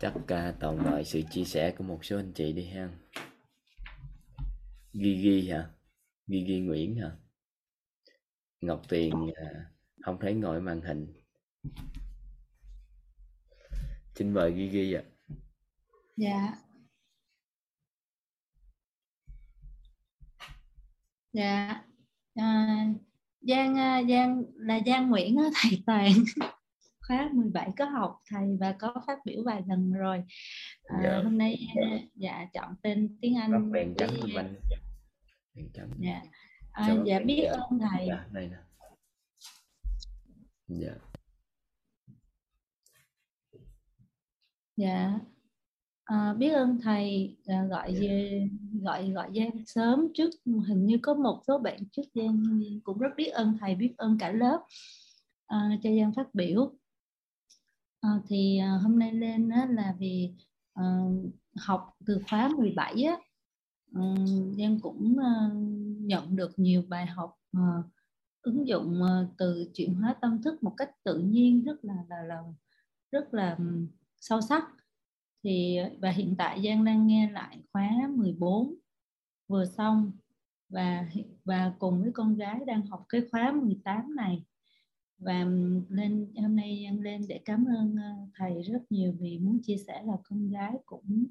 chắc uh, toàn mọi sự chia sẻ của một số anh chị đi ha. Ghi hả? Ghi ghi Nguyễn hả? Ngọc Tiền uh, không thấy ngồi màn hình. Xin mời ghi ạ. Dạ. Dạ. À, Giang à, Giang là Giang Nguyễn thầy Toàn khóa 17 có học thầy và có phát biểu vài lần rồi. À, dạ. hôm nay dạ chọn tên tiếng Anh đèn trắng của mình dạ. À, dạ biết ơn thầy. Dạ, này nè. Dạ. Dạ. À, biết ơn thầy à, gọi dạ. về gọi gọi Giang sớm. Trước hình như có một số bạn trước Giang cũng rất biết ơn thầy biết ơn cả lớp. À, cho Giang phát biểu à, thì à, hôm nay lên á, là vì à, học từ khóa 17 á um, Giang cũng uh, nhận được nhiều bài học uh, ứng dụng uh, từ chuyển hóa tâm thức một cách tự nhiên rất là là, là rất là sâu sắc. Thì và hiện tại Giang đang nghe lại khóa 14 vừa xong và và cùng với con gái đang học cái khóa 18 này và lên hôm nay em lên để cảm ơn ờ, thầy rất nhiều vì muốn chia sẻ là con gái cũng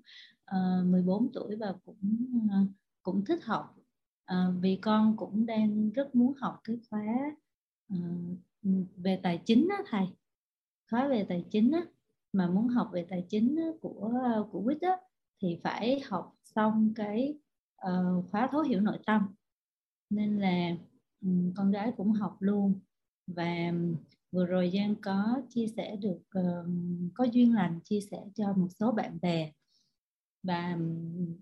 ờ, uh, 14 tuổi và cũng uh, cũng thích học. Uh, vì con cũng đang rất muốn học cái khóa uh, về tài chính đó thầy khóa về tài chính đó, mà muốn học về tài chính của của quýt đó thì phải học xong cái uh, khóa thấu hiểu nội tâm. Nên là um, con gái cũng học luôn và vừa rồi Giang có chia sẻ được có duyên lành chia sẻ cho một số bạn bè. Và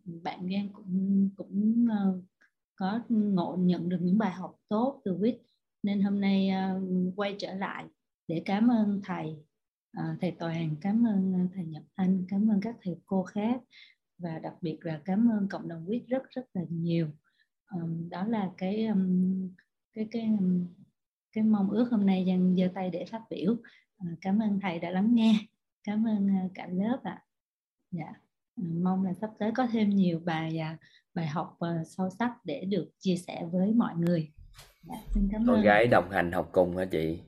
bạn Giang cũng cũng ờ, có ngộ nhận được những bài học tốt từ quýt. Nên hôm nay ờ, quay trở lại để cảm ơn thầy ờ, thầy Toàn cảm ơn thầy Nhật Anh, cảm ơn các thầy cô khác. Và đặc biệt là cảm ơn cộng đồng quýt rất rất là nhiều. Đó là cái cái cái cái mong ước hôm nay dần giơ tay để phát biểu à, cảm ơn thầy đã lắng nghe cảm ơn uh, cả lớp ạ à. dạ mong là sắp tới có thêm nhiều bài uh, bài học sâu sắc để được chia sẻ với mọi người dạ, xin cảm ơn con gái đồng hành học cùng hả chị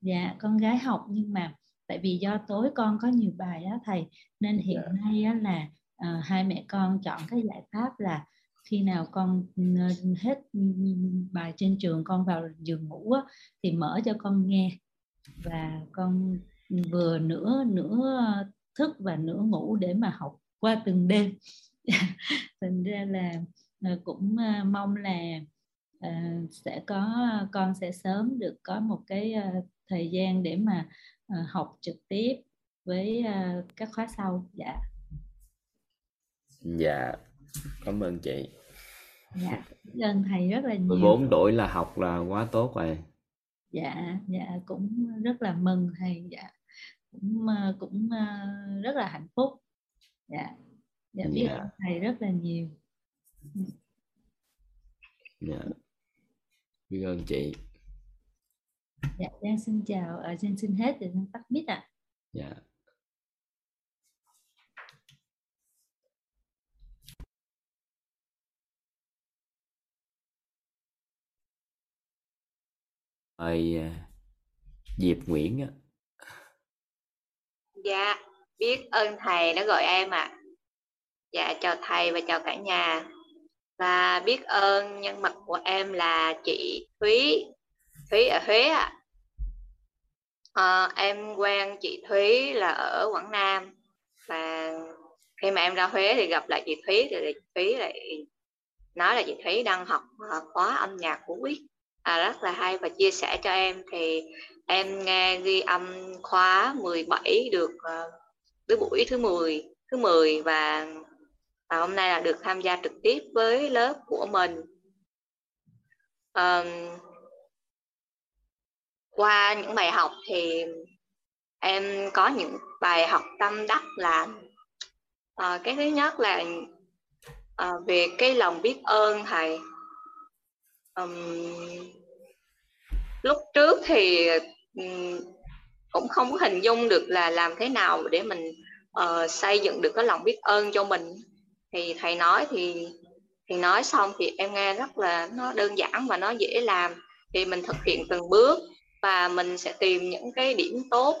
dạ con gái học nhưng mà tại vì do tối con có nhiều bài á thầy nên hiện yeah. Dạ. nay á, là uh, hai mẹ con chọn cái giải pháp là khi nào con ờ, hết bài trên trường con vào giường ngủ á, thì mở cho con nghe. Và con vừa nửa nửa thức và nửa ngủ để mà học qua từng đêm. Thành ra là ờ, cũng ờ, mong là sẽ có con sẽ sớm được có một cái thời gian để mà học trực tiếp với các khóa sau. Dạ. Dạ cảm ơn chị. Dạ ơn thầy rất là nhiều. 14 tuổi là học là quá tốt rồi. Dạ dạ cũng rất là mừng thầy dạ. Cũng ờ, cũng rất là hạnh phúc. Dạ dạ biết dạ. thầy rất là nhiều. Dạ. Biết ơn chị. Dạ Giang xin chào ở Giang xin hết rồi tắt mic ạ. À. dạ mời à, Diệp Nguyễn á dạ biết ơn thầy đã gọi em ạ à. dạ chào thầy và chào cả nhà và biết ơn nhân vật của em là chị Thúy Thúy ở Huế ạ. À. À, em quen chị Thúy là ở Quảng Nam và khi mà em ra Huế thì gặp lại chị Thúy thì chị Thúy lại nói là chị Thúy đang học à, khóa âm nhạc của Quyết à, rất là hay và chia sẻ cho em. Thì em nghe ghi âm khóa 17 được uh, buổi thứ 10 thứ 10 và, và hôm nay là được tham gia trực tiếp với lớp của mình. Um, qua những bài học thì em có những bài học tâm đắc là uh, cái thứ nhất là uh, về cái lòng biết ơn thầy um, lúc trước thì um, cũng không có hình dung được là làm thế nào để mình uh, xây dựng được cái lòng biết ơn cho mình. Thì thầy nói thì thì nói xong thì em nghe rất là nó đơn giản và nó dễ làm. Thì mình thực hiện từng bước và mình sẽ tìm những cái điểm tốt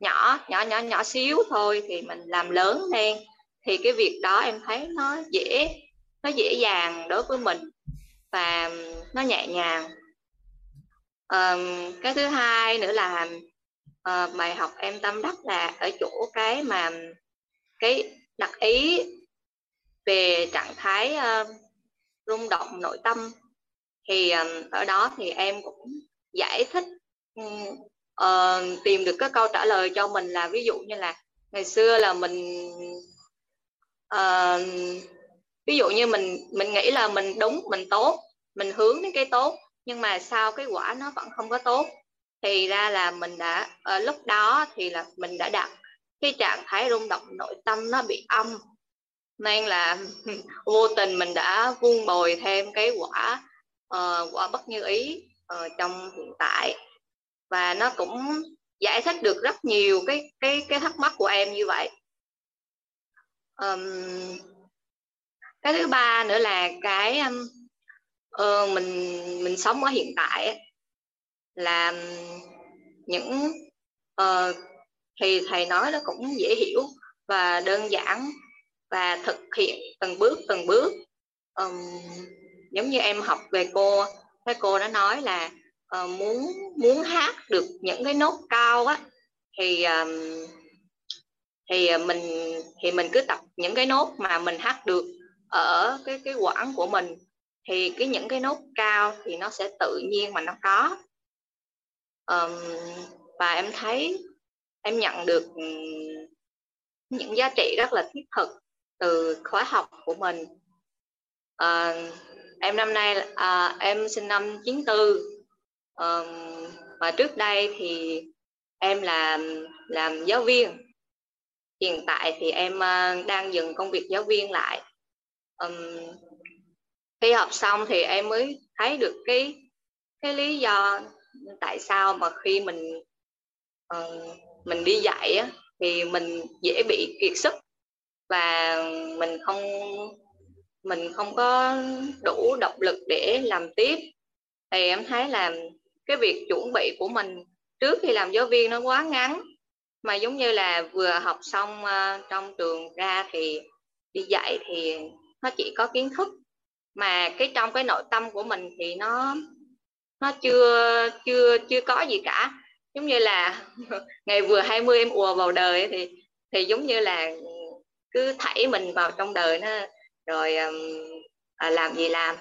nhỏ nhỏ nhỏ nhỏ xíu thôi thì mình làm lớn lên. Thì cái việc đó em thấy nó dễ nó dễ dàng đối với mình và nó nhẹ nhàng. Um, cái thứ hai nữa là uh, bài học em tâm đắc là ở chỗ cái mà cái đặc ý về trạng thái uh, rung động nội tâm. Thì um, ở đó thì em cũng giải thích um, uh, tìm được cái câu trả lời cho mình là ví dụ như là ngày xưa là mình uh, ví dụ như mình mình nghĩ là mình đúng mình tốt mình hướng đến cái tốt nhưng mà sau cái quả nó vẫn không có tốt thì ra là mình đã ở lúc đó thì là mình đã đặt cái trạng thái rung động nội tâm nó bị âm. Nên là vô tình mình đã vun bồi thêm cái quả uh, quả bất như ý uh, trong hiện tại. Và nó cũng giải thích được rất nhiều cái cái cái thắc mắc của em như vậy. Um, cái thứ ba nữa là cái um, uh, mình mình sống ở hiện tại là um, những uh, thì thầy nói nó cũng dễ hiểu và đơn giản và thực hiện từng bước từng bước. Um, giống như em học về cô cái cô đã nói là uh, muốn muốn hát được những cái nốt cao á thì um, thì mình thì mình cứ tập những cái nốt mà mình hát được ở cái cái quãng của mình thì cái những cái nốt cao thì nó sẽ tự nhiên mà nó có. Um, và em thấy em nhận được những giá trị rất là thiết thực từ khóa học của mình. À, em năm nay à, em sinh năm 94 à, và trước đây thì em làm làm giáo viên. Hiện tại thì em uh, đang dừng công việc giáo viên lại um, khi học xong thì em mới thấy được cái cái lý do tại sao mà khi mình uh, mình đi dạy á, thì mình dễ bị kiệt sức và mình không mình không có đủ động lực để làm tiếp. Thì em thấy là cái việc chuẩn bị của mình trước khi làm giáo viên nó quá ngắn. Mà giống như là vừa học xong uh, trong trường ra thì đi dạy thì nó chỉ có kiến thức. Mà cái trong cái nội tâm của mình thì nó nó chưa chưa chưa có gì cả. Giống như là ngày vừa 20 em ùa vào đời thì thì giống như là cứ thảy mình vào trong đời nó rồi um, à, làm gì làm.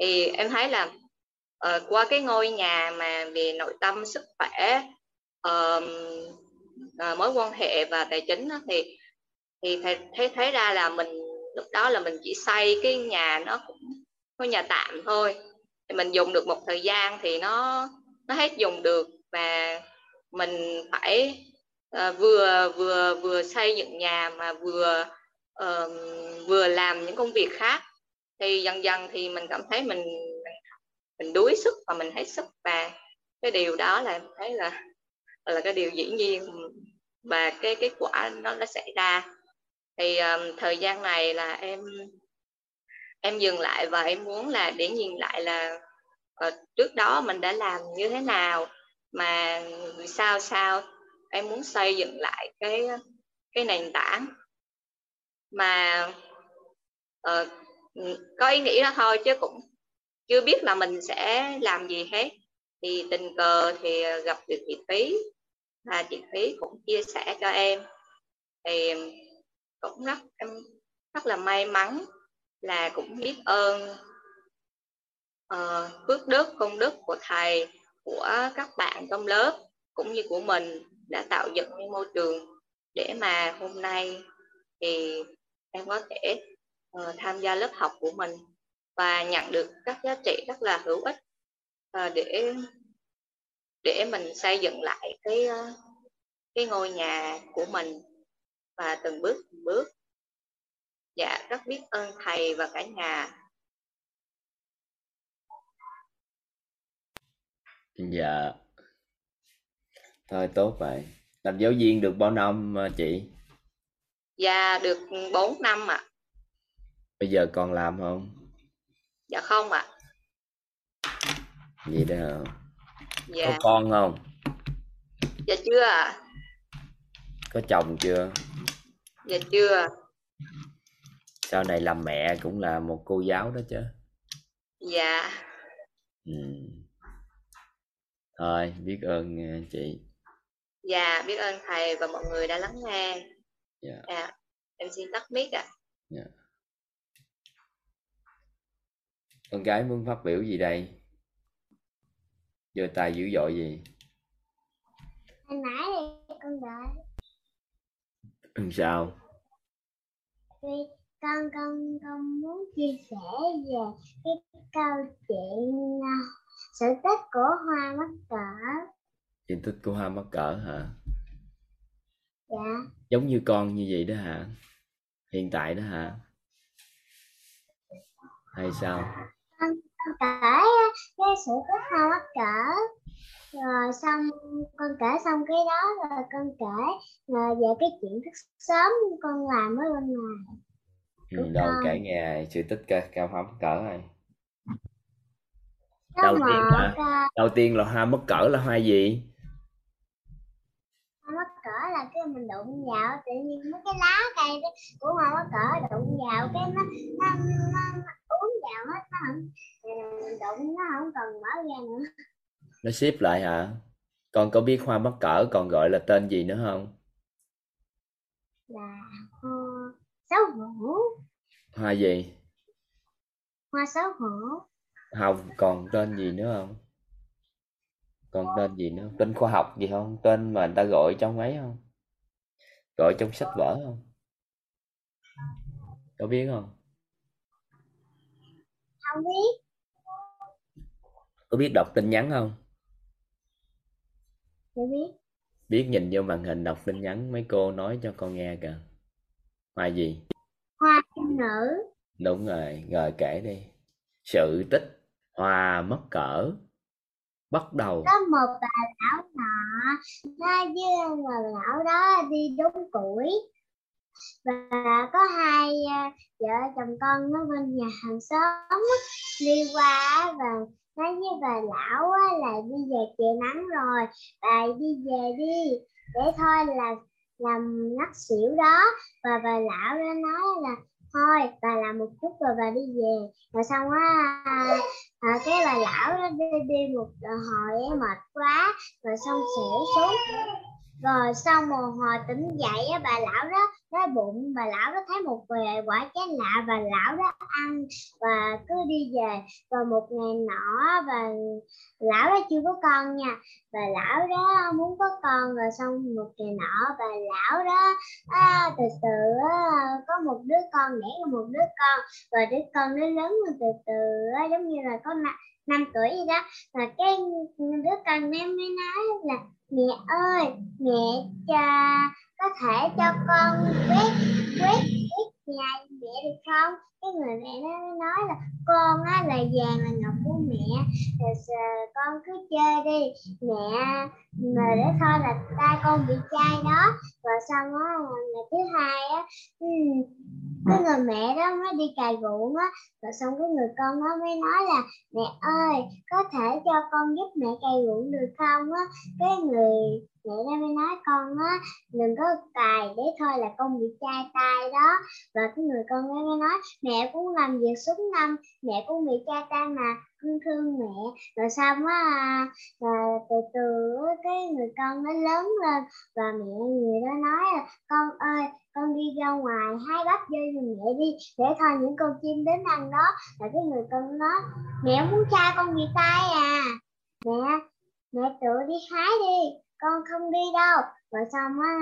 Thì em thấy là uh, qua cái ngôi nhà mà về nội tâm sức khỏe uh, uh, mối quan hệ và tài chính đó, thì thì thấy thấy ra là mình lúc đó là mình chỉ xây cái nhà nó cũng có nhà tạm thôi. Thì mình dùng được một thời gian thì nó nó hết dùng được và mình phải uh, vừa vừa vừa xây dựng nhà mà vừa uh, vừa làm những công việc khác. Thì dần dần thì mình cảm thấy mình mình đuối sức và mình hết sức và cái điều đó là thấy là là cái điều dĩ nhiên. Và cái kết quả nó nó xảy ra thì um, thời gian này là em em dừng lại và em muốn là để nhìn lại là uh, trước đó mình đã làm như thế nào mà sao sao em muốn xây dựng lại cái cái nền tảng. Mà uh, có ý nghĩ đó thôi chứ cũng chưa biết là mình sẽ làm gì hết. Thì tình cờ thì ờ, gặp được chị Thúy và chị Thúy cũng chia sẻ cho em. Thì cũng rất em rất là may mắn là cũng biết ơn uh, phước đức công đức của thầy của các bạn trong lớp cũng như của mình đã tạo dựng cái môi trường để mà hôm nay thì em có thể uh, tham gia lớp học của mình và nhận được các giá trị rất là hữu ích uh, để để mình xây dựng lại cái uh, cái ngôi nhà của mình và từng bước từng bước. Dạ rất biết ơn thầy và cả nhà. Dạ. Thôi tốt vậy. Làm giáo viên được bao năm chị? Dạ được 4 năm ạ. Bây giờ còn làm không? Dạ không ạ. Vậy đó dạ. Có con không? Dạ chưa ạ. Có chồng chưa dạ chưa. Sau này làm mẹ cũng là một cô giáo đó chứ. Dạ. Ừ. thôi biết ơn ờ, chị. Dạ biết ơn thầy và mọi người đã lắng nghe. Dạ. dạ em xin tắt mic ạ. Con gái muốn phát biểu gì đây? Giơ tay dữ dội gì? Hồi nãy thì con đợi ừ, sao? Vì con con con muốn chia sẻ về cái câu chuyện à, sự tích của hoa mắc cỡ. Chuyện tích của hoa mắc cỡ hả? Dạ. Giống như con như vậy đó hả? Hiện tại đó hả? Hay sao? Con kể á, cái sự tích hoa mắc cỡ rồi xong con kể xong cái đó rồi con kể là về cái chuyện thức sớm con làm ở bên ngoài. Ừ, rồi. kể nghe sự tích ca cao mắc cỡ này Đầu tiên là- à, đầu tiên là hoa mắc cỡ là hoa gì? Hoa mắc cỡ là cái mình đụng vào tự nhiên mấy cái lá cây của hoa mắc cỡ đụng vào cái nó nó, nó, nó uống vào hết nó không mình đụng nó không còn mở ra nữa nó xếp lại hả? Con có biết hoa mắc cỡ còn gọi là tên gì nữa không? Là hoa xấu hổ. Hoa gì? Hoa xấu hổ. Không còn tên gì nữa không? Còn tên gì nữa? Tên khoa học gì không? Tên mà người ta gọi trong ấy không? Gọi trong sách vở không? Có biết không? Không biết. Có biết đọc tin nhắn không chưa biết. Biết nhìn vô màn hình đọc tin nhắn mấy cô nói cho con nghe kìa. Hoa gì? Hoa kim nữ. Đúng rồi rồi kể đi. Sự tích hoa mất cỡ. Bắt đầu. Có một bà lão nọ nó với người lão đó đi đốn củi. Và có hai à, vợ chồng con nó bên nhà hàng xóm đi qua và nói với bà lão á, là đi về trời nắng rồi bà đi về đi để thôi là làm ngất xỉu đó. Và bà lão đó nói là thôi bà làm một chút rồi bà đi về. Rồi xong á à, cái bà lão đó đi, đi một ờ, hồi mệt quá rồi xong xỉu xuống rồi sau một hồi tỉnh dậy á, bà lão đó đói bụng bà lão đó thấy một về quả trái lạ bà lão đó ăn và cứ đi về. Và một ngày nọ và lão đó chưa có con nha bà lão đó muốn có con. Rồi xong một ngày nọ bà lão đó à, từ từ á, có một đứa con đẻ ra một đứa con. Và đứa con nó lớn từ từ á, giống như là có năm, năm tuổi gì đó. Và cái đứa con em mới nói là mẹ ơi, mẹ cha, có thể cho con quét quét quét nhà mẹ được không? Cái người mẹ nó mới nói là, con á là vàng là ngọc của mẹ, rồi giờ con cứ chơi đi. Mẹ mà để thôi là tay con bị chai đó. Rồi xong á, ngày thứ hai á ừ, cái người mẹ đó mới đi cày ruộng á. Rồi xong cái người con nó mới nói là, mẹ ơi, có thể cho con giúp mẹ cày ruộng được không á? Cái người mẹ đó mới nói, con á, đừng có cài, để thôi là con bị chai tay đó. Và cái người con đó mới nói, mẹ cũng làm việc suốt năm, mẹ cũng bị chai tay mà, thương thương mẹ. Rồi xong á à, từ từ cái người con nó lớn lên và mẹ người đó nói là, con ơi, con đi ra ngoài hái bắp dây giùm mẹ đi, để thôi những con chim đến ăn đó. Là cái người con nói mẹ muốn cha con bị tay à. Mẹ mẹ tự đi hái đi, con không đi đâu. Rồi xong á,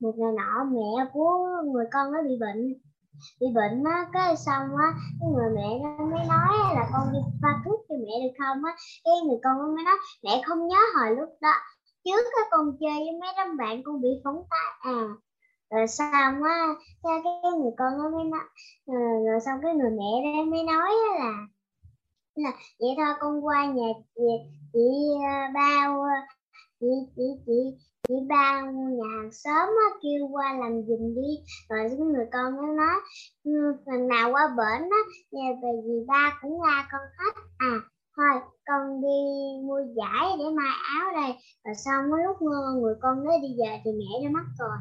một ngày nọ mẹ của người con nó bị bệnh bị bệnh á, cái xong á, cái người mẹ nó mới nói là con đi pha thuốc cho mẹ được không? Á, cái người con nó mới nói, mẹ không nhớ hồi lúc đó trước cái con chơi với mấy đám bạn con bị phóng tay à rồi xong á cái cái người con nó mới nói ờ, rồi xong cái người mẹ đó mới nói là là vậy thôi con qua nhà chị, chị ờ, bao ờ, chị chị chị chị ba nhà hàng xóm á, kêu qua làm giùm đi. Rồi cái người con nó nói phần lần nào qua bển á nhà về dì ba cũng la con hết. À thôi con đi mua giải để may áo đây. Rồi xong cái lúc ờ, người con nó đi về thì mẹ đã mất rồi.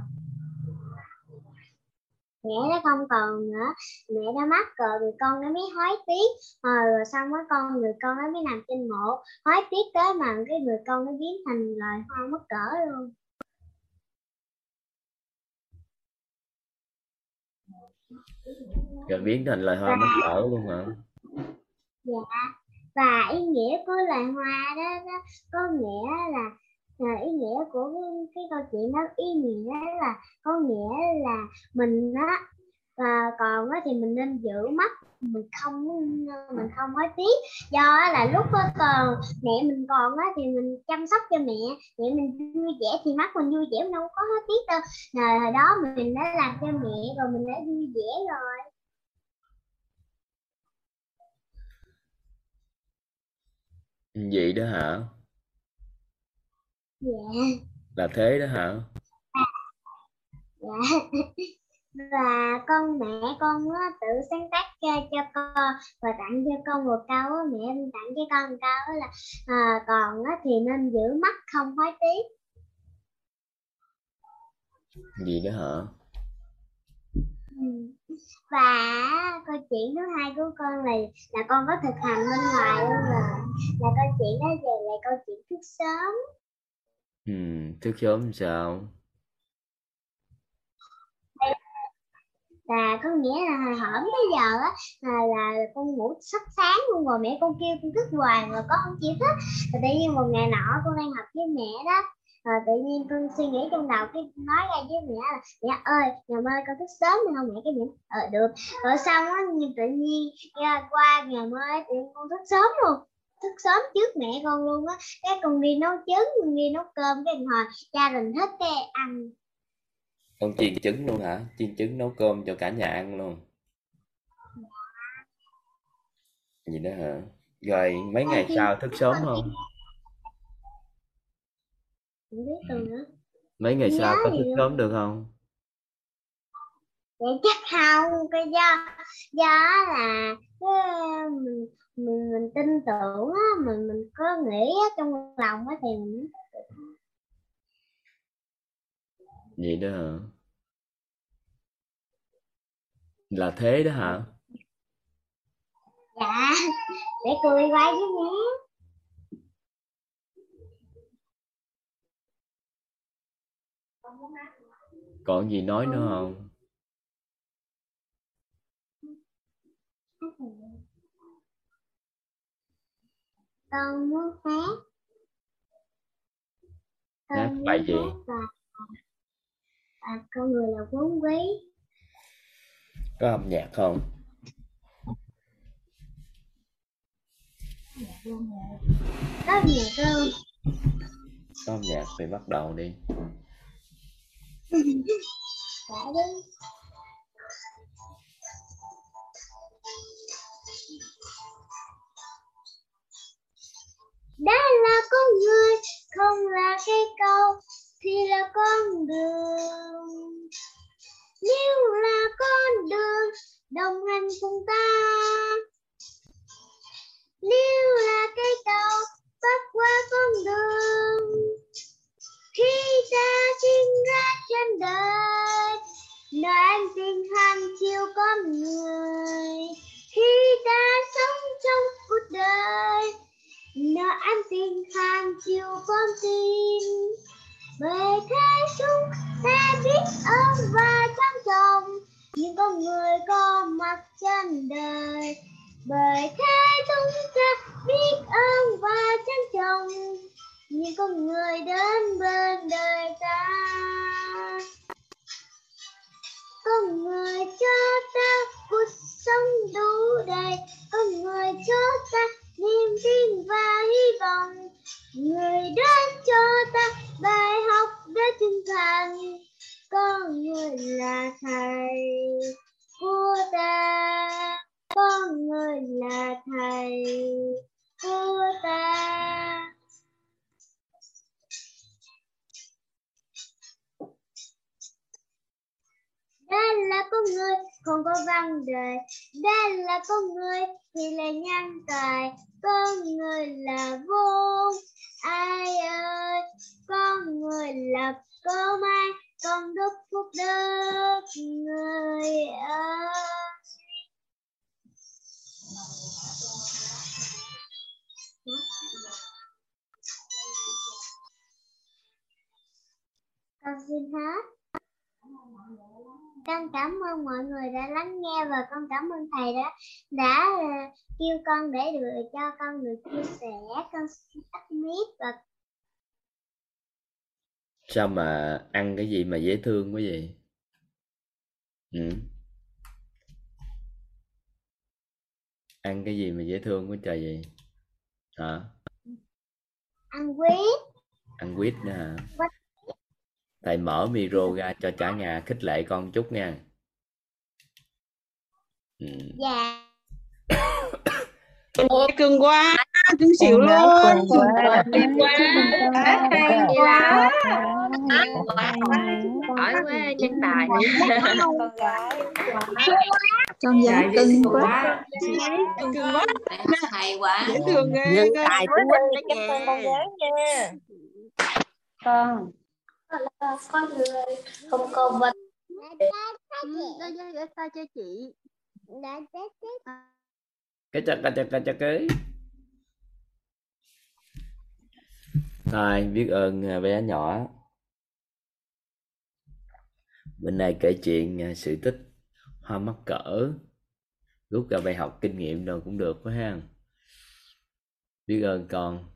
Mẹ nó không còn nữa. Mẹ đã mất rồi người con nó mới hối tiếc. Rồi, rồi xong cái con người con nó mới nằm trên mộ. Hối tiếc tới mà cái người con nó biến thành loài hoa mất cỡ luôn. Rồi biến thành loài hoa mất cỡ luôn hả và ý nghĩa của loài hoa đó, đó có nghĩa là là ý nghĩa của cái, cái câu chuyện đó ý nghĩa là có nghĩa là mình á và còn á thì mình nên giữ mắt mình không à, mình không nói tiếc. Do là lúc đó còn mẹ mình còn á thì mình chăm sóc cho mẹ mẹ mình vui vẻ thì mắt mình vui vẻ mình đâu có hết tiếc đâu. Là hồi đó mình đã làm cho mẹ rồi mình đã vui vẻ rồi. Vậy đó hả? Dạ. Là thế đó hả? Dạ. Và con mẹ con á, tự sáng tác cho, cho con. Và tặng cho con một câu á, mẹ em tặng cho con một câu á là à, còn á, thì nên giữ mắt không hối tiếc. Gì đó hả. Và câu chuyện thứ hai của con là là con có thực hành bên ngoài luôn là là câu chuyện đó về là câu chuyện thức sớm. Ừ thức sớm sao? Là có nghĩa là hồi hổm tới giờ á là, là con ngủ sắp sáng luôn rồi mẹ con kêu con thức hoài mà con không chịu thức. Rồi tự nhiên một ngày nọ con đang học với mẹ đó rồi tự nhiên con suy nghĩ trong đầu cái nói ra với mẹ là mẹ ơi ngày mai con thức sớm được không mẹ? Cái mẹ ờ được. Rồi xong á nhưng tự nhiên ra qua ngày mai tự nhiên con thức sớm luôn. Thức sớm trước mẹ con luôn á. Cái con đi nấu trứng con đi nấu cơm cái hồi gia đình hết cái ăn. Con chiên trứng luôn hả? Chiên trứng nấu cơm cho cả nhà ăn luôn. Gì đó hả? Rồi mấy ngày sau thức sớm không không biết rồi nữa mấy ngày sau có thức sớm được không? Vậy chắc không cái do do là cái mình mình, mình tin tưởng á mình mình có nghĩ á, trong lòng á thì mình vậy đó hả? Là thế đó hả? Dạ để cười quay với nhé còn gì nói nữa không? Con muốn hát Hát bài gì? và, và con người là vốn quý. Có âm nhạc không? Có nhiều cơ có âm nhạc thì bắt đầu đi đã đó là con người, không là cây cầu, thì là con đường. Nếu là con đường, đồng hành cùng ta. Nếu là cây cầu bắc qua con đường khi ta sinh ra trên đời nơi anh tình hàng chiều con người. Khi ta sống trong cuộc đời nơi anh tình hàng chiều con tim bởi thế chúng ta biết ơn và trân trọng những con người có mặt trên đời, bởi thế chúng ta biết ơn và trân trọng những con người đến bên đời ta. Con người cho ta cuộc sống đủ đầy. Con người cho ta niềm tin và hy vọng. Người đến cho ta bài học để chân thành, con người là thầy của ta. Con người là thầy của ta. Đa là con người, không có văn đời. đây là con người, thì là nhân tài. Con người là vô ai ơi, con người là cơ may con đức phúc đức. Người ơi. Con cảm ơn mọi người đã lắng nghe và con cảm ơn thầy đã đã ờ, kêu con để được cho con được chia sẻ con mic và sao mà ăn cái gì mà dễ thương quá vậy ừ. ăn cái gì mà dễ thương quá trời vậy hả ăn quýt ăn quýt nữa hả Quýt. Thầy mở micro ra cho cả nhà khích lệ con chút nha. Ừ. dạ. Ôi cưng quá, cưng xỉu luôn. Liên quan Hay quá. quá. Hỏi quá nhân tài. Con Dạ, dễ cưng quá. Cưng quá, hay quá. Nhân tài của đó nha. Con là con người không có vật đã gửi cho chị đã cái chặt cái chặt cái chặt cái. Thôi, biết ơn à, bé nhỏ. Bên này kể chuyện à, sự tích hoa mắc cỡ. Rút ra bài học kinh nghiệm rồi cũng được quá ha. Biết ơn con.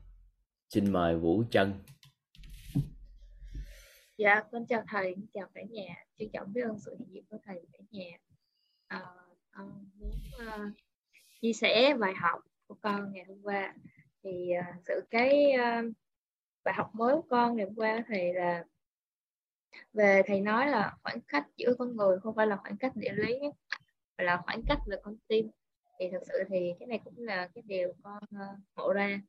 Xin mời Vũ Trân. Dạ, con chào thầy, chào cả nhà. Trân trọng biết ơn sự hiện diện của thầy cả nhà. À, con muốn uh, chia sẻ bài học của con ngày hôm qua. Thì uh, sự cái uh, bài học mới của con ngày hôm qua thì là về thầy nói là khoảng cách giữa con người không phải là khoảng cách địa lý mà là khoảng cách về con tim. Thì thực sự thì cái này cũng là cái điều con uh, ngộ ra.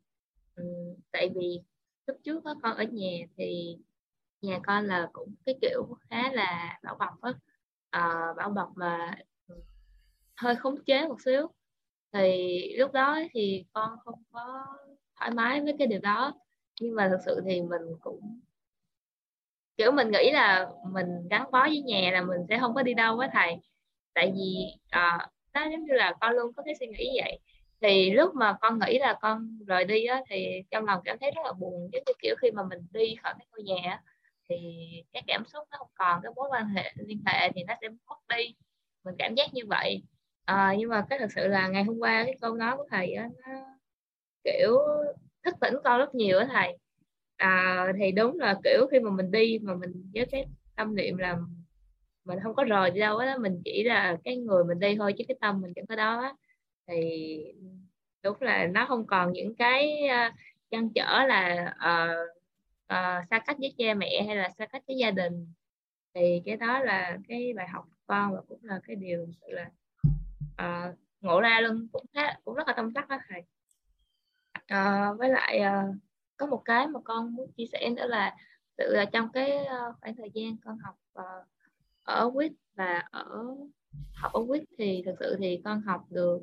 ừ, tại vì lúc trước đó, con ở nhà thì nhà con là cũng cái kiểu khá là bảo bọc á. Ờ, bảo bọc mà hơi khống chế một xíu. Thì lúc đó thì con không có thoải mái với cái điều đó. Nhưng mà thực sự thì mình cũng kiểu mình nghĩ là mình gắn bó với nhà là mình sẽ không có đi đâu với thầy. Tại vì à, nó giống như là con luôn có cái suy nghĩ vậy. Thì lúc mà con nghĩ là con rời đi á, thì trong lòng cảm thấy rất là buồn. Giống như kiểu khi mà mình đi khỏi cái ngôi nhà á, thì cái cảm xúc nó không còn cái mối quan hệ liên hệ thì nó sẽ mất đi. Mình cảm giác như vậy. À, nhưng mà cái thật sự là ngày hôm qua cái câu nói của thầy á, nó kiểu thức tỉnh con rất nhiều á thầy. À, thì đúng là kiểu khi mà mình đi mà mình với cái tâm niệm là mình không có rời đi đâu á mình chỉ là cái người mình đi thôi chứ cái tâm mình chẳng có đó á. Thì đúng là nó không còn những cái uh, chăn trở là uh, Ờ, uh, xa cách với cha mẹ hay là xa cách với gia đình? Thì cái đó là cái bài học của con và cũng là cái điều sự là uh, ngộ ra luôn cũng khá cũng rất là tâm đắc đó thầy. Uh, với lại uh, có một cái mà con muốn chia sẻ nữa là tự là trong cái uh, khoảng thời gian con học uh, ở quýt và ở học ở quýt thì thực sự thì con học được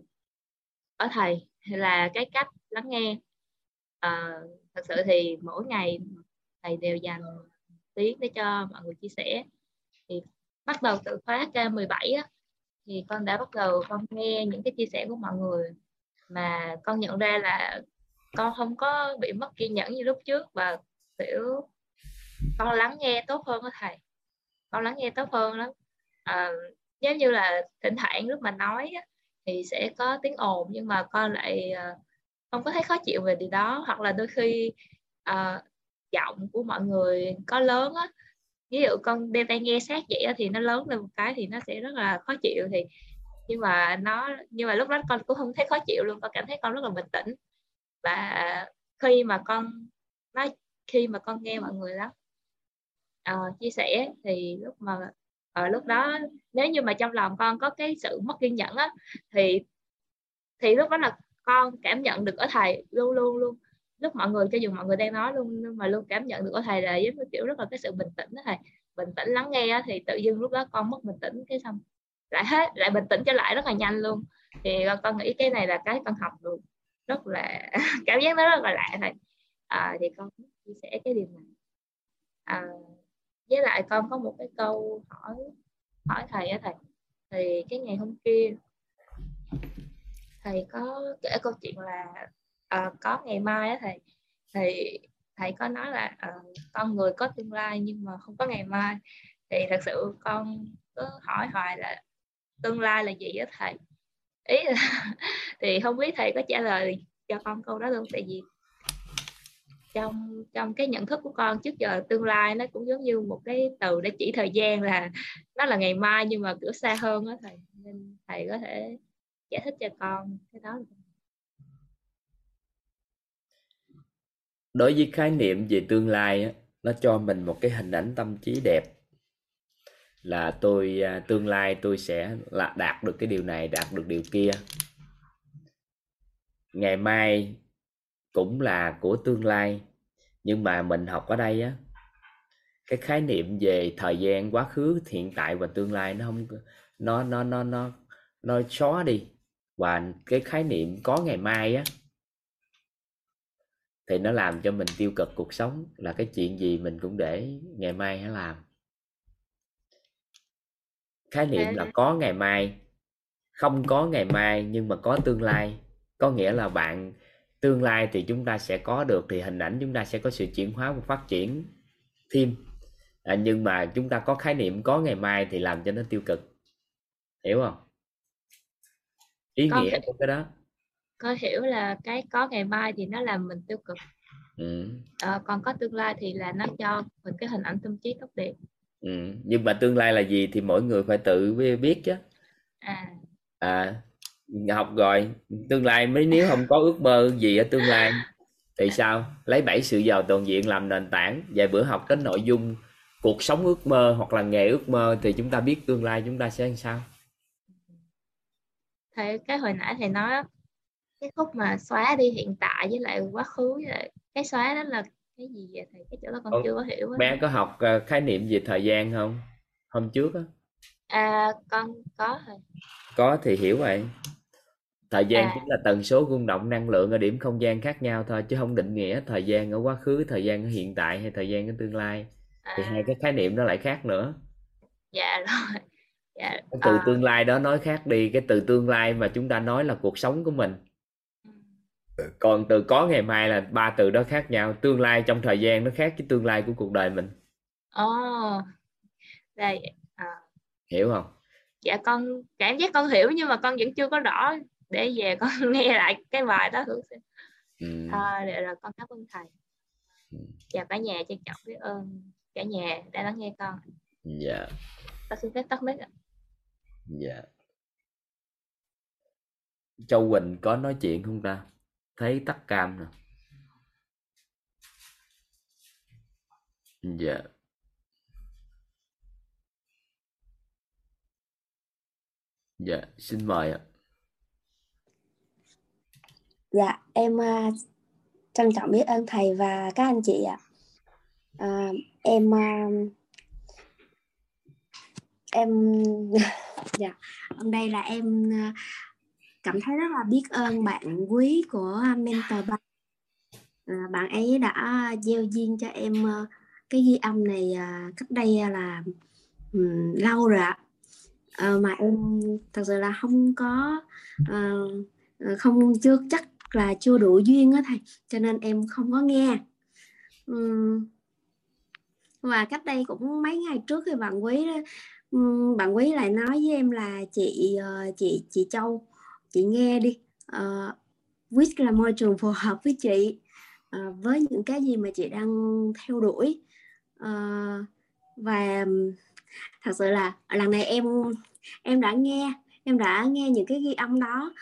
ở thầy là cái cách lắng nghe. À, thật sự thì mỗi ngày thầy đều dành tiếng để cho mọi người chia sẻ. Thì bắt đầu từ khóa K17 á, thì con đã bắt đầu con nghe những cái chia sẻ của mọi người mà con nhận ra là con không có bị mất kiên nhẫn như lúc trước và kiểu con lắng nghe tốt hơn đó thầy. Con lắng nghe tốt hơn lắm. À, giống như là thỉnh thoảng lúc mà nói á, thì sẽ có tiếng ồn nhưng mà con lại à, không có thấy khó chịu về điều đó. Hoặc là đôi khi à, giọng của mọi người có lớn á. Ví dụ con đeo tai nghe sát vậy thì nó lớn lên một cái thì nó sẽ rất là khó chịu thì nhưng mà nó nhưng mà lúc đó con cũng không thấy khó chịu luôn con cảm thấy con rất là bình tĩnh. Và khi mà con nói khi mà con nghe mọi người đó uh, ờ, chia sẻ thì lúc mà ở lúc đó nếu như mà trong lòng con có cái sự mất kiên nhẫn á thì thì lúc đó là con cảm nhận được ở thầy luôn luôn luôn lúc mọi người cho dù mọi người đang nói luôn nhưng mà luôn cảm nhận được có thầy là giống như kiểu rất là cái sự bình tĩnh đó thầy. Bình tĩnh lắng nghe thì tự dưng lúc đó con mất bình tĩnh cái xong lại hết lại bình tĩnh trở lại rất là nhanh luôn. Thì con, con nghĩ cái này là cái con học được rất là cảm giác nó rất là lạ thầy. À, thì con chia sẻ cái điều này. À, với lại con có một cái câu hỏi hỏi thầy á thầy. Thì cái ngày hôm kia thầy có kể câu chuyện là à, có ngày mai á thầy. Thì thầy có nói là à, con người có tương lai nhưng mà không có ngày mai. Thì thật sự con cứ hỏi hoài là tương lai là gì á thầy. Ý là thì không biết thầy có trả lời cho con câu đó luôn. Tại vì trong trong cái nhận thức của con trước giờ tương lai nó cũng giống như một cái từ để chỉ thời gian là nó là ngày mai nhưng mà kiểu xa hơn đó thầy. Nên thầy có thể giải thích cho con cái đó đối với khái niệm về tương lai á, nó cho mình một cái hình ảnh tâm trí đẹp. Là tôi à, tương lai tôi sẽ là đạt được cái điều này đạt được điều kia. Ngày mai cũng là của tương lai nhưng mà mình học ở đây á cái khái niệm về thời gian quá khứ hiện tại và tương lai nó không nó nó nó nó nó xóa đi. Và cái khái niệm có ngày mai á thì nó làm cho mình tiêu cực cuộc sống là cái chuyện gì mình cũng để ngày mai hãy làm. Khái niệm là có ngày mai không có ngày mai nhưng mà có tương lai. Có nghĩa là bạn tương lai thì chúng ta sẽ có được thì hình ảnh chúng ta sẽ có sự chuyển hóa và phát triển thêm. À, nhưng mà chúng ta có khái niệm có ngày mai thì làm cho nó tiêu cực. Hiểu không? Ý con nghĩa của cái đó có hiểu là cái có ngày mai thì nó làm mình tiêu cực. Ừ. à, còn có tương lai thì là nó cho mình cái hình ảnh tâm trí tốt đẹp. Ừ. nhưng mà tương lai là gì thì mỗi người phải tự biết chứ. À. À học rồi tương lai mới nếu không có ước mơ gì ở tương lai thì sao? Lấy bảy sự giàu toàn diện làm nền tảng. Vài bữa học đến nội dung cuộc sống ước mơ hoặc là nghề ước mơ thì chúng ta biết tương lai chúng ta sẽ làm sao. Thầy cái hồi nãy thầy nói cái khúc mà xóa đi hiện tại với lại quá khứ với lại cái xóa đó là cái gì vậy thầy? Cái chỗ đó con Ồ, chưa có hiểu á. bé có học ờ, khái niệm về thời gian không? Hôm trước á. À con có thầy. Có thì hiểu vậy. Thời gian À. chính là tần số rung động năng lượng ở điểm không gian khác nhau thôi chứ không định nghĩa thời gian ở quá khứ thời gian ở hiện tại hay thời gian ở tương lai. Thì à, hai cái khái niệm đó lại khác nữa. Dạ rồi. Dạ từ à, tương lai đó nói khác đi cái từ tương lai mà chúng ta nói là cuộc sống của mình. Còn từ có ngày mai là ba từ đó khác nhau. Tương lai trong thời gian nó khác với tương lai của cuộc đời mình. Ồ. Đây à, hiểu không? Dạ con cảm giác con hiểu nhưng mà con vẫn chưa có rõ. Để về con nghe lại cái bài đó thử xem. Ừ. à, để là con cảm ơn thầy. Ừ. chào cả nhà trân trọng biết ơn cả nhà đã lắng nghe con. Dạ. Con xin phép tắt mic ạ. Dạ. Châu Quỳnh có nói chuyện không ta thấy tắt cam nè dạ. Dạ xin mời ạ. Dạ, em uh, trân trọng biết ơn thầy và các anh chị ạ. À, em uh, em dạ, hôm đây là em uh, cảm thấy rất là biết ơn bạn quý của à, mentor bạn À, bạn ấy đã gieo duyên cho em ờ, cái ghi âm này à, cách đây à, là um, lâu rồi ạ. À, mà em thật sự là không có à, không chưa chắc là chưa đủ duyên á thầy cho nên em không có nghe Ừm, và cách đây cũng mấy ngày trước thì bạn quý bạn quý lại nói với em là chị chị chị Châu chị nghe đi. Ờ, uh, WIT là môi trường phù hợp với chị. Uh, với những cái gì mà chị đang theo đuổi. Uh, và thật sự là lần này em em đã nghe em đã nghe những cái ghi âm đó.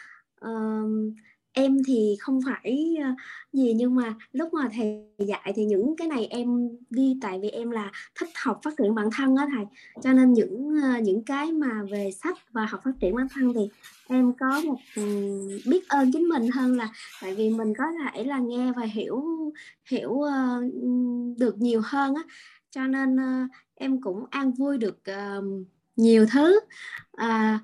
Uh, em thì không phải ờ, gì nhưng mà lúc mà thầy dạy thì những cái này em ghi tại vì em là thích học phát triển bản thân á thầy. Cho nên những ờ, những cái mà về sách và học phát triển bản thân thì em có một ừ, biết ơn chính mình hơn là tại vì mình có thể là nghe và hiểu hiểu ờ, được nhiều hơn á. Cho nên em cũng an vui được nhiều thứ. À,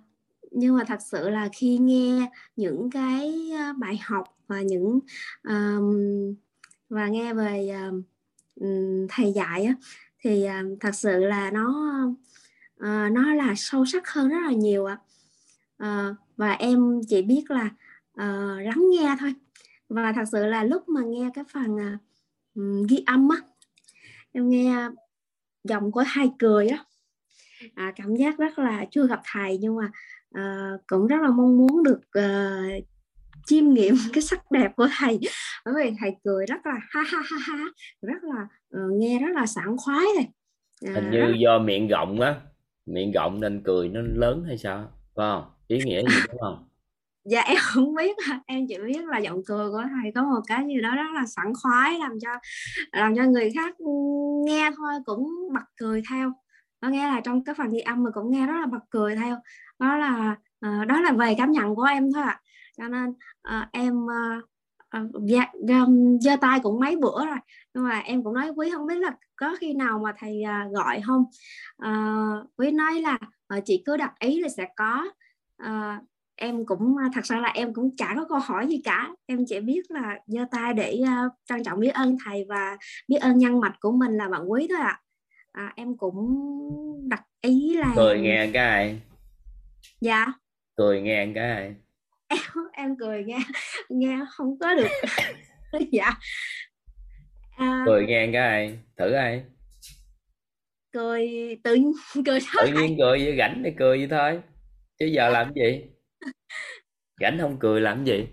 nhưng mà thật sự là khi nghe những cái ờ, bài học và những um, và nghe về um, thầy dạy á, thì um, thật sự là nó uh, nó là sâu sắc hơn rất là nhiều ạ. Uh, và em chỉ biết là uh, lắng nghe thôi. Và thật sự là lúc mà nghe cái phần uh, ghi âm á em nghe giọng của thầy cười á à, cảm giác rất là chưa gặp thầy nhưng mà uh, cũng rất là mong muốn được uh, chiêm nghiệm cái sắc đẹp của thầy. Bởi vì thầy cười rất là ha ha ha ha rất là uh, nghe rất là sảng khoái này. À, hình như rất... do miệng rộng á miệng rộng nên cười nó lớn hay sao phải không? Ý nghĩa gì đúng không? Dạ em không biết em chỉ biết là giọng cười của thầy có một cái gì đó rất là sảng khoái làm cho làm cho người khác nghe thôi cũng bật cười theo có nghĩa là trong cái phần ghi âm mà cũng nghe rất là bật cười theo. Đó là uh, đó là về cảm nhận của em thôi ạ. À. cho nên uh, em uh, giơ tay cũng mấy bữa rồi. Nhưng mà em cũng nói quý không biết là có khi nào mà thầy uh, gọi không? Uh, quý nói là uh, chị cứ đặt ý là sẽ có. Uh, em cũng thật ra là em cũng chả có câu hỏi gì cả. Em chỉ biết là giơ tay để uh, trân trọng biết ơn thầy và biết ơn nhân mạch của mình là bạn quý thôi ạ. à à, em cũng đặt ý là cười nghe cái dạ. Cười nghe cái em em cười nghe nghe không có được. Dạ. À, cười nghe cái thử ai? cười tự cười thôi tự nhiên cười vậy rảnh để cười vậy thôi. Chứ giờ làm gì? Rảnh không cười làm gì?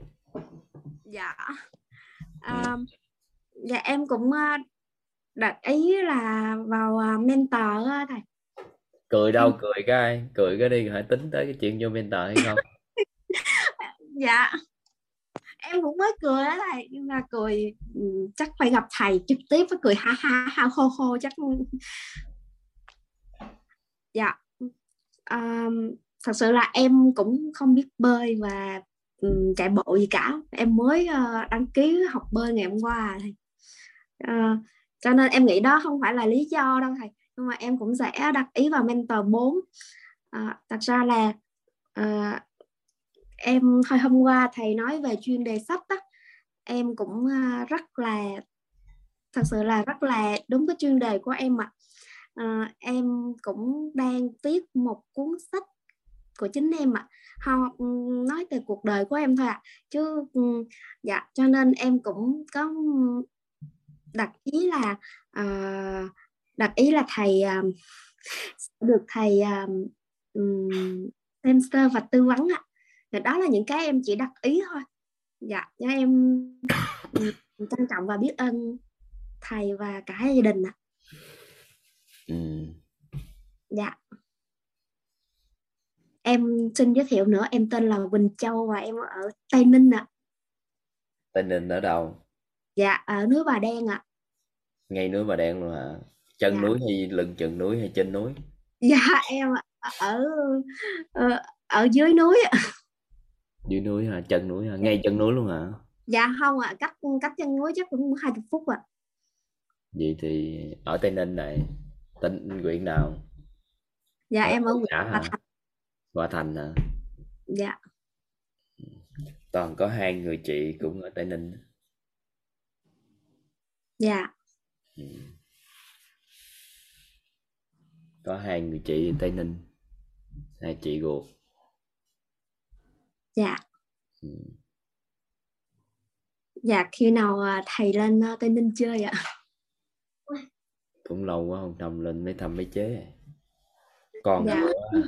Dạ. À, dạ em cũng à, đặt ý là vào à, mentor thầy. Cười đâu cười cái cười cái đi hãy tính tới cái chuyện vô mentor hay không? Dạ. Em cũng mới cười đó thầy nhưng mà cười ừ, chắc phải gặp thầy trực tiếp với cười ha ha ha hô hô chắc dạ. Um, thật sự là em cũng không biết bơi và um, chạy bộ gì cả. Em mới uh, đăng ký học bơi ngày hôm qua thầy. Uh, cho nên em nghĩ đó không phải là lý do đâu thầy nhưng mà em cũng sẽ đặt ý vào mentor 4 à, thật ra là à, em hồi hôm qua thầy nói về chuyên đề sách đó em cũng à, rất là thật sự là rất là đúng cái chuyên đề của em ạ à. em cũng đang viết một cuốn sách của chính em ạ à. nói về cuộc đời của em thôi ạ à. chứ ừ, dạ cho nên em cũng có đặt ý là uh, đặt ý là thầy uh, được thầy um, xem sơ và tư vấn ạ à. đó là những cái em chỉ đặt ý thôi dạ cho em trân trọng và biết ơn thầy và cả gia đình ạ à. ừ. dạ em xin giới thiệu nữa em tên là Quỳnh Châu và em ở Tây Ninh ạ à. Tây Ninh ở đâu dạ ở núi Bà Đen ạ. À. ngay núi Bà Đen luôn hả? Chân dạ. núi hay lưng chừng núi hay trên núi? Dạ em ở ở, ờ, ở dưới núi dưới núi hả? Chân núi hả? Ngay chân núi luôn hả? Dạ không ạ. À. cách cách chân núi chắc cũng hai chục phút ạ. À. vậy thì ở tây ninh này tỉnh huyện nào? Dạ ở em ở huyện hòa thành. Hòa thành hả? Dạ. Toàn có hai người chị cũng ở tây ninh dạ. Ừ. Có hai người chị tây ninh hai chị ruột. Dạ. Ừ. dạ khi nào à, thầy lên à, tây ninh chơi ạ? Cũng lâu quá không thăm lên mới thăm mấy chế. Con dạ. của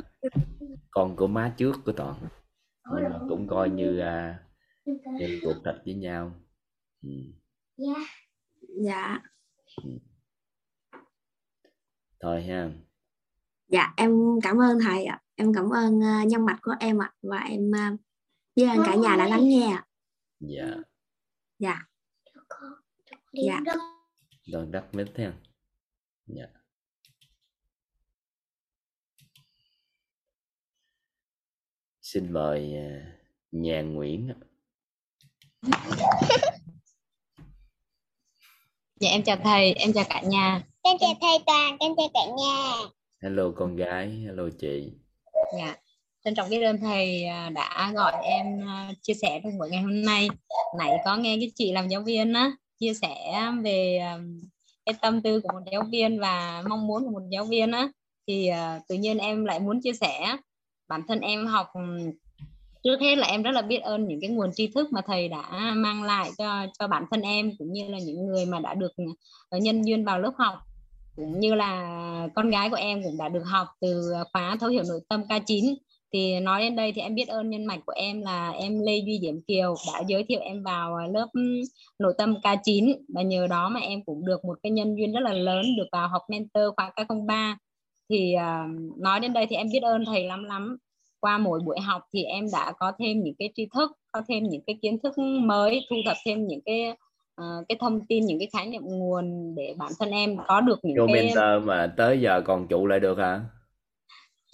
con của má trước của toàn. Nhưng mà cũng coi như à, như ruột thịt với nhau. Ừ. dạ dạ. Thôi ha. Dạ em cảm ơn thầy ạ. Em cảm ơn uh, nhân mạch của em ạ. Và em uh, biết ơn cả nhà đã lắng nghe ạ. Dạ. Dạ. Dạ. Đoàn đất mít theo dạ. Xin mời uh, nhà Nguyễn dạ em chào thầy em chào cả nhà. Em chào thầy toàn em chào cả nhà. Hello con gái hello chị. Dạ trân trọng biết ơn thầy à, đã gọi em à, chia sẻ trong buổi ngày hôm nay. Nãy có nghe cái chị làm giáo viên á chia sẻ về à, cái tâm tư của một giáo viên và mong muốn của một giáo viên á. Thì tự nhiên em lại muốn chia sẻ bản thân em học trước hết là em rất là biết ơn những cái nguồn tri thức mà thầy đã mang lại cho cho bản thân em cũng như là những người mà đã được ờ, nhân duyên vào lớp học. Cũng như là con gái của em cũng đã được học từ khóa thấu hiểu nội tâm K9 thì nói đến đây thì em biết ơn nhân mạch của em là em Lê Duy Diễm Kiều đã giới thiệu em vào lớp nội tâm K9 và nhờ đó mà em cũng được một cái nhân duyên rất là lớn được vào học mentor khóa K03 thì uh, nói đến đây thì em biết ơn thầy lắm lắm qua mỗi buổi học thì em đã có thêm những cái tri thức có thêm những cái kiến thức mới thu thập thêm những cái uh, cái thông tin những cái khái niệm nguồn để bản thân em có được những Vô cái mentor mà tới giờ còn trụ lại được hả?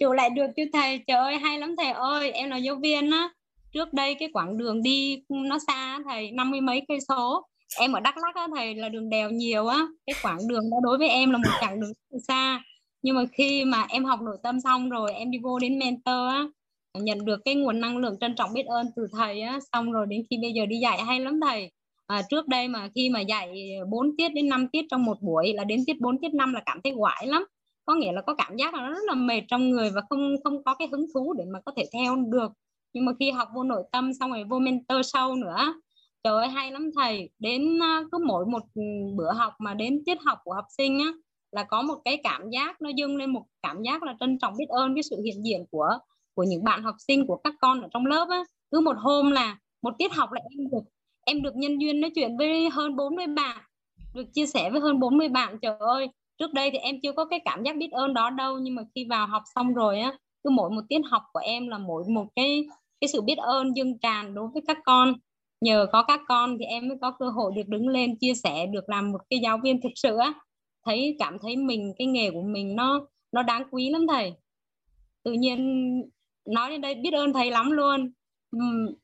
Trụ lại được chứ thầy trời ơi hay lắm thầy ơi em là giáo viên á. Trước đây cái quãng đường đi nó xa thầy năm mươi mấy cây số. Em ở Đắk Lắk á thầy là đường đèo nhiều á. Cái quãng đường đó đối với em là một chặng đường xa nhưng mà khi mà em học nội tâm xong rồi em đi vô đến mentor á nhận được cái nguồn năng lượng trân trọng biết ơn từ thầy á xong rồi đến khi bây giờ đi dạy hay lắm thầy. À, trước đây mà khi mà dạy 4 tiết đến 5 tiết trong một buổi là đến tiết 4 tiết 5 là cảm thấy quải lắm. Có nghĩa là có cảm giác là nó rất là mệt trong người và không không có cái hứng thú để mà có thể theo được. Nhưng mà khi học vô nội tâm xong rồi vô mentor sâu nữa trời ơi hay lắm thầy. Đến à, cứ mỗi một ừ, bữa học mà đến tiết học của học sinh á là có một cái cảm giác, nó dâng lên một cảm giác là trân trọng biết ơn cái sự hiện diện của của những bạn học sinh, của các con ở trong lớp á. Cứ một hôm là một tiết học là em được em được nhân duyên nói chuyện với hơn 40 bạn, được chia sẻ với hơn 40 bạn. Trời ơi, trước đây thì em chưa có cái cảm giác biết ơn đó đâu, nhưng mà khi vào học xong rồi á, cứ mỗi một tiết học của em là mỗi một cái cái sự biết ơn dâng tràn đối với các con. Nhờ có các con thì em mới có cơ hội được đứng lên, chia sẻ, được làm một cái giáo viên thực sự á thấy, cảm thấy mình, cái nghề của mình nó nó đáng quý lắm thầy. Tự nhiên nói đến đây biết ơn thầy lắm luôn.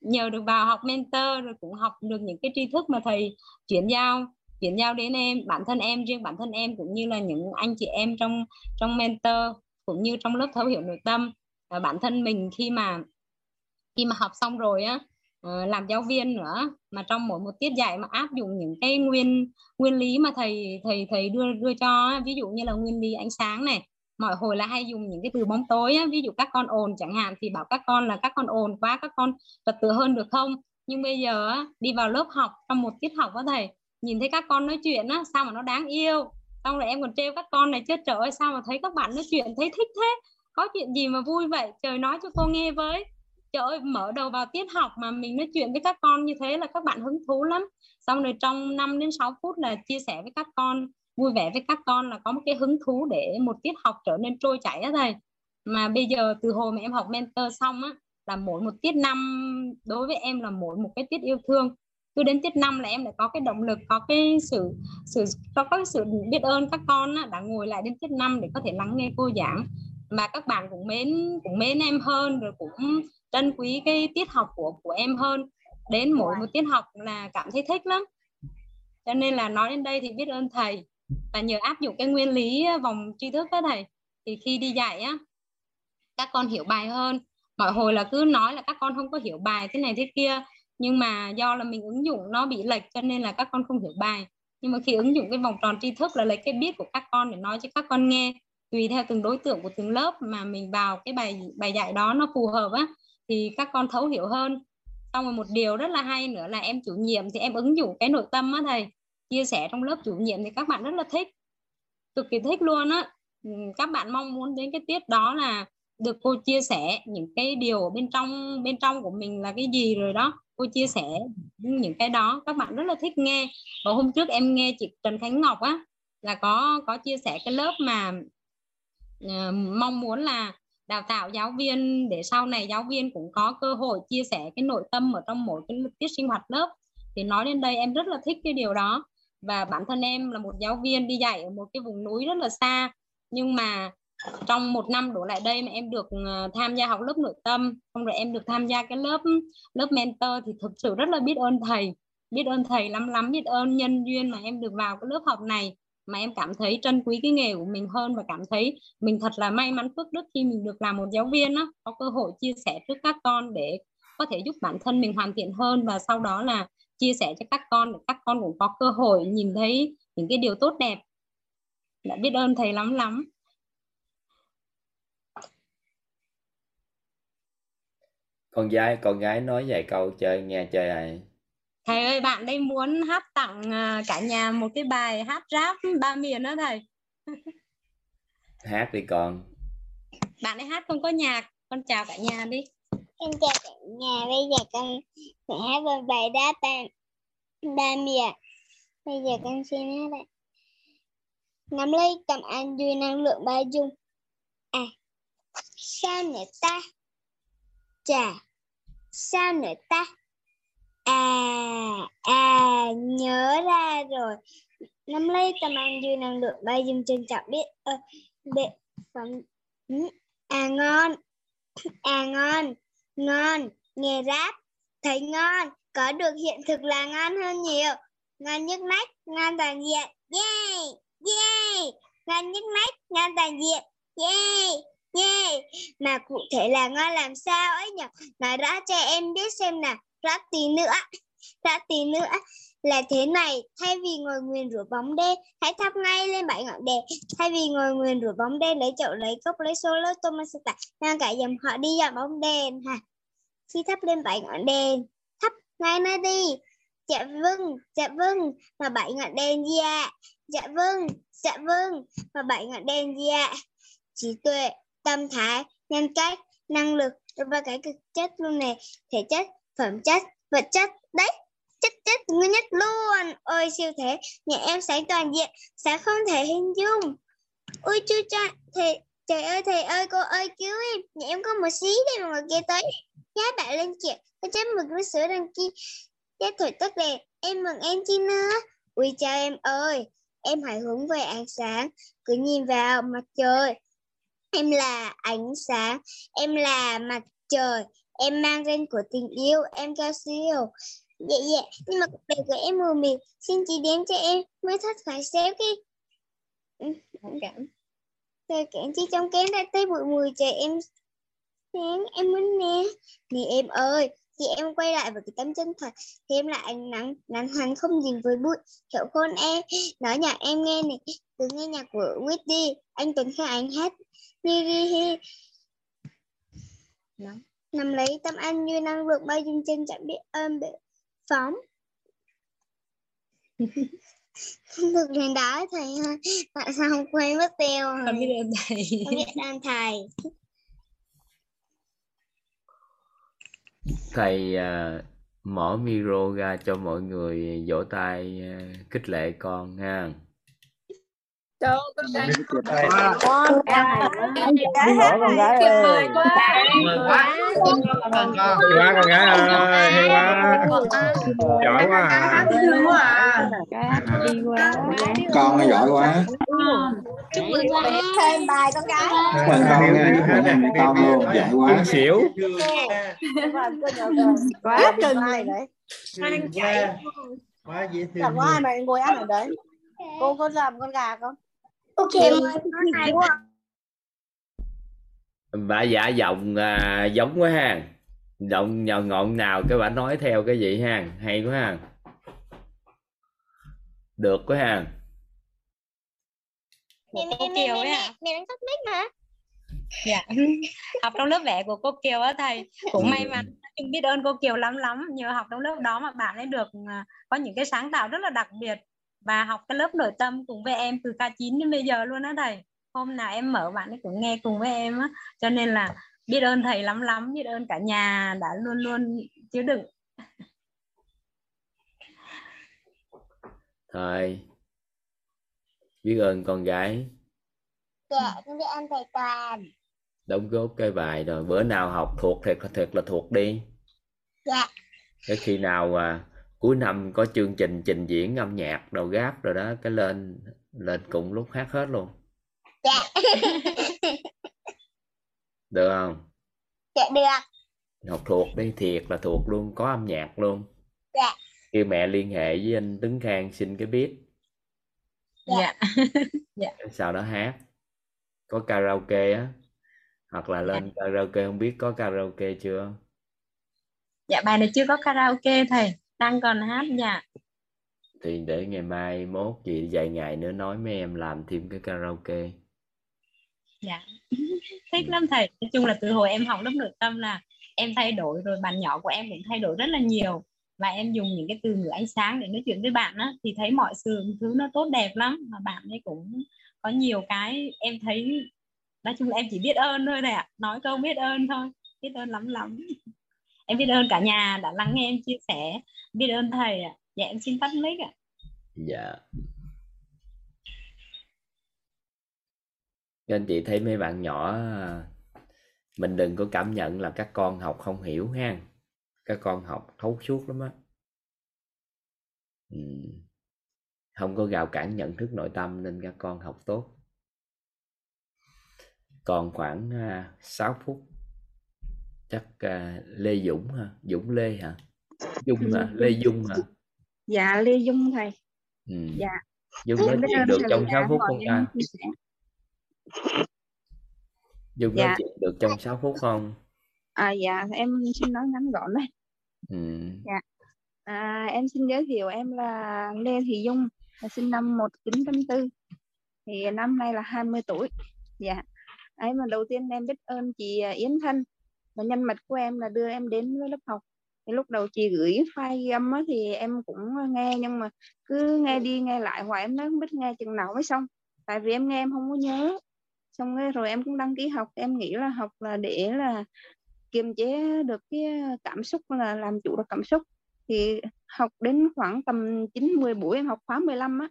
Nhờ được vào học mentor rồi cũng học được những cái tri thức mà thầy chuyển giao chuyển giao đến em, bản thân em, riêng bản thân em cũng như là những anh chị em trong trong mentor cũng như trong lớp thấu hiểu nội tâm. Và bản thân mình khi mà khi mà học xong rồi á Ờ, làm giáo viên nữa. Mà trong mỗi một tiết dạy mà áp dụng những cái nguyên nguyên lý mà thầy thầy thầy đưa đưa cho ví dụ như là nguyên lý ánh sáng này mọi hồi là hay dùng những cái từ bóng tối á, ví dụ các con ồn chẳng hạn thì bảo các con là các con ồn quá các con trật tự hơn được không? Nhưng bây giờ á, đi vào lớp học trong một tiết học có thầy nhìn thấy các con nói chuyện á sao mà nó đáng yêu? Xong rồi em còn trêu các con này chết trời ơi sao mà thấy các bạn nói chuyện thấy thích thế? Có chuyện gì mà vui vậy? Trời nói cho cô nghe với trời ơi mở đầu vào tiết học mà mình nói chuyện với các con như thế là các bạn hứng thú lắm. Xong rồi trong 5 đến 6 phút là chia sẻ với các con vui vẻ với các con là có một cái hứng thú để một tiết học trở nên trôi chảy á thầy. Mà bây giờ từ hồi mà em học mentor xong á là mỗi một tiết năm đối với em là mỗi một cái tiết yêu thương. Cứ đến tiết năm là em lại có cái động lực có cái sự sự có cái sự biết ơn các con á, đã ngồi lại đến tiết năm để có thể lắng nghe cô giảng. Mà các bạn cũng mến cũng mến em hơn rồi cũng trân quý cái tiết học của của em hơn. Đến mỗi một tiết học là cảm thấy thích lắm. Cho nên là nói đến đây thì biết ơn thầy. Và nhờ áp dụng cái nguyên lý ờ, vòng tri thức đó thầy, thì khi đi dạy á, các con hiểu bài hơn. Mọi hồi là cứ nói là các con không có hiểu bài thế này thế kia, nhưng mà do là mình ứng dụng nó bị lệch cho nên là các con không hiểu bài. Nhưng mà khi ứng dụng cái vòng tròn tri thức là lấy cái biết của các con để nói cho các con nghe, tùy theo từng đối tượng của từng lớp mà mình vào cái bài bài dạy đó nó phù hợp á thì các con thấu hiểu hơn. Xong rồi một điều rất là hay nữa là em chủ nhiệm thì em ứng dụng cái nội tâm á thầy. Chia sẻ trong lớp chủ nhiệm thì các bạn rất là thích. Cực kỳ thích luôn á. Ừ, các bạn mong muốn đến cái tiết đó là được cô chia sẻ những cái điều bên trong bên trong của mình là cái gì rồi đó. Cô chia sẻ những cái đó các bạn rất là thích nghe. Và hôm trước em nghe chị Trần Khánh Ngọc á là có có chia sẻ cái lớp mà uh, mong muốn là đào tạo giáo viên để sau này giáo viên cũng có cơ hội chia sẻ cái nội tâm ở trong mỗi cái tiết sinh hoạt lớp. Thì nói đến đây em rất là thích cái điều đó. Và bản thân em là một giáo viên đi dạy ở một cái vùng núi rất là xa. Nhưng mà trong một năm đổ lại đây mà em được ờ, tham gia học lớp nội tâm, xong rồi em được tham gia cái lớp lớp mentor thì thực sự rất là biết ơn thầy. Biết ơn thầy lắm lắm, biết ơn nhân duyên mà em được vào cái lớp học này mà em cảm thấy trân quý cái nghề của mình hơn và cảm thấy mình thật là may mắn, phước đức khi mình được làm một giáo viên đó có cơ hội chia sẻ trước các con để có thể giúp bản thân mình hoàn thiện hơn và sau đó là chia sẻ cho các con để các con cũng có cơ hội nhìn thấy những cái điều tốt đẹp. Đã biết ơn thầy lắm lắm. Con gái con gái nói vài câu chơi, nghe chơi này thầy ơi bạn đây muốn hát tặng à, cả nhà một cái bài hát rap ba miền đó thầy hát đi con bạn ấy hát không có nhạc con chào cả nhà đi Em chào cả nhà, bây giờ con sẽ hát một bài đáp ba, ba miệng. Bây giờ con xin hát đây. Nắm lấy tầm an duy năng lượng ba dung. À, sao nữa ta? Chà, sao nữa ta? À, à, nhớ ra rồi. Nắm lấy tâm an dư năng lượng bay dung trân trọng biết ơi biết phẩm à ngon. À ngon. Ngon. Nghe rap thấy ngon. Có được hiện thực là ngon hơn nhiều. Ngon nhức nách ngon toàn diện. Yay! Yay! Ngon nhức nách ngon toàn diện. Yay! Yay! Mà cụ thể là ngon làm sao ấy nhỉ? Nói rõ cho em biết xem nào rõ tí nữa. Rõ tí nữa. Là thế này, thay vì ngồi nguyền rửa bóng đen, hãy thắp ngay lên bảy ngọn đèn. Thay vì ngồi nguyền rửa bóng đen lấy chậu, lấy cốc, lấy xô, lấy tô sơ tải đang cả dòng họ đi dạo bóng đèn ha. Khi thắp lên bảy ngọn đèn, thắp ngay nơi đi. Dạ vâng dạ vâng mà bảy ngọn đèn gì ạ? Dạ vâng dạ vâng mà bảy ngọn đèn gì ạ? Trí tuệ, tâm thái, nhân cách, năng lực và cái cực chất luôn này thể chất phẩm chất, vật chất. Đấy, chất chất nguyên nhất luôn. Ôi, siêu thế. Nhà em sáng toàn diện, sáng không thể hình dung. Ôi chú cha thầy, trời ơi, thầy ơi, cô ơi, cứu em. Nhà em có một xí đây mà người kia tới. Giá bạn lên chuyện có chấm mực với sữa đằng kia. Giá thổi tắt đèn. Em mừng em chi nữa ui chào em ơi. Em hãy hướng về ánh sáng. Cứ nhìn vào mặt trời. Em là ánh sáng. Em là mặt trời em mang tên của tình yêu em cao siêu dạ dạ. Nhưng mà cuộc đời của em mù mịt. Xin chỉ đến cho em mới thất phải xéo cái ừ, cảm. Rồi cạn chi trong kén ra tới bụi mùi trời em sáng em muốn nè nè em ơi khi em quay lại với cái tâm chân thật thì em lại nắng nắng hắn không dính với bụi. Hiểu khôn em nói nhạc em nghe này. Từ nghe nhạc của Whitney. Anh Tuấn Khang anh hát. Đi đi hi nằm lấy tâm anh như năng lượng bao dung chân chẳng biết ơn bị phóng. Không được liền đó thầy ơi tại sao không quên mất tiêu? Rồi con biết ơn thầy. Con biết ơn thầy. Thầy à, mở micro ra cho mọi người vỗ tay à, khích lệ con ha Trời ơi, con gái con con gái tuyệt vời ơi quá. con quá. con gái. Ơi hay quá giỏi quá à. con nó giỏi quá. Chúc mừng con. thêm bài con gái. Mình con nha chúc mừng em con luôn giỏi quá. Con xỉu. Quá cưng. quá quá dễ thương làm ai mà ngồi ăn ở đấy. Cô có làm con gà không ok em ơi hay quá bà giả giọng à, giống quá ha. Giọng nhào ngọn nào cái bà nói theo cái gì ha? Hay quá ha. Được quá ha. Mẹ mẹ Kiều mẹ ấy mẹ mẹ đang tắt mic mà. Dạ. Học trong lớp vẽ của cô Kiều á thầy. Cũng may mắn biết ơn cô Kiều lắm lắm. Nhờ học trong lớp đó mà bạn ấy được à, có những cái sáng tạo rất là đặc biệt và học cái lớp nội tâm cùng với em từ K9 đến bây giờ luôn á thầy. Hôm nào em mở bạn ấy cũng nghe cùng với em á. Cho nên là biết ơn thầy lắm lắm biết ơn cả nhà đã luôn luôn chứa đựng. Thôi biết ơn con gái. Dạ con biết ơn thầy toàn. Đóng góp cái bài rồi bữa nào học thuộc thiệt là thiệt là thuộc đi. Dạ. Cái khi nào à, cuối năm có chương trình trình diễn âm nhạc đầu gáp rồi đó cái lên lên cùng lúc hát hết luôn. Dạ. Được không? Dạ được học thuộc đi thiệt là thuộc luôn có âm nhạc luôn. Dạ. Kêu mẹ liên hệ với anh Tấn Khang xin cái biết dạ. Dạ. Sau đó hát. Có karaoke á. Hoặc là lên karaoke không biết có karaoke chưa? Dạ bài này chưa có karaoke thầy đang còn hát dạ thì để ngày mai mốt chị vài ngày nữa nói mấy em làm thêm cái karaoke. Dạ. Thích lắm thầy. Nói chung là từ hồi em học lớp nội tâm là em thay đổi rồi bạn nhỏ của em cũng thay đổi rất là nhiều. Và em dùng những cái từ ngữ ánh sáng để nói chuyện với bạn á thì thấy mọi sự thứ nó tốt đẹp lắm. Mà bạn ấy cũng có nhiều cái em thấy nói chung là em chỉ biết ơn thôi thầy ạ. Nói câu biết ơn thôi. Biết ơn lắm lắm em biết ơn cả nhà đã lắng nghe em chia sẻ. Biết ơn thầy ạ. Dạ em xin tắt mic ạ. Dạ. Các anh chị thấy mấy bạn nhỏ, mình đừng có cảm nhận là các con học không hiểu ha. Các con học thấu suốt lắm á. Ừ. không có gào cản nhận thức nội tâm nên các con học tốt. Còn khoảng à, 6 phút chắc uh, Lê Dũng ha Dũng Lê hả? Dung hả? Lê Dung. Hả? Dạ Lê Dung thầy. Ừ. dạ. Dung nói chuyện được trong 6 phút không ta. Dung Dạ. nói chuyện được trong 6 phút không? À dạ em xin nói ngắn gọn đây. Ừ. dạ. À, em xin giới thiệu em là Lê Thị Dung sinh năm 1984 thì năm nay là 20 tuổi. Dạ. Ấy mà đầu tiên em biết ơn chị à, Yến Thanh và nhân mạch của em là đưa em đến với lớp học. Thì lúc đầu chị gửi file ghi âm á, thì em cũng nghe nhưng mà cứ nghe đi nghe lại hoài em nói không biết nghe chừng nào mới xong. Tại vì em nghe em không có nhớ. Xong rồi, rồi em cũng đăng ký học. Em nghĩ là học là để là kiềm chế được cái cảm xúc là làm chủ được cảm xúc. Thì học đến khoảng tầm 9 10 buổi em học khóa 15 á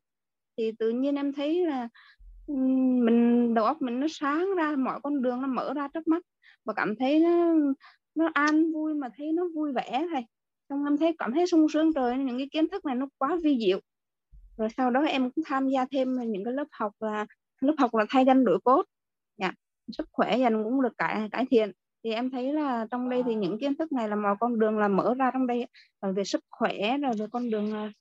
thì tự nhiên em thấy là mình đầu óc mình nó sáng ra mọi con đường nó mở ra trước mắt và cảm thấy nó nó an vui, mà thấy nó vui vẻ thầy xong em thấy cảm thấy sung sướng trời những cái kiến thức này nó quá vi diệu. Rồi sau đó em cũng tham gia thêm những cái lớp học là, lớp học là thay danh đổi cốt. Yeah. sức khỏe dành cũng được cải cải thiện. Thì em thấy là trong đây thì những kiến thức này là mọi con đường là mở ra trong đây là về sức khỏe, rồi về con đường à,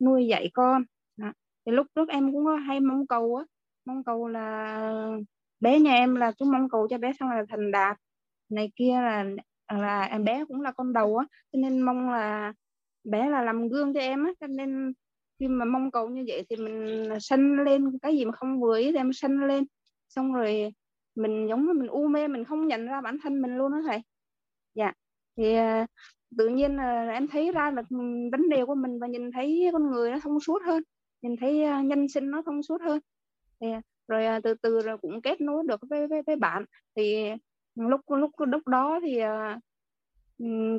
nuôi dạy con. Đó. thì lúc trước em cũng có hay mong cầu á. Mong cầu là bé nhà em là cứ mong cầu cho bé sau là thành đạt này kia là là em bé cũng là con đầu á cho nên mong là bé là làm gương cho em á cho nên khi mà mong cầu như vậy thì mình sanh lên cái gì mà không vừa ý thì em sanh lên. Xong rồi mình giống như mình u mê mình không nhận ra bản thân mình luôn đó thầy. Dạ thì à, tự nhiên là em thấy ra được vấn đề của mình và nhìn thấy con người nó thông suốt hơn nhìn thấy à, nhân sinh nó thông suốt hơn. Thì, à, rồi từ từ rồi cũng kết nối được với với, với bạn. Thì lúc lúc lúc đó thì à,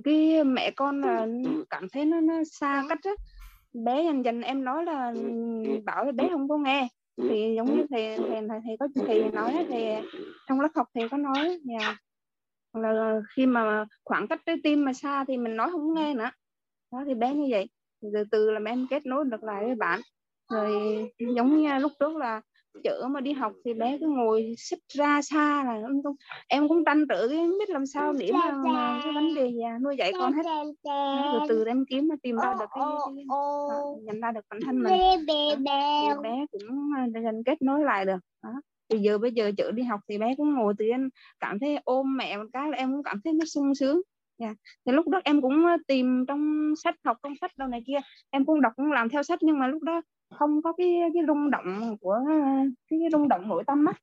cái mẹ con là cảm thấy nó nó xa cách á. Bé dần dần em nói là bảo là bé không có nghe. Thì giống như thầy thầy thầy, thầy có thầy nói thì trong lớp học thầy có nói nhà là khi mà khoảng cách trái tim mà xa thì mình nói không nghe nữa. Đó thì bé như vậy. Từ từ là em kết nối được lại với bạn. Rồi giống như lúc trước là chở mà đi học thì bé cứ ngồi xích ra xa là em cũng em cũng tranh trở cái biết làm sao để mà, mà cái vấn đề gì à, nuôi dạy con hết. từ từ em kiếm mà tìm ra được cái, cái, nhận ra được bản thân mình. Đó, thì bé cũng à, dần kết nối lại được. Đó. Thì giờ bây giờ chở đi học thì bé cũng ngồi từ em cảm thấy ôm mẹ một cái là em cũng cảm thấy nó sung sướng. Dạ. thì lúc đó em cũng ờ, tìm trong sách học trong sách đâu này kia em cũng đọc cũng làm theo sách nhưng mà lúc đó không có cái cái rung động của cái, cái rung động nội tâm á.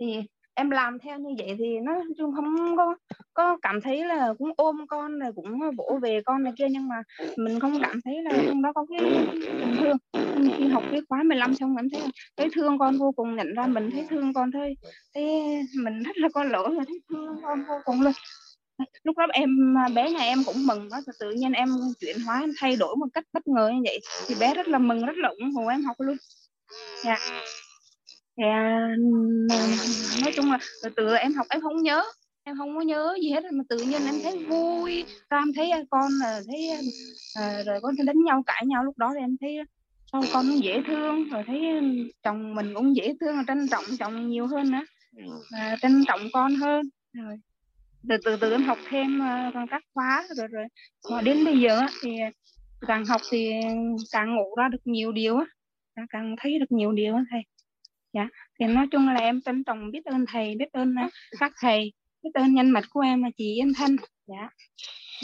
Thì em làm theo như vậy thì nó chung không có có cảm thấy là cũng ôm con rồi cũng vỗ về con này kia nhưng mà mình không cảm thấy là trong đó có cái tình thương. Nhưng khi học cái khóa 15 xong cảm thấy thấy thương con vô cùng nhận ra mình thấy thương con thôi. Thế mình rất là có lỗi mà thấy thương con vô cùng luôn lúc đó em bé nhà em cũng mừng đó tự nhiên em chuyển hóa em thay đổi một cách bất ngờ như vậy. Thì bé rất là mừng rất là ủng hộ em học luôn. Dạ. Thì, à, nói chung là từ từ em học em không nhớ em không có nhớ gì hết mà tự nhiên em thấy vui. Em thấy con là thấy à, rồi có đánh nhau cãi nhau. Lúc đó thì em thấy sao con dễ thương rồi thấy chồng mình cũng dễ thương trân trọng chồng nhiều hơn nữa à, trân trọng con hơn. Rồi từ từ từ em học thêm uh, các khóa rồi rồi. Mà đến bây giờ á, thì càng học thì càng ngộ ra được nhiều điều á. Càng, càng thấy được nhiều điều á thầy. Dạ thì nói chung là em trân trọng biết ơn thầy biết ơn à, các thầy biết ơn nhân mạch của em là chị Yên Thân dạ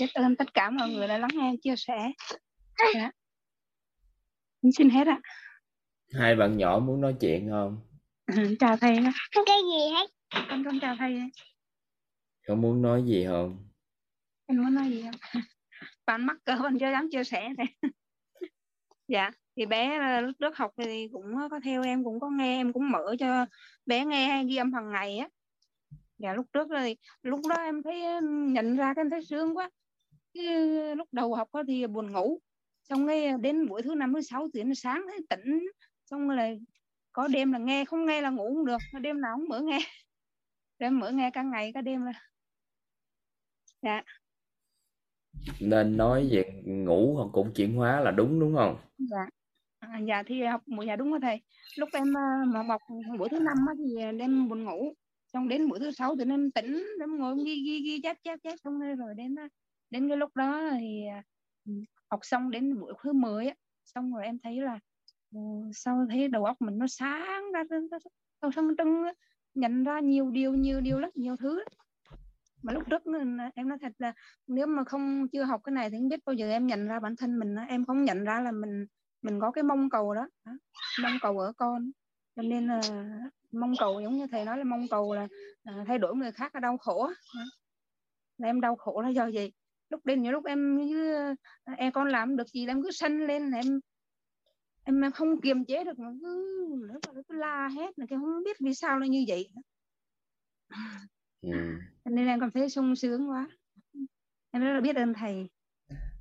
biết ơn tất cả mọi người đã lắng nghe chia sẻ. Dạ. Em xin hết ạ. Hai bạn nhỏ muốn nói chuyện không? Chào thầy. Không cái gì hết. con con chào thầy có muốn nói gì không? Em muốn nói gì không? Bạn mắc cỡ bạn chưa dám chia sẻ này dạ thì bé ờ, lúc trước học thì cũng có theo, em cũng có nghe, em cũng mở cho bé nghe ghi âm hàng ngày á. Dạ lúc trước thì, lúc đó em thấy ờ, nhận ra cái em thấy sướng quá. Cái lúc đầu học thì buồn ngủ. Xong nghe ờ, đến buổi thứ năm, thứ sáu thì sáng thấy tỉnh. Xong rồi có đêm là nghe, không nghe là ngủ không được. Đêm nào cũng mở nghe. Đêm mở nghe cả ngày, cả đêm là dạ nên nói về ngủ hoặc cũng chuyển hóa là đúng đúng không dạ à, dạ thì học một dạ đúng rồi thầy lúc em à, mà học buổi thứ năm á, thì đêm buồn ngủ xong đến buổi thứ sáu thì em tỉnh em ngồi ghi ghi ghi chép chép chép xong rồi rồi đến đến cái lúc đó thì à, học xong đến buổi thứ 10 á xong rồi em thấy là ừ, sau thấy đầu óc mình nó sáng ra xong trưng á, nhận ra nhiều điều nhiều điều rất nhiều thứ mà lúc trước em nói thật là nếu mà không chưa học cái này thì không biết bao giờ em nhận ra bản thân mình em không nhận ra là mình mình có cái mong cầu đó, mong cầu ở con. Cho nên là mong cầu giống như thầy nói là mong cầu là à, thay đổi người khác là đau khổ là em đau khổ là do gì? Lúc đến những lúc em như em à, con làm được gì em cứ sân lên em em, em không kiềm chế được mà cứ nó cứ la hết là cái không biết vì sao nó như vậy ừ. nên em cảm thấy sung sướng quá. Em rất là biết ơn thầy.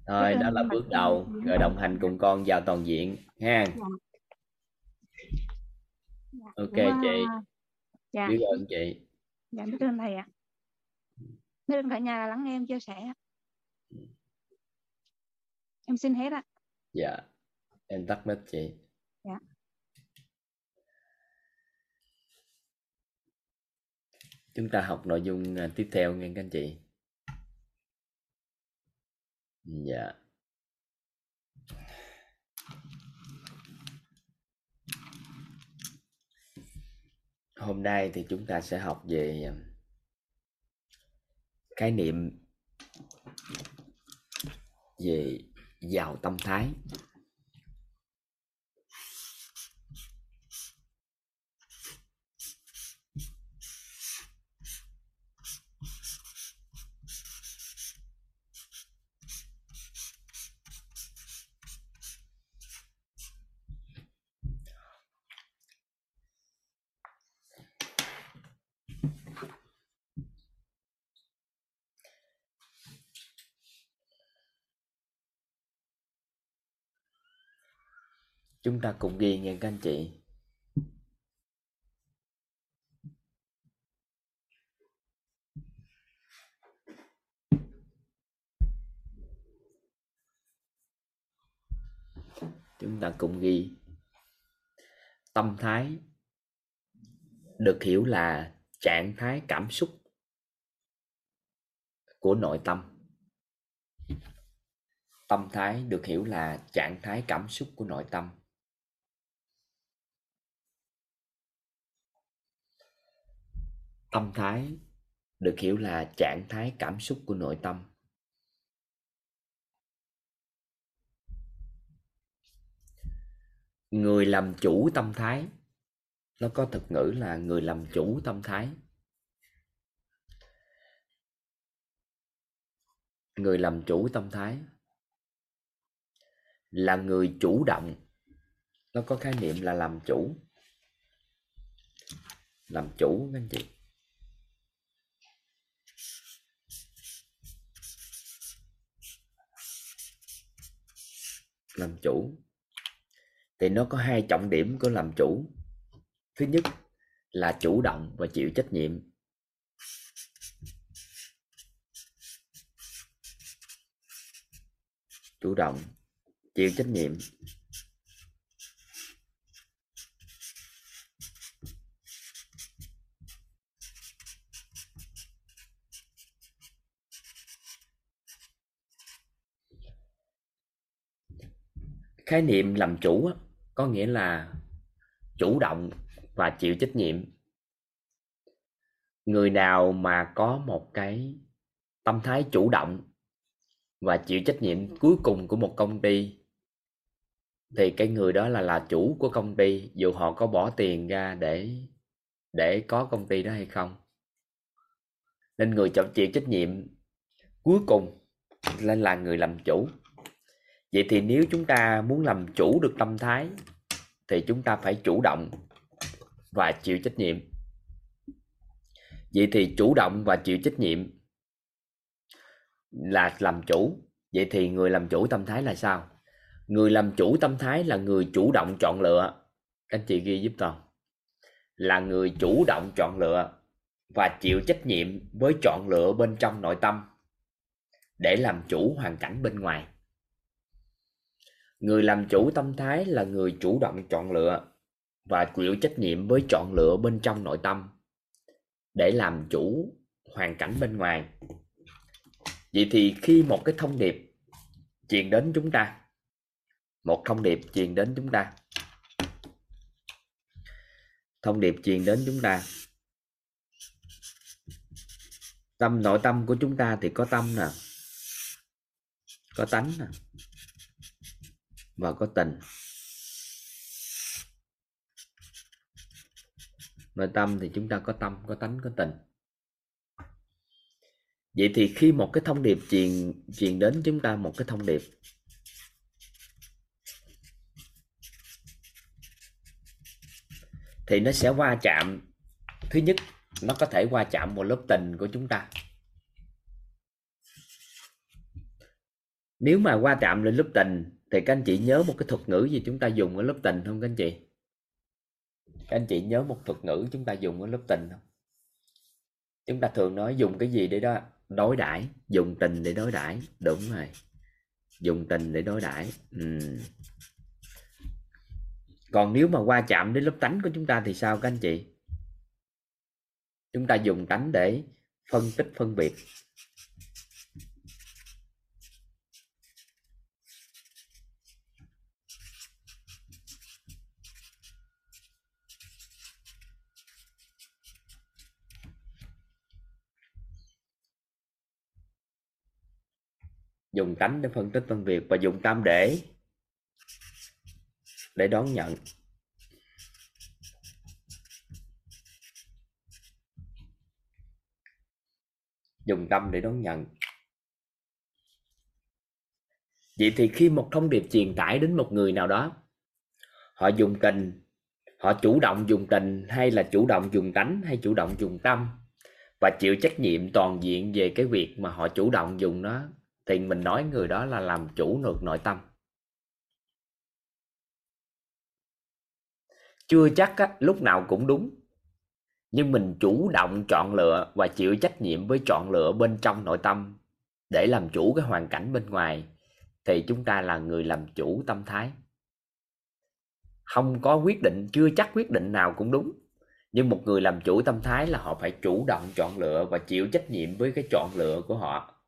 Thôi đó là bước đầu. Rồi đồng hành cùng con vào toàn diện ha. Dạ. ok Đúng, chị. dạ. biết ơn chị. Dạ biết ơn thầy ạ. Biết ơn cả nhà lắng nghe em chia sẻ. Em xin hết ạ. Dạ em tắt mic chị dạ chúng ta học nội dung à, tiếp theo nghe các anh chị. Dạ. Hôm nay thì chúng ta sẽ học về à, khái niệm về giàu tâm thái. Chúng ta cùng ghi nghe các anh chị. Chúng ta cùng ghi. Tâm thái được hiểu là trạng thái cảm xúc của nội tâm. Tâm thái được hiểu là trạng thái cảm xúc của nội tâm. Tâm thái, được hiểu là trạng thái cảm xúc của nội tâm. Người làm chủ tâm thái, nó có thuật ngữ là người làm chủ tâm thái. Người làm chủ tâm thái là người chủ động, nó có khái niệm là làm chủ. Làm chủ các anh chị. Làm chủ. Thì nó có hai trọng điểm của làm chủ. Thứ nhất là chủ động và chịu trách nhiệm. Chủ động, chịu trách nhiệm. Khái niệm làm chủ có nghĩa là chủ động và chịu trách nhiệm. Người nào mà có một cái tâm thái chủ động và chịu trách nhiệm cuối cùng của một công ty, thì cái người đó là là chủ của công ty, dù họ có bỏ tiền ra để để có công ty đó hay không. Nên người chịu chịu trách nhiệm cuối cùng lên là người làm chủ vậy thì nếu chúng ta muốn làm chủ được tâm thái, thì chúng ta phải chủ động và chịu trách nhiệm. Vậy thì chủ động và chịu trách nhiệm là làm chủ. Vậy thì người làm chủ tâm thái là sao? Người làm chủ tâm thái là người chủ động chọn lựa. Các anh chị ghi giúp toàn là người chủ động chọn lựa và chịu trách nhiệm với chọn lựa bên trong nội tâm để làm chủ hoàn cảnh bên ngoài người làm chủ tâm thái là người chủ động chọn lựa và chịu trách nhiệm với chọn lựa bên trong nội tâm để làm chủ hoàn cảnh bên ngoài. Vậy thì khi một cái thông điệp truyền đến chúng ta, một thông điệp truyền đến chúng ta, thông điệp truyền đến chúng ta, tâm, nội tâm của chúng ta thì có tâm nè, có tánh nè và có tình. Nội tâm thì chúng ta có tâm, có tánh, có tình. Vậy thì khi một cái thông điệp truyền truyền đến chúng ta một cái thông điệp. Thì nó sẽ va chạm. Thứ nhất, nó có thể va chạm một lớp tình của chúng ta. Nếu mà qua chạm lên lớp tình, thì các anh chị nhớ một cái thuật ngữ gì chúng ta dùng ở lớp tình không các anh chị? Các anh chị nhớ một thuật ngữ chúng ta dùng ở lớp tình không? Chúng ta thường nói dùng cái gì để đó? Đối đãi, dùng tình để đối đãi. Đúng rồi. Dùng tình để đối đãi. Ừ. còn nếu mà qua chạm đến lớp tánh của chúng ta thì sao các anh chị? Chúng ta dùng tánh để phân tích, phân biệt. Dùng tánh để phân tích phân biệt và dùng tâm để để đón nhận. Dùng tâm để đón nhận. Vậy thì khi một thông điệp truyền tải đến một người nào đó, họ dùng tình họ chủ động dùng tình hay là chủ động dùng tánh hay chủ động dùng tâm và chịu trách nhiệm toàn diện về cái việc mà họ chủ động dùng nó thì mình nói người đó là làm chủ được nội tâm. Chưa chắc á, lúc nào cũng đúng. Nhưng mình chủ động chọn lựa và chịu trách nhiệm với chọn lựa bên trong nội tâm để làm chủ cái hoàn cảnh bên ngoài thì chúng ta là người làm chủ tâm thái. Không có quyết định chưa chắc quyết định nào cũng đúng. Nhưng một người làm chủ tâm thái là họ phải chủ động chọn lựa và chịu trách nhiệm với cái chọn lựa của họ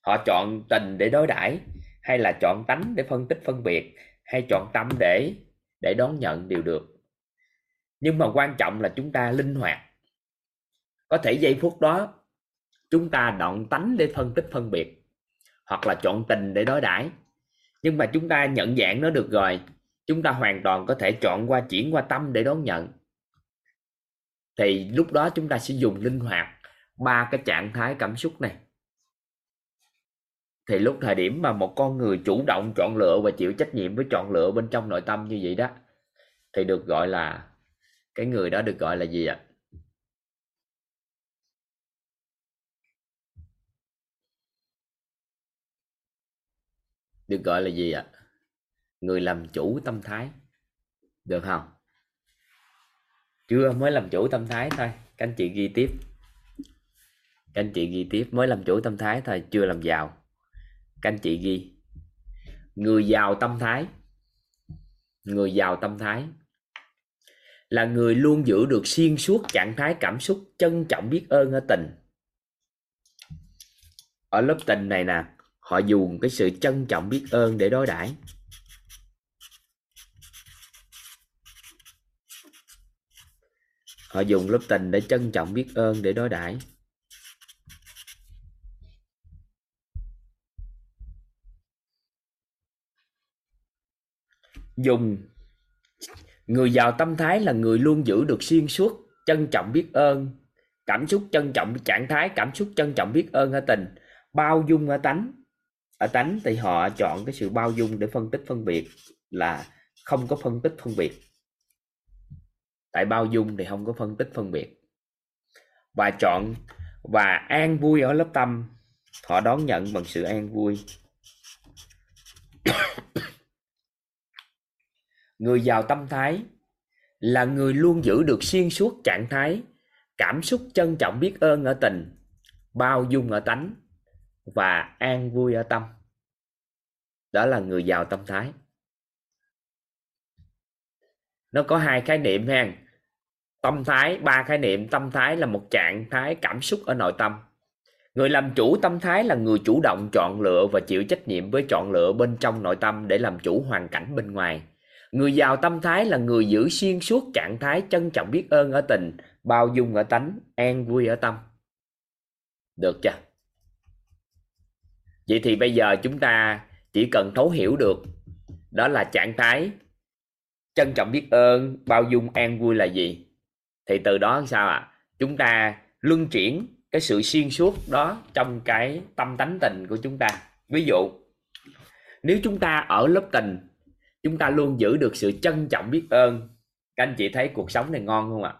họ chọn tình để đối đãi, hay là chọn tánh để phân tích phân biệt, hay chọn tâm để để đón nhận đều được. Nhưng mà quan trọng là chúng ta linh hoạt. Có thể giây phút đó, chúng ta đoạn tánh để phân tích phân biệt, hoặc là chọn tình để đối đãi. Nhưng mà chúng ta nhận dạng nó được rồi, chúng ta hoàn toàn có thể chọn qua chuyển qua tâm để đón nhận. Thì lúc đó chúng ta sẽ dùng linh hoạt ba cái trạng thái cảm xúc này thì lúc thời điểm mà một con người chủ động chọn lựa và chịu trách nhiệm với chọn lựa bên trong nội tâm như vậy đó, thì được gọi là, cái người đó được gọi là gì ạ? Được gọi là gì ạ? Người làm chủ tâm thái. Được không? Chưa, mới làm chủ tâm thái thôi. Các anh chị ghi tiếp. Các anh chị ghi tiếp. Mới làm chủ tâm thái thôi, chưa làm giàu các anh chị ghi. Người giàu tâm thái. Người giàu tâm thái. Là người luôn giữ được xuyên suốt trạng thái cảm xúc, trân trọng biết ơn ở tình. Ở lớp tình này nè, họ dùng cái sự trân trọng biết ơn để đối đãi. Họ dùng lớp tình để trân trọng biết ơn để đối đãi. Dùng. Người giàu tâm thái là người luôn giữ được xuyên suốt, trân trọng biết ơn. Cảm xúc trân trọng trạng thái, cảm xúc trân trọng biết ơn ở tình? Bao dung ở tánh? Ở tánh thì họ chọn cái sự bao dung để phân tích phân biệt là không có phân tích phân biệt. Tại bao dung thì không có phân tích phân biệt. Và chọn và an vui ở lớp tâm, họ đón nhận bằng sự an vui người giàu tâm thái là người luôn giữ được xuyên suốt trạng thái, cảm xúc trân trọng biết ơn ở tình, bao dung ở tánh và an vui ở tâm. Đó là người giàu tâm thái. Nó có hai khái niệm ha. Tâm thái, ba khái niệm. Tâm thái là một trạng thái cảm xúc ở nội tâm. Người làm chủ tâm thái là người chủ động chọn lựa và chịu trách nhiệm với chọn lựa bên trong nội tâm để làm chủ hoàn cảnh bên ngoài người giàu tâm thái là người giữ xuyên suốt trạng thái trân trọng biết ơn ở tình, bao dung ở tánh, an vui ở tâm. Được chưa? Vậy thì bây giờ chúng ta chỉ cần thấu hiểu được, đó là trạng thái trân trọng biết ơn, bao dung, an vui là gì? Thì từ đó sao ạ? À? chúng ta luân chuyển cái sự xuyên suốt đó trong cái tâm tánh tình của chúng ta. Ví dụ, nếu chúng ta ở lớp tình chúng ta luôn giữ được sự trân trọng biết ơn. Các anh chị thấy cuộc sống này ngon không ạ?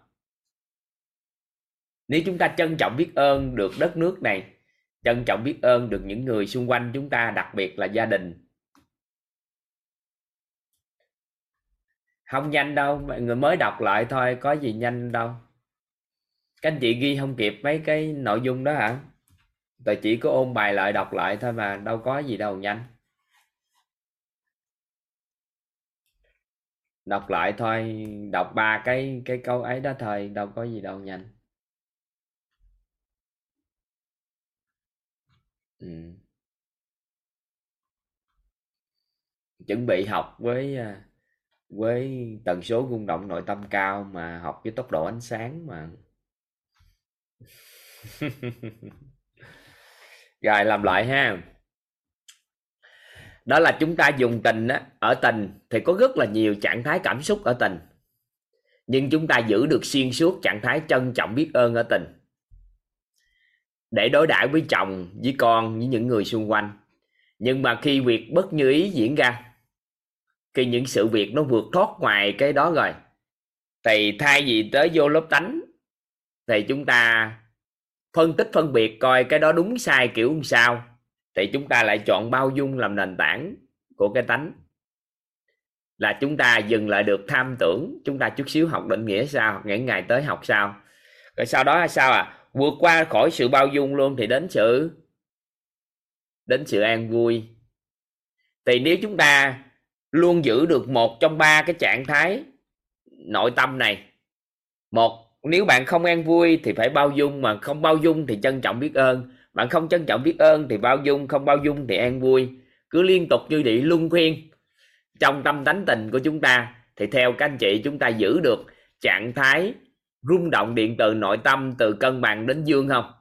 Nếu chúng ta trân trọng biết ơn được đất nước này, trân trọng biết ơn được những người xung quanh chúng ta, đặc biệt là gia đình. Không nhanh đâu, mọi người mới đọc lại thôi, có gì nhanh đâu. Các anh chị ghi không kịp mấy cái nội dung đó hả? Tôi chỉ có ôn bài lại, đọc lại thôi mà, đâu có gì đâu, nhanh. Đọc lại thôi, đọc ba cái cái câu ấy đó thôi, đâu có gì đâu nhanh. Ừ. chuẩn bị học với à, với tần số rung động nội tâm cao mà học với tốc độ ánh sáng mà. Rồi, làm lại ha đó là chúng ta dùng tình á, ở tình thì có rất là nhiều trạng thái cảm xúc ở tình. Nhưng chúng ta giữ được xuyên suốt trạng thái trân trọng biết ơn ở tình. Để đối đãi với chồng với con với những người xung quanh. Nhưng mà khi việc bất như ý diễn ra khi những sự việc nó vượt thoát ngoài cái đó rồi thì thay vì tới vô lớp tánh thì chúng ta phân tích phân biệt coi cái đó đúng sai kiểu sao thì chúng ta lại chọn bao dung làm nền tảng của cái tánh. Là chúng ta dừng lại được tham tưởng, chúng ta chút xíu học định nghĩa sao những ngày tới học sao. Rồi sau đó là sao à? Vượt qua khỏi sự bao dung luôn thì đến sự đến sự an vui. Thì nếu chúng ta luôn giữ được một trong ba cái trạng thái nội tâm này, một, nếu bạn không an vui thì phải bao dung mà không bao dung thì trân trọng biết ơn bạn không trân trọng biết ơn thì bao dung, không bao dung thì an vui. Cứ liên tục như vậy luân khuyên trong tâm tánh tình của chúng ta thì theo các anh chị chúng ta giữ được trạng thái rung động điện từ nội tâm, từ cân bằng đến dương không?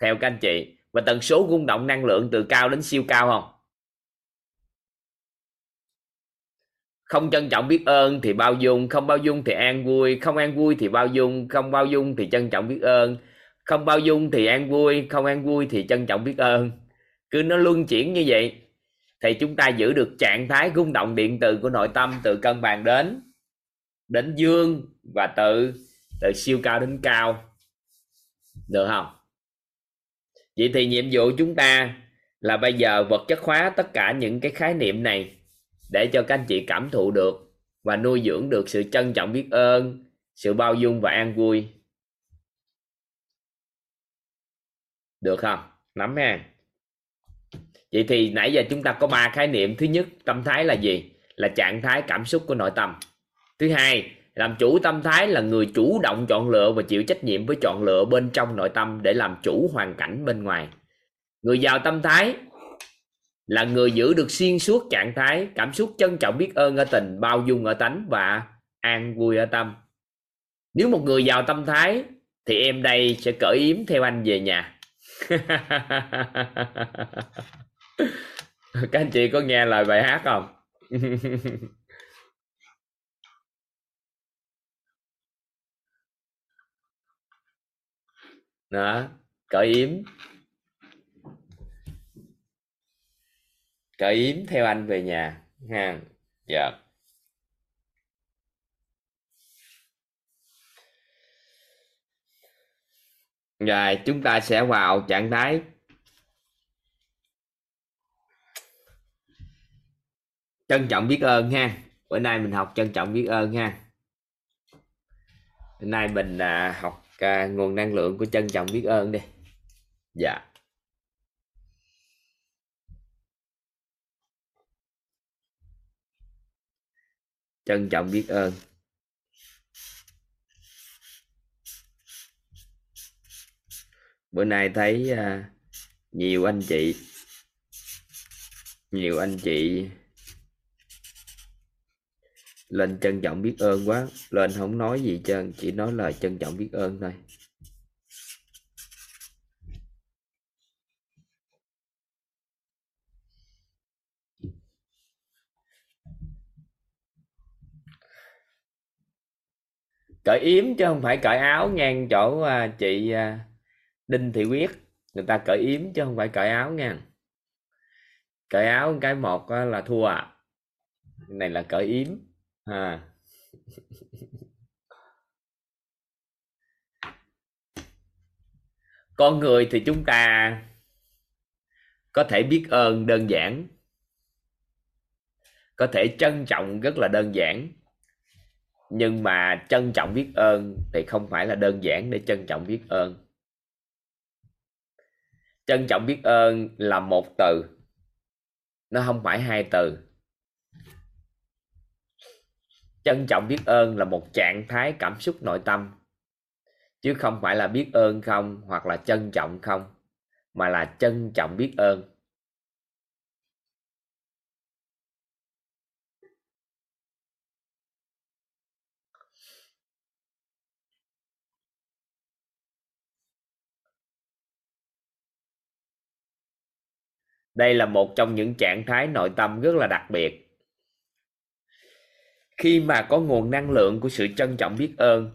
Theo các anh chị, và tần số rung động năng lượng từ cao đến siêu cao không? Không trân trọng biết ơn thì bao dung, không bao dung thì an vui, không an vui thì bao dung, không bao dung thì trân trọng biết ơn không bao dung thì an vui, không an vui thì trân trọng biết ơn. Cứ nó luân chuyển như vậy, thì chúng ta giữ được trạng thái rung động điện từ của nội tâm từ cân bằng đến đến dương và từ từ siêu cao đến cao. Được không? Vậy thì nhiệm vụ chúng ta là bây giờ vật chất hóa tất cả những cái khái niệm này để cho các anh chị cảm thụ được và nuôi dưỡng được sự trân trọng biết ơn, sự bao dung và an vui. Được không? Nắm ha. Vậy thì nãy giờ chúng ta có ba khái niệm. Thứ nhất, tâm thái là gì? Là trạng thái cảm xúc của nội tâm. Thứ hai, làm chủ tâm thái là người chủ động chọn lựa và chịu trách nhiệm với chọn lựa bên trong nội tâm để làm chủ hoàn cảnh bên ngoài. Người giàu tâm thái là người giữ được xuyên suốt trạng thái cảm xúc trân trọng biết ơn ở tình, bao dung ở tánh và an vui ở tâm. Nếu một người giàu tâm thái thì em đây sẽ cởi yếm theo anh về nhà. các anh chị có nghe lời bài hát không? Đó cởi yếm. Cởi yếm theo anh về nhà. Ha dạ. Rồi chúng ta sẽ vào trạng thái. Trân trọng biết ơn ha. Bữa nay mình học trân trọng biết ơn ha. Bữa nay mình à, học à, nguồn năng lượng của trân trọng biết ơn đi. Dạ. Trân trọng biết ơn. Bữa nay thấy uh, nhiều anh chị nhiều anh chị lên trân trọng biết ơn quá lên không nói gì trơn chỉ nói lời trân trọng biết ơn thôi. Cởi yếm chứ không phải cởi áo ngang chỗ à, chị à, đinh thị quyết, người ta cởi yếm chứ không phải cởi áo nha. Cởi áo cái một là thua à này là cởi yếm à con người thì chúng ta có thể biết ơn đơn giản, có thể trân trọng rất là đơn giản. Nhưng mà trân trọng biết ơn thì không phải là đơn giản để trân trọng biết ơn trân trọng biết ơn là một từ. Nó không phải hai từ. Trân trọng biết ơn là một trạng thái cảm xúc nội tâm. Chứ không phải là biết ơn không hoặc là trân trọng không, mà là trân trọng biết ơn. Đây là một trong những trạng thái nội tâm rất là đặc biệt. Khi mà có nguồn năng lượng của sự trân trọng biết ơn,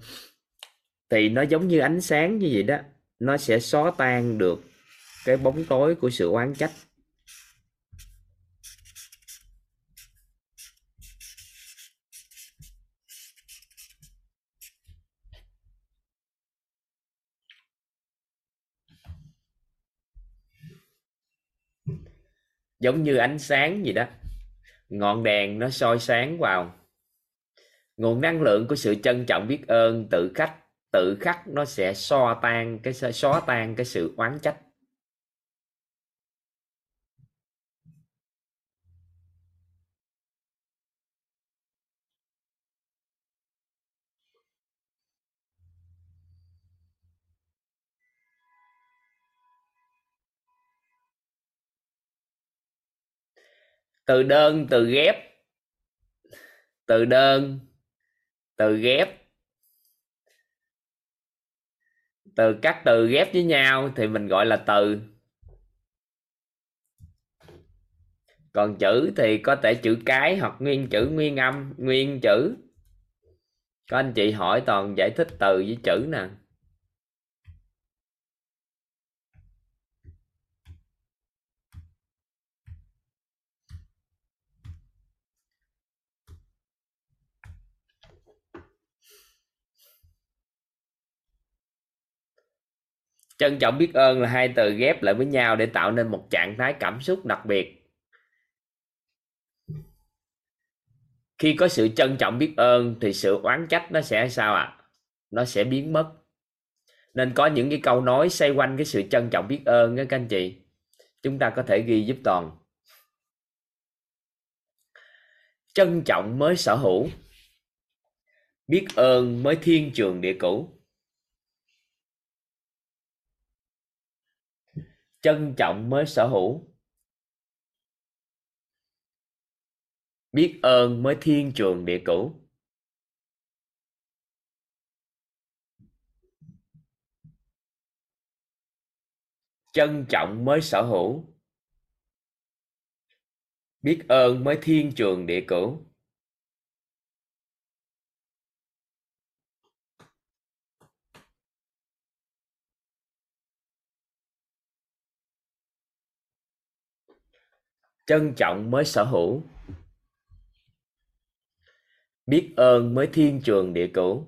thì nó giống như ánh sáng như vậy đó, nó sẽ xóa tan được cái bóng tối của sự oán trách. Giống như ánh sáng gì đó. Ngọn đèn nó soi sáng vào. Nguồn năng lượng của sự trân trọng biết ơn, tự khắc tự khắc nó sẽ so tan cái, xóa tan cái sự oán trách. Từ đơn, từ ghép. Từ đơn, từ ghép. Từ các từ ghép với nhau thì mình gọi là từ. Còn chữ thì có thể chữ cái hoặc nguyên chữ, nguyên âm, nguyên chữ. Có anh chị hỏi toàn giải thích từ với chữ nè. Trân trọng biết ơn là hai từ ghép lại với nhau để tạo nên một trạng thái cảm xúc đặc biệt. Khi có sự trân trọng biết ơn thì sự oán trách nó sẽ sao ạ? À? nó sẽ biến mất. Nên có những cái câu nói xoay quanh cái sự trân trọng biết ơn đó các anh chị. Chúng ta có thể ghi giúp toàn. Trân trọng mới sở hữu. Biết ơn mới thiên trường địa cửu trân trọng mới sở hữu. Biết ơn mới thiên trường địa cửu. Trân trọng mới sở hữu. Biết ơn mới thiên trường địa cửu. Trân trọng mới sở hữu. Biết ơn mới thiên trường địa cửu.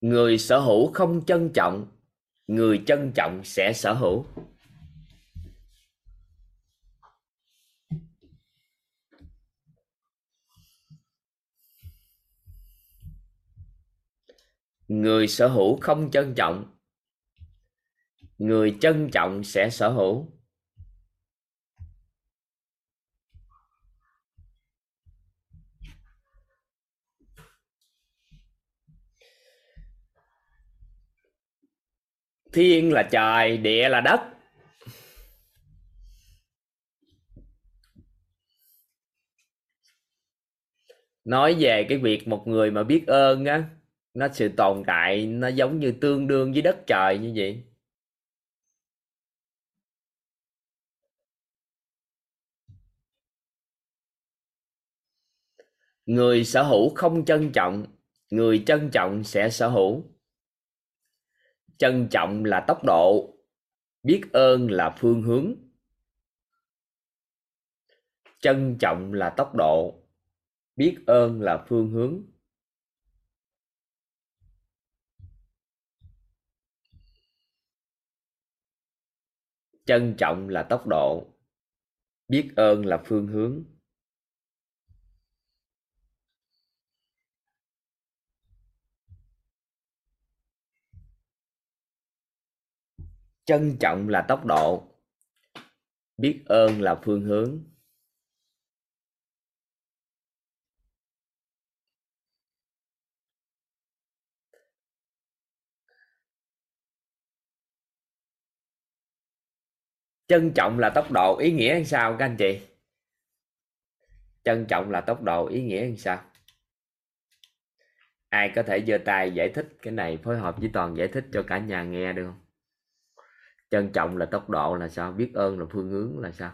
Người sở hữu không trân trọng, người trân trọng sẽ sở hữu. Người sở hữu không trân trọng. Người trân trọng sẽ sở hữu. Thiên là trời, địa là đất. Nói về cái việc một người mà biết ơn á nó sự tồn tại nó giống như tương đương với đất trời như vậy. Người sở hữu không trân trọng, người trân trọng sẽ sở hữu. Trân trọng là tốc độ, biết ơn là phương hướng. Trân trọng là tốc độ, biết ơn là phương hướng. Trân trọng là tốc độ. Biết ơn là phương hướng. Trân trọng là tốc độ. Biết ơn là phương hướng. Trân trọng là tốc độ ý nghĩa sao các anh chị? Trân trọng là tốc độ ý nghĩa làm sao? Ai có thể giơ tay giải thích cái này phối hợp với toàn giải thích cho cả nhà nghe được không? Trân trọng là tốc độ là sao? Biết ơn là phương hướng là sao?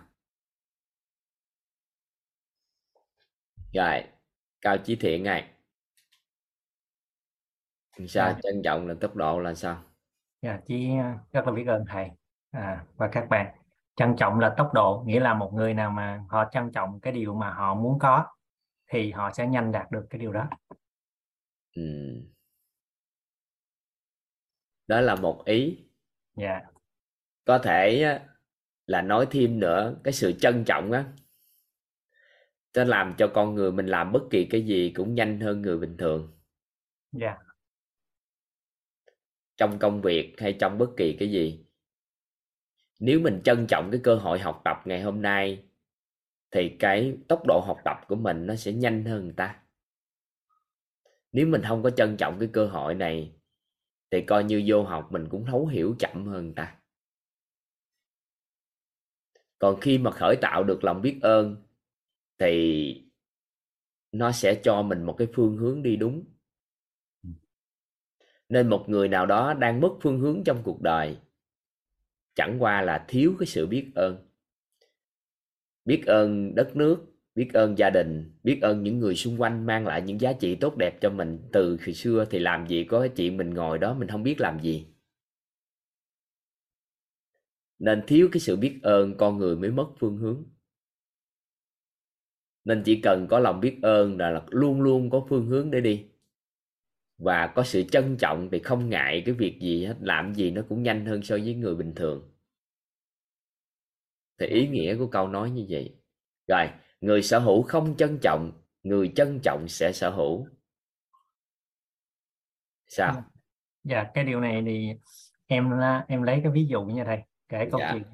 Rồi cao chí thiện này sao? À. trân trọng là tốc độ là sao? Dạ chí rất là biết ơn thầy à, và các bạn trân trọng là tốc độ nghĩa là một người nào mà họ trân trọng cái điều mà họ muốn có thì họ sẽ nhanh đạt được cái điều đó. Ừ. đó là một ý. Dạ. Có thể là nói thêm nữa cái sự trân trọng á nó làm cho con người mình làm bất kỳ cái gì cũng nhanh hơn người bình thường. Dạ. Trong công việc hay trong bất kỳ cái gì nếu mình trân trọng cái cơ hội học tập ngày hôm nay thì cái tốc độ học tập của mình nó sẽ nhanh hơn người ta. Nếu mình không có trân trọng cái cơ hội này thì coi như vô học mình cũng thấu hiểu chậm hơn người ta. Còn khi mà khởi tạo được lòng biết ơn thì nó sẽ cho mình một cái phương hướng đi đúng. Nên một người nào đó đang mất phương hướng trong cuộc đời chẳng qua là thiếu cái sự biết ơn. Biết ơn đất nước, biết ơn gia đình, biết ơn những người xung quanh mang lại những giá trị tốt đẹp cho mình. Từ khi xưa thì làm gì có chuyện mình ngồi đó mình không biết làm gì. Nên thiếu cái sự biết ơn con người mới mất phương hướng. Nên chỉ cần có lòng biết ơn là luôn luôn có phương hướng để đi và có sự trân trọng thì không ngại cái việc gì hết làm gì nó cũng nhanh hơn so với người bình thường. Thì ý nghĩa của câu nói như vậy. Rồi người sở hữu không trân trọng người trân trọng sẽ sở hữu. Sao? Dạ cái điều này thì em em lấy cái ví dụ như thầy kể câu Dạ. chuyện.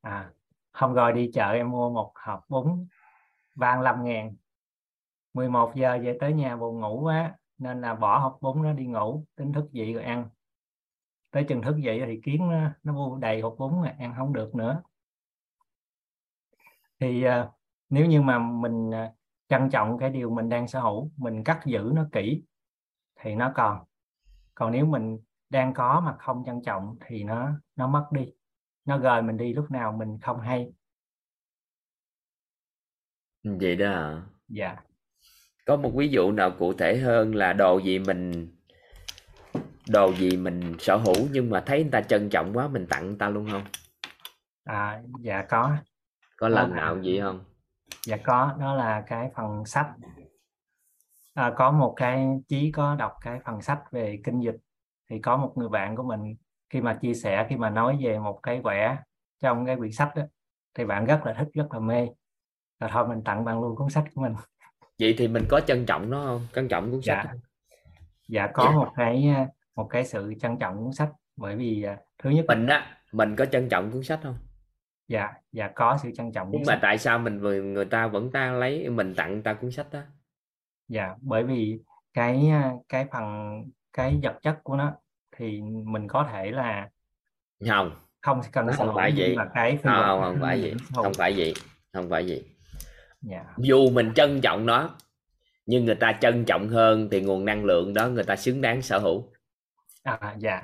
À hôm rồi đi chợ em mua một hộp bún 35 ngàn. 11 giờ về tới nhà buồn ngủ quá nên là bỏ hộp bún nó đi ngủ tính thức dậy rồi ăn. Tới chừng thức dậy thì kiến nó, nó bu đầy hộp bún rồi ăn không được nữa. Thì à, nếu như mà mình à, trân trọng cái điều mình đang sở hữu mình cắt giữ nó kỹ thì nó còn. Còn nếu mình đang có mà không trân trọng thì nó nó mất đi. Nó gời mình đi lúc nào mình không hay. Vậy đó dạ có một ví dụ nào cụ thể hơn là đồ gì mình đồ gì mình sở hữu nhưng mà thấy người ta trân trọng quá mình tặng người ta luôn không? À dạ có. Có lần là- nào vậy không? Dạ có đó là cái phần sách. À, có một cái chí có đọc cái phần sách về kinh dịch. Thì có một người bạn của mình khi mà chia sẻ khi mà nói về một cái vẽ trong cái quyển sách đó thì bạn rất là thích rất là mê. Rồi thôi mình tặng bạn luôn cuốn sách của mình vậy thì mình có trân trọng nó không? Trân trọng cuốn sách dạ. không? dạ có một cái à, một cái sự trân trọng cuốn sách bởi vì à, thứ nhất mình á mình có trân trọng cuốn sách không? Dạ dạ có sự trân trọng cuốn nhưng mà sách. tại sao mình người người ta vẫn ta lấy mình tặng người ta cuốn sách đó? Dạ bởi vì cái à, cái phần cái vật chất của nó thì mình có thể là không. không cần nó không phải vậy. mà cái không không không phải vậy. không phải vậy. Không phải vậy dạ. Dù mình trân trọng nó nhưng người ta trân trọng hơn thì nguồn năng lượng đó người ta xứng đáng sở hữu. À dạ.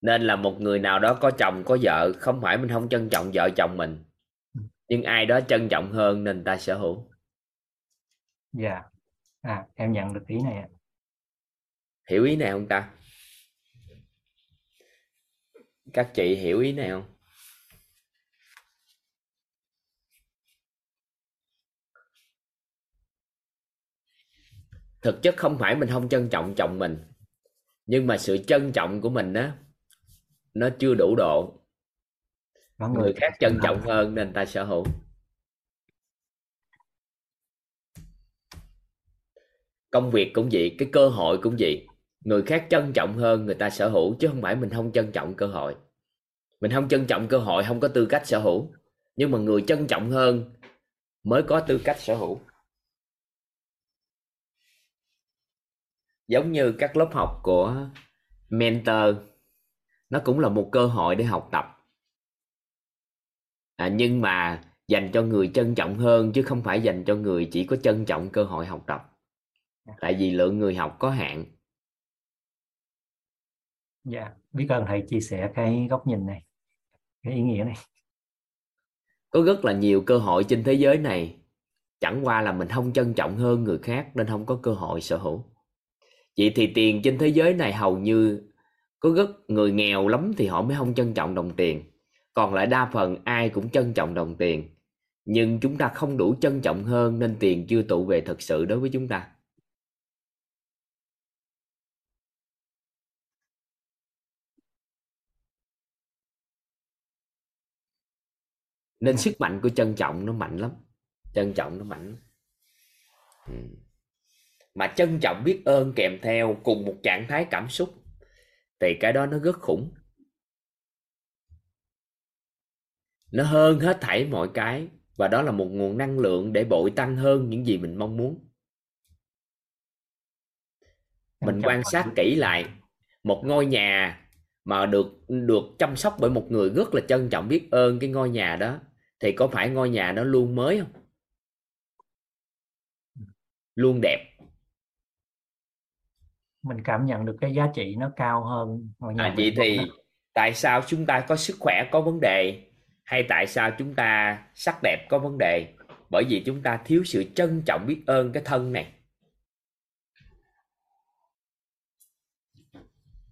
Nên là một người nào đó có chồng có vợ không phải mình không trân trọng vợ chồng mình nhưng ai đó trân trọng hơn nên người ta sở hữu. Dạ. À em nhận được ý này ạ. hiểu ý này không ta? Các chị hiểu ý này không thực chất không phải mình không trân trọng chồng mình nhưng mà sự trân trọng của mình á nó chưa đủ độ. Có người khác trân trọng hơn nên ta sở hữu. Công việc cũng vậy cái cơ hội cũng vậy. Người khác trân trọng hơn người ta sở hữu chứ không phải mình không trân trọng cơ hội. Mình không trân trọng cơ hội không có tư cách sở hữu. Nhưng mà người trân trọng hơn mới có tư cách sở hữu giống như các lớp học của mentor nó cũng là một cơ hội để học tập. À, nhưng mà dành cho người trân trọng hơn chứ không phải dành cho người chỉ có trân trọng cơ hội học tập. Tại vì lượng người học có hạn. Dạ biết ơn thầy chia sẻ cái góc nhìn này cái ý nghĩa này. Có rất là nhiều cơ hội trên thế giới này. Chẳng qua là mình không trân trọng hơn người khác nên không có cơ hội sở hữu vậy thì tiền trên thế giới này hầu như có rất người nghèo lắm thì họ mới không trân trọng đồng tiền còn lại đa phần ai cũng trân trọng đồng tiền nhưng chúng ta không đủ trân trọng hơn nên tiền chưa tụ về thật sự đối với chúng ta nên sức mạnh của trân trọng nó mạnh lắm trân trọng nó mạnh lắm. Ừ mà trân trọng biết ơn kèm theo cùng một trạng thái cảm xúc. Thì cái đó nó rất khủng. Nó hơn hết thảy mọi cái và đó là một nguồn năng lượng để bội tăng hơn những gì mình mong muốn. Mình quan sát kỹ lại một ngôi nhà mà được được chăm sóc bởi một người rất là trân trọng biết ơn cái ngôi nhà đó thì có phải ngôi nhà nó luôn mới không? Luôn đẹp mình cảm nhận được cái giá trị nó cao hơn mọi à, vậy thì đó. tại sao chúng ta có sức khỏe có vấn đề? Hay tại sao chúng ta sắc đẹp có vấn đề? Bởi vì chúng ta thiếu sự trân trọng biết ơn cái thân này.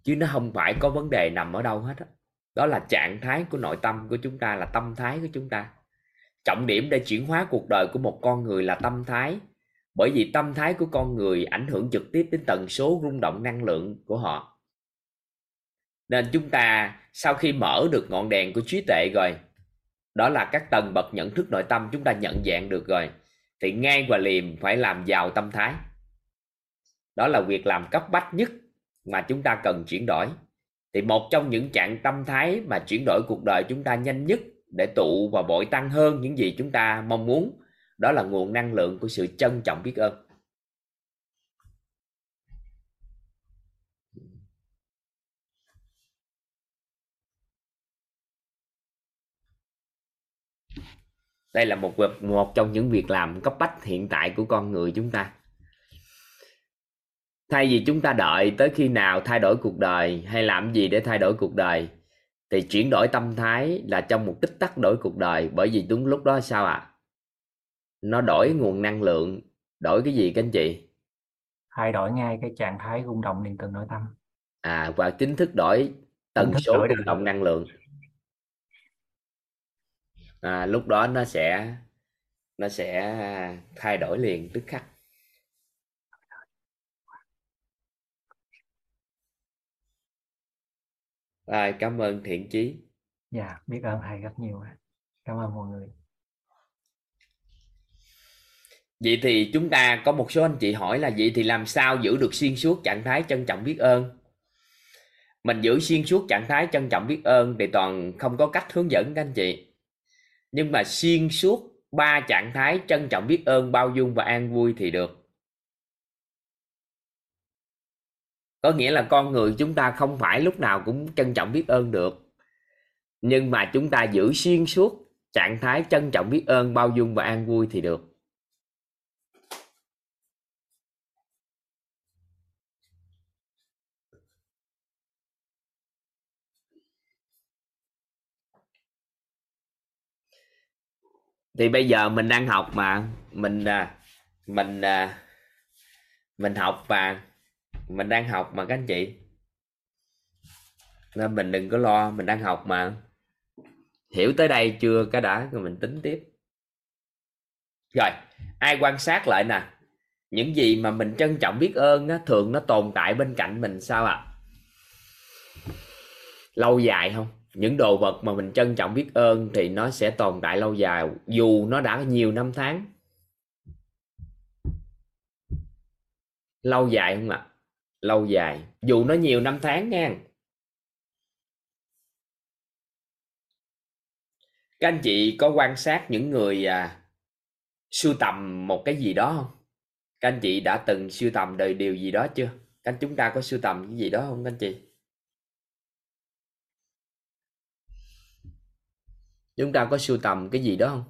Chứ nó không phải có vấn đề nằm ở đâu hết đó. đó là trạng thái của nội tâm của chúng ta là tâm thái của chúng ta. Trọng điểm để chuyển hóa cuộc đời của một con người là tâm thái bởi vì tâm thái của con người ảnh hưởng trực tiếp đến tần số rung động năng lượng của họ. Nên chúng ta sau khi mở được ngọn đèn của trí tuệ rồi, đó là các tầng bậc nhận thức nội tâm chúng ta nhận dạng được rồi, thì ngay và liền phải làm giàu tâm thái. Đó là việc làm cấp bách nhất mà chúng ta cần chuyển đổi. Thì một trong những trạng tâm thái mà chuyển đổi cuộc đời chúng ta nhanh nhất để tụ và bội tăng hơn những gì chúng ta mong muốn đó là nguồn năng lượng của sự trân trọng biết ơn đây là một việc một trong những việc làm cấp bách hiện tại của con người chúng ta thay vì chúng ta đợi tới khi nào thay đổi cuộc đời hay làm gì để thay đổi cuộc đời, thì chuyển đổi tâm thái là trong một tích tắc đổi cuộc đời bởi vì đúng lúc đó sao ạ à? Nó đổi nguồn năng lượng đổi cái gì các anh chị? Thay đổi ngay cái trạng thái rung động điện từ nội tâm. À và chính thức đổi tần số đổi rung động năng lượng. À, lúc đó nó sẽ nó sẽ thay đổi liền tức khắc. Rồi cảm ơn thiện chí. Dạ biết ơn thầy rất nhiều cảm ơn mọi người vậy thì chúng ta có một số anh chị hỏi là, vậy thì làm sao giữ được xuyên suốt trạng thái trân trọng biết ơn? Mình giữ xuyên suốt trạng thái trân trọng biết ơn thì toàn không có cách hướng dẫn các anh chị. Nhưng mà xuyên suốt ba trạng thái trân trọng biết ơn, bao dung và an vui thì được. Có nghĩa là con người chúng ta không phải lúc nào cũng trân trọng biết ơn được. Nhưng mà chúng ta giữ xuyên suốt trạng thái trân trọng biết ơn, bao dung và an vui thì được. Thì bây giờ mình đang học mà. Mình à, mình à, mình học và mình đang học mà các anh chị. Nên mình đừng có lo mình đang học mà. Hiểu tới đây chưa cái đã rồi mình tính tiếp. Rồi ai quan sát lại nè? Những gì mà mình trân trọng biết ơn á, thường nó tồn tại bên cạnh mình sao ạ? À? lâu dài không? Những đồ vật mà mình trân trọng biết ơn thì nó sẽ tồn tại lâu dài dù nó đã nhiều năm tháng. Lâu dài không ạ? Lâu dài. Dù nó nhiều năm tháng nha. Các anh chị có quan sát những người à, sưu tầm một cái gì đó không? Các anh chị đã từng sưu tầm đời điều gì đó chưa? Các anh chúng ta có sưu tầm cái gì đó không các anh chị? Chúng ta có sưu tầm cái gì đó không?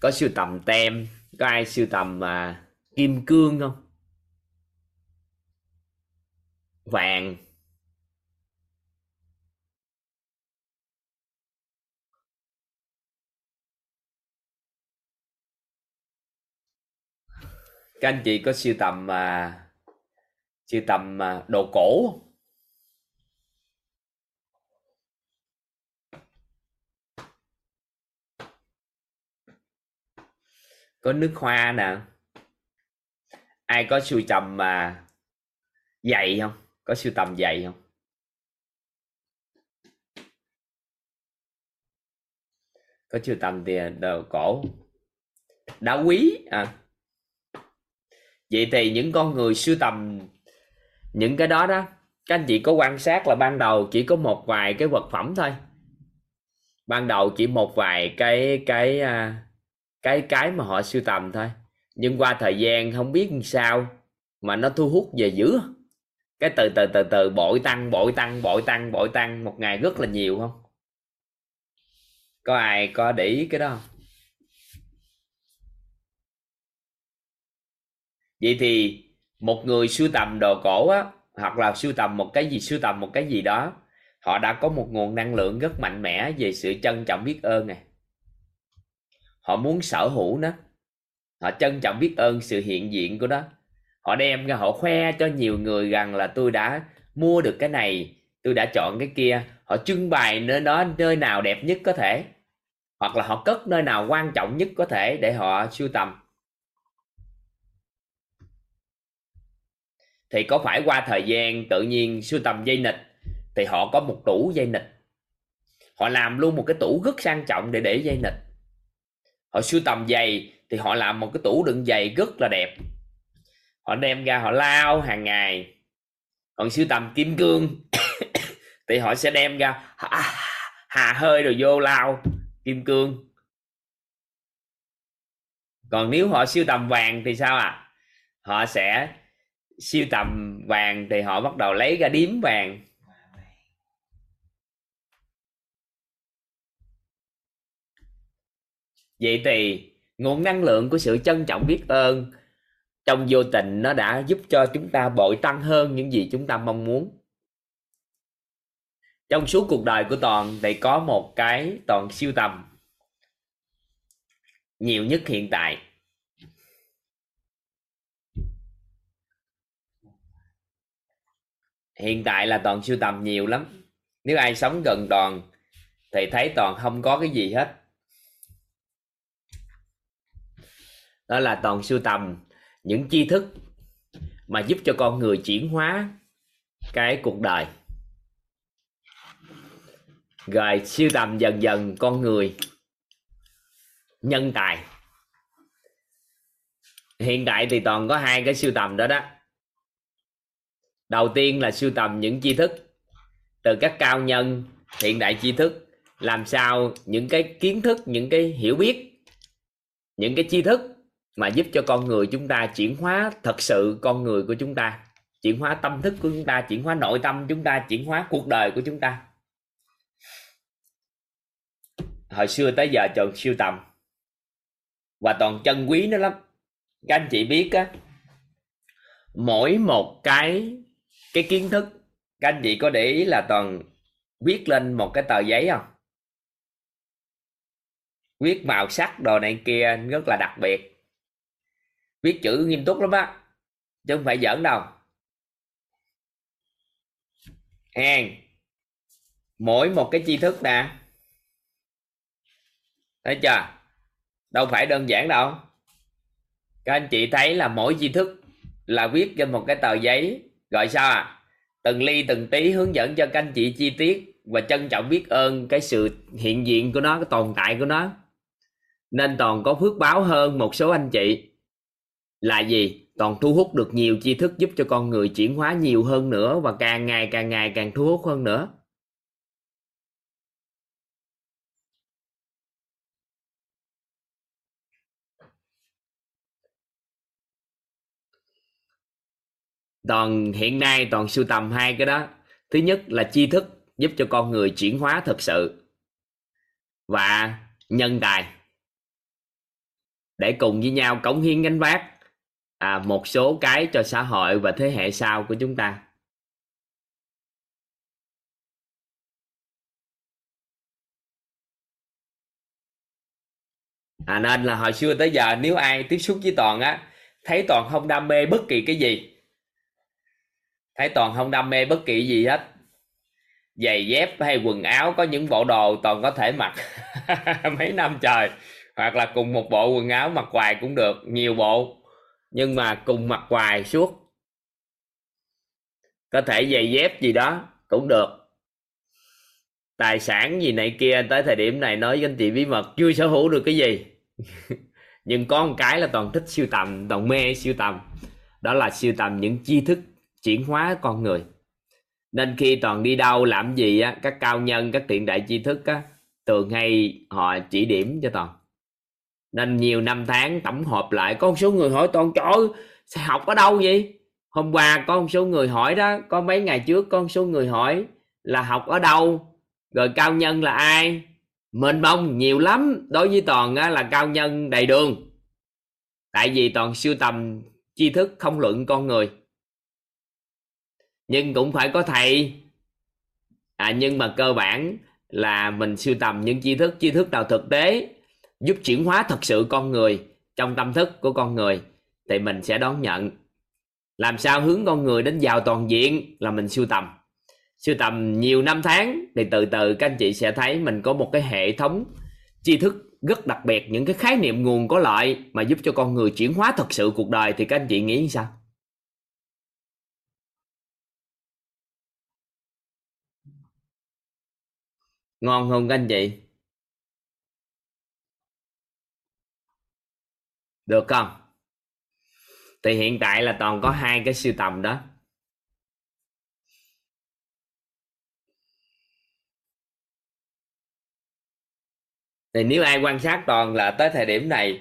Có sưu tầm tem, có ai sưu tầm mà kim cương không? Vàng. Các anh chị có sưu tầm mà sưu tầm mà đồ cổ không? Có nước hoa nè. Ai có sưu tầm mà giày không? Có sưu tầm giày không? Có sưu tầm tiền đồ cổ. Đá quý à. Vậy thì những con người sưu tầm những cái đó đó, các anh chị có quan sát là ban đầu chỉ có một vài cái vật phẩm thôi. Ban đầu chỉ một vài cái cái à, cái cái mà họ sưu tầm thôi. Nhưng qua thời gian không biết sao mà nó thu hút về dữ. Cái từ từ từ từ, bội tăng bội tăng bội tăng bội tăng một ngày rất là nhiều không? Có ai có để ý cái đó không? Vậy thì một người sưu tầm đồ cổ á, hoặc là sưu tầm một cái gì, sưu tầm một cái gì đó, họ đã có một nguồn năng lượng rất mạnh mẽ về sự trân trọng biết ơn này họ muốn sở hữu nó. Họ trân trọng biết ơn sự hiện diện của nó. Họ đem ra họ khoe cho nhiều người rằng là tôi đã mua được cái này, tôi đã chọn cái kia. Họ trưng bày nơi đó nơi nào đẹp nhất có thể, hoặc là họ cất nơi nào quan trọng nhất có thể để họ sưu tầm. Thì có phải qua thời gian tự nhiên sưu tầm dây nịch, thì họ có một tủ dây nịch. Họ làm luôn một cái tủ rất sang trọng để để dây nịch họ sưu tầm giày thì họ làm một cái tủ đựng giày rất là đẹp. Họ đem ra họ lao hàng ngày. Còn sưu tầm kim cương thì họ sẽ đem ra hà, hà hơi rồi vô lao kim cương. Còn nếu họ sưu tầm vàng thì sao à họ sẽ siêu tầm vàng thì họ bắt đầu lấy ra điếm vàng. Vậy thì nguồn năng lượng của sự trân trọng biết ơn trong vô tình nó đã giúp cho chúng ta bội tăng hơn những gì chúng ta mong muốn. Trong suốt cuộc đời của toàn thì có một cái toàn siêu tầm, nhiều nhất hiện tại. Hiện tại là toàn siêu tầm nhiều lắm. Nếu ai sống gần toàn thì thấy toàn không có cái gì hết. Đó là toàn siêu tầm, những tri thức mà giúp cho con người chuyển hóa cái cuộc đời. Rồi siêu tầm dần dần con người nhân tài. Hiện tại thì toàn có hai cái siêu tầm đó đó. Đầu tiên là siêu tầm những tri thức, từ các cao nhân, hiện đại tri thức, làm sao những cái kiến thức, những cái hiểu biết, những cái tri thức mà giúp cho con người chúng ta chuyển hóa thật sự con người của chúng ta, chuyển hóa tâm thức của chúng ta, chuyển hóa nội tâm chúng ta, chuyển hóa cuộc đời của chúng ta. Hồi xưa tới giờ chọn siêu tầm. Và toàn chân quý nó lắm. Các anh chị biết á, mỗi một cái cái kiến thức, các anh chị có để ý là toàn viết lên một cái tờ giấy không? Viết màu sắc đồ này kia rất là đặc biệt viết chữ nghiêm túc lắm á. Chứ không phải giỡn đâu. Hèn mỗi một cái chi thức nè. Thấy chưa? Đâu phải đơn giản đâu. Các anh chị thấy là mỗi chi thức là viết trên một cái tờ giấy, gọi sao à? Từng ly, từng tí hướng dẫn cho các anh chị chi tiết và trân trọng biết ơn cái sự hiện diện của nó, cái tồn tại của nó. Nên toàn có phước báo hơn một số anh chị là gì? Toàn thu hút được nhiều tri thức giúp cho con người chuyển hóa nhiều hơn nữa và càng ngày càng ngày càng thu hút hơn nữa. Toàn hiện nay toàn sưu tầm hai cái đó. Thứ nhất là tri thức giúp cho con người chuyển hóa thực sự và nhân tài. Để cùng với nhau cống hiến gánh vác à, một số cái cho xã hội và thế hệ sau của chúng ta. À, nên là hồi xưa tới giờ nếu ai tiếp xúc với toàn á thấy toàn không đam mê bất kỳ cái gì. Thấy toàn không đam mê bất kỳ gì hết. Giày dép hay quần áo có những bộ đồ toàn có thể mặc. Mấy năm trời. Hoặc là cùng một bộ quần áo mặc hoài cũng được nhiều bộ nhưng mà cùng mặc hoài suốt. Có thể giày dép gì đó cũng được. Tài sản gì này kia tới thời điểm này nói với anh chị bí mật, chưa sở hữu được cái gì. Nhưng có một cái là toàn thích siêu tầm, toàn mê siêu tầm. Đó là siêu tầm những tri thức chuyển hóa con người. Nên khi toàn đi đâu làm gì á, các cao nhân, các tiện đại tri thức á, thường hay họ chỉ điểm cho toàn nên nhiều năm tháng tổng hợp lại có một số người hỏi toàn trời ơi, học ở đâu vậy? Hôm qua có một số người hỏi đó có mấy ngày trước có một số người hỏi là học ở đâu? Rồi cao nhân là ai? Mênh mông nhiều lắm đối với toàn á, là cao nhân đầy đường. Tại vì toàn siêu tầm tri thức không luận con người. Nhưng cũng phải có thầy. À, nhưng mà cơ bản là mình siêu tầm những tri thức tri thức nào thực tế giúp chuyển hóa thật sự con người trong tâm thức của con người, thì mình sẽ đón nhận. Làm sao hướng con người đến giàu toàn diện là mình siêu tầm. Siêu tầm nhiều năm tháng thì từ từ các anh chị sẽ thấy mình có một cái hệ thống tri thức rất đặc biệt, những cái khái niệm nguồn có lợi mà giúp cho con người chuyển hóa thật sự cuộc đời. Thì các anh chị nghĩ sao? Ngon không các anh chị? Được không? Thì hiện tại là toàn có hai cái siêu tầm đó. Thì nếu ai quan sát toàn là tới thời điểm này,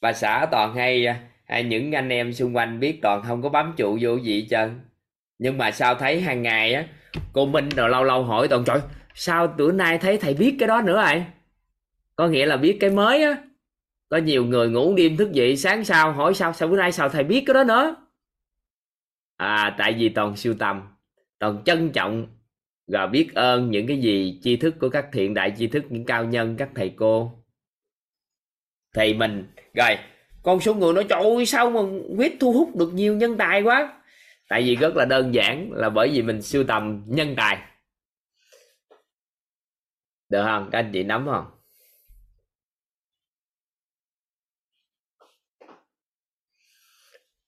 bà xã toàn hay hay những anh em xung quanh biết toàn không có bám trụ vô gì hết trơn. Nhưng mà sao thấy hàng ngày á, cô minh rồi lâu lâu hỏi toàn, trời, sao bữa nay thấy thầy biết cái đó nữa rồi có nghĩa là biết cái mới á có nhiều người ngủ đêm thức dậy sáng sau hỏi sao sao bữa nay sao thầy biết cái đó nữa? À tại vì toàn siêu tầm, toàn trân trọng và biết ơn những cái gì tri thức của các thiện đại tri thức, những cao nhân, các thầy cô. Thì mình, rồi, con số người nói, trời ơi, sao mà quyết thu hút được nhiều nhân tài quá? Tại vì rất là đơn giản là bởi vì mình siêu tầm nhân tài. Được không? Các anh chị nắm không?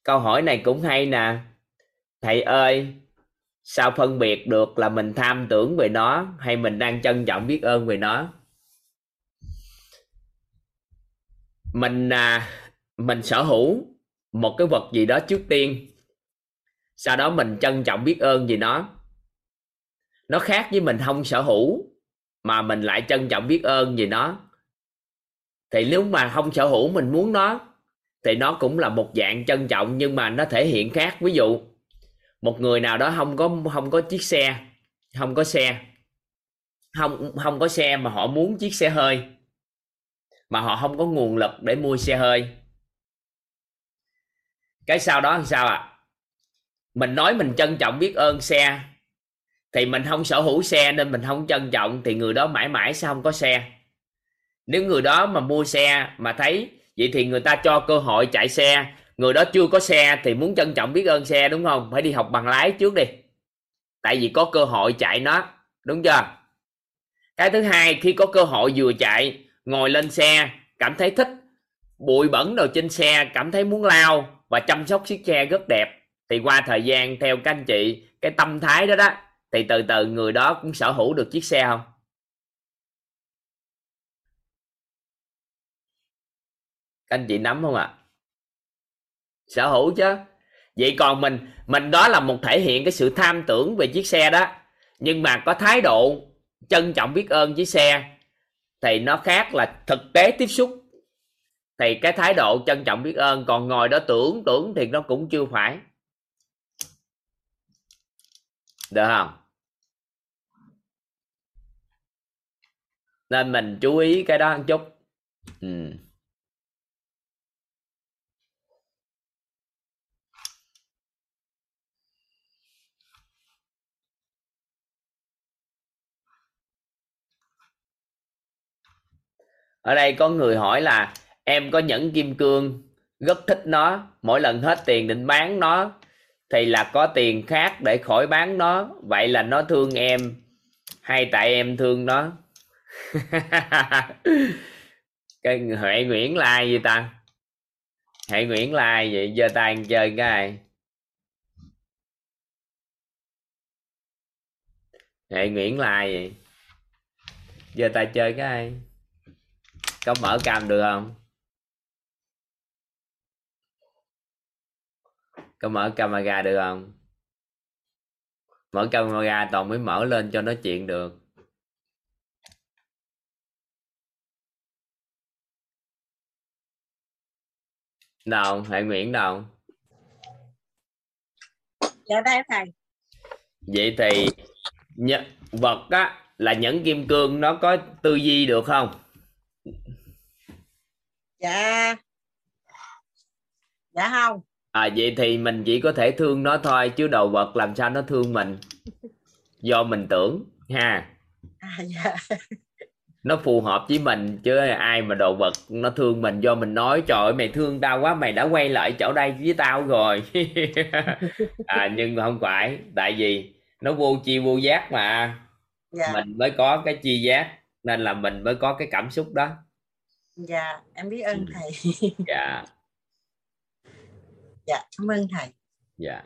Câu hỏi này cũng hay nè. Thầy ơi sao phân biệt được là mình tham tưởng về nó hay mình đang trân trọng biết ơn về nó? Mình à, mình sở hữu một cái vật gì đó trước tiên. Sau đó mình trân trọng biết ơn vì nó. Nó khác với mình không sở hữu mà mình lại trân trọng biết ơn vì nó. Thì nếu mà không sở hữu mình muốn nó thì nó cũng là một dạng trân trọng nhưng mà nó thể hiện khác. Ví dụ, một người nào đó không có không có chiếc xe, không có xe, không không có xe mà họ muốn chiếc xe hơi, mà họ không có nguồn lực để mua xe hơi. Cái sau đó làm sao ạ? À? mình nói mình trân trọng biết ơn xe, thì mình không sở hữu xe nên mình không trân trọng, thì người đó mãi mãi sẽ không có xe. Nếu người đó mà mua xe mà thấy vậy thì người ta cho cơ hội chạy xe. Người đó chưa có xe thì muốn trân trọng biết ơn xe, đúng không? Phải đi học bằng lái trước đi. Tại vì có cơ hội chạy nó, đúng chưa? Cái thứ hai, khi có cơ hội vừa chạy, ngồi lên xe, cảm thấy thích, bụi bẩn đầu trên xe, cảm thấy muốn lao và chăm sóc chiếc xe rất đẹp, thì qua thời gian, theo các anh chị, cái tâm thái đó đó, thì từ từ người đó cũng sở hữu được chiếc xe không các anh chị nắm không ạ? À? sở hữu chứ. Vậy còn mình mình đó là một thể hiện cái sự tham tưởng về chiếc xe đó. Nhưng mà có thái độ trân trọng biết ơn chiếc xe, thì nó khác là thực tế tiếp xúc. Thì cái thái độ trân trọng biết ơn, còn ngồi đó tưởng tưởng thì nó cũng chưa phải. Được không? Nên mình chú ý cái đó một chút. Ừ. ở đây có người hỏi là, em có nhẫn kim cương, rất thích nó, mỗi lần hết tiền định bán nó, thì là có tiền khác để khỏi bán nó, vậy là nó thương em hay tại em thương nó? Cái huệ nguyễn là ai vậy ta? Huệ nguyễn là ai vậy? Giơ tay chơi cái ai? Huệ nguyễn là ai vậy? Giơ tay chơi cái ai? Có mở cam được không? Có mở camera được không? Mở camera toàn mới mở lên cho nói chuyện được. Đâu Huệ Nguyễn đâu? Dạ đây thầy. Vậy thì vật á là nhẫn kim cương nó có tư duy được không dạ. Dạ không. À vậy thì mình chỉ có thể thương nó thôi chứ đồ vật làm sao nó thương mình? Do mình tưởng ha. À, dạ. Nó phù hợp với mình chứ ai mà đồ vật nó thương mình do mình nói trời ơi mày thương tao quá mày đã quay lại chỗ đây với tao rồi. À nhưng mà không phải tại vì nó vô chi vô giác mà. Dạ. Mình mới có cái chi giác nên là mình mới có cái cảm xúc đó dạ em biết ơn thầy. Dạ. Dạ cảm ơn thầy. Dạ.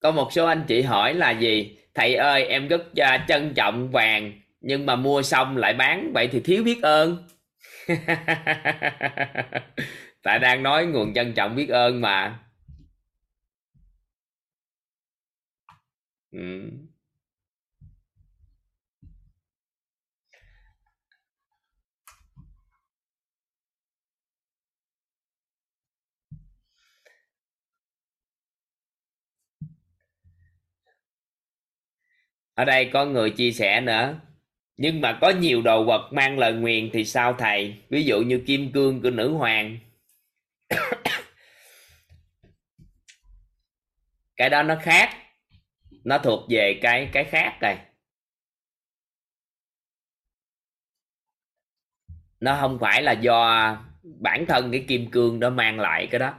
Có một số anh chị hỏi là gì? Thầy ơi em rất uh, trân trọng vàng nhưng mà mua xong lại bán vậy thì thiếu biết ơn. Tại đang nói nguồn trân trọng biết ơn mà. Ừ. ở đây có người chia sẻ nữa. Nhưng mà có nhiều đồ vật mang lời nguyền thì sao thầy? Ví dụ như kim cương của nữ hoàng. Cái đó nó khác. Nó thuộc về cái cái khác này. Nó không phải là do bản thân cái kim cương đó mang lại cái đó.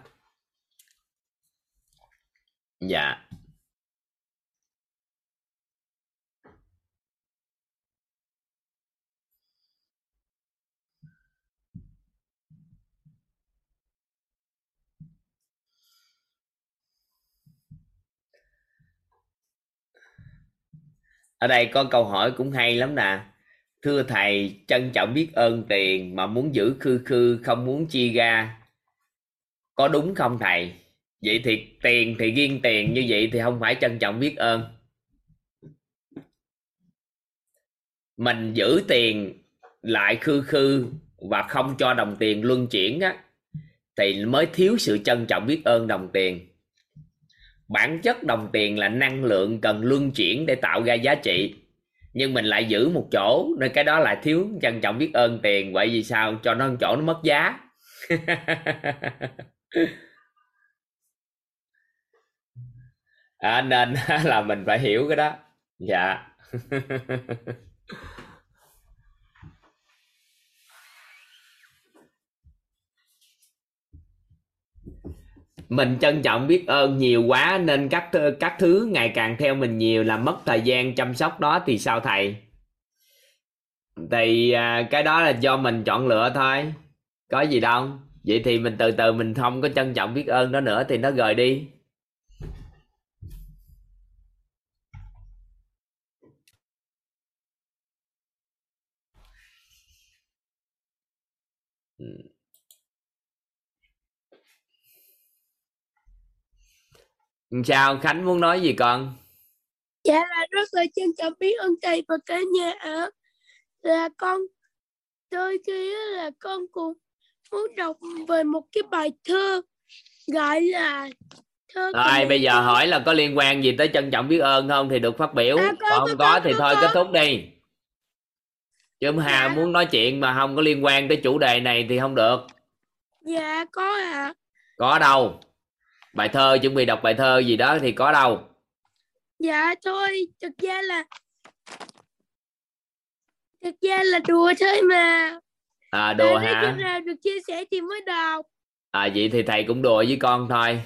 Dạ. Ở đây có câu hỏi cũng hay lắm nè. Thưa thầy, trân trọng biết ơn tiền mà muốn giữ khư khư, không muốn chia ra. Có đúng không thầy? Vậy thì tiền thì riêng tiền, như vậy thì không phải trân trọng biết ơn. Mình giữ tiền lại khư khư và không cho đồng tiền luân chuyển á, thì mới thiếu sự trân trọng biết ơn đồng tiền bản chất đồng tiền là năng lượng cần luân chuyển để tạo ra giá trị. Nhưng mình lại giữ một chỗ nên cái đó lại thiếu trân trọng biết ơn tiền. Vậy vì sao? Cho nó chỗ nó mất giá. À, nên là mình phải hiểu cái đó. Dạ. mình trân trọng biết ơn nhiều quá nên các các thứ ngày càng theo mình nhiều là mất thời gian chăm sóc đó thì sao thầy? Thì à, cái đó là do mình chọn lựa thôi. Có gì đâu. Vậy thì mình từ từ mình không có trân trọng biết ơn đó nữa thì nó rời đi. Sao khánh muốn nói gì con? Dạ là rất là trân trọng biết ơn thầy và cả nhà ạ. Là con đôi khi là con cũng muốn đọc về một cái bài thơ gọi là thơ rồi bây giờ hỏi là có liên quan gì tới trân trọng biết ơn không thì được phát biểu. À, còn có, không có có, thì có, thôi có. kết thúc đi. Chứ Hà Dạ. muốn nói chuyện mà không có liên quan tới chủ đề này thì không được. Dạ có ạ. Có đâu bài thơ chuẩn bị đọc bài thơ gì đó thì có đâu. Dạ thôi thực ra là thực ra là đùa thôi mà. À đùa nói hả? là được chia sẻ thì mới đọc. À vậy thì thầy cũng đùa với con thôi.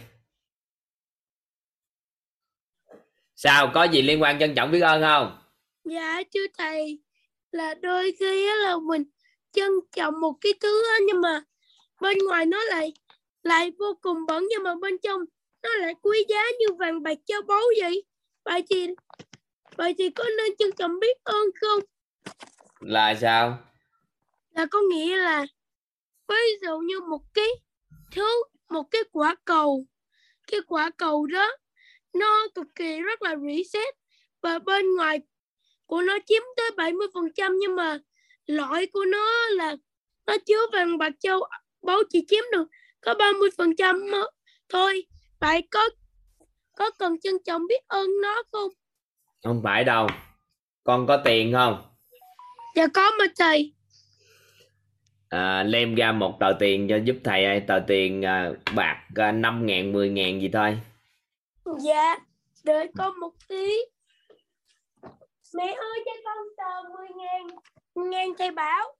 Sao có gì liên quan trân trọng biết ơn không? Dạ chứ thầy là đôi khi là mình trân trọng một cái thứ á, nhưng mà bên ngoài nó lại lại vô cùng bẩn nhưng mà bên trong nó lại quý giá như vàng bạc châu báu vậy. Vậy thì vậy thì có nên trân trọng biết ơn không? Là sao? Là có nghĩa là ví dụ như một cái thứ một cái quả cầu cái quả cầu đó nó cực kỳ rất là rỉ sét và bên ngoài của nó chiếm tới 70% nhưng mà loại của nó là nó chứa vàng bạc châu báu chỉ chiếm được có 30% mà- thôi vậy có có cần trân trọng biết ơn nó không? Không phải đâu. Con có tiền không? Dạ có mà thầy à, lem ra một tờ tiền cho giúp thầy tờ tiền à, bạc à, năm ngàn mười ngàn gì thôi. Dạ, đợi con một tí. Mẹ ơi cho con tờ 10 ngàn, ngàn thầy bảo.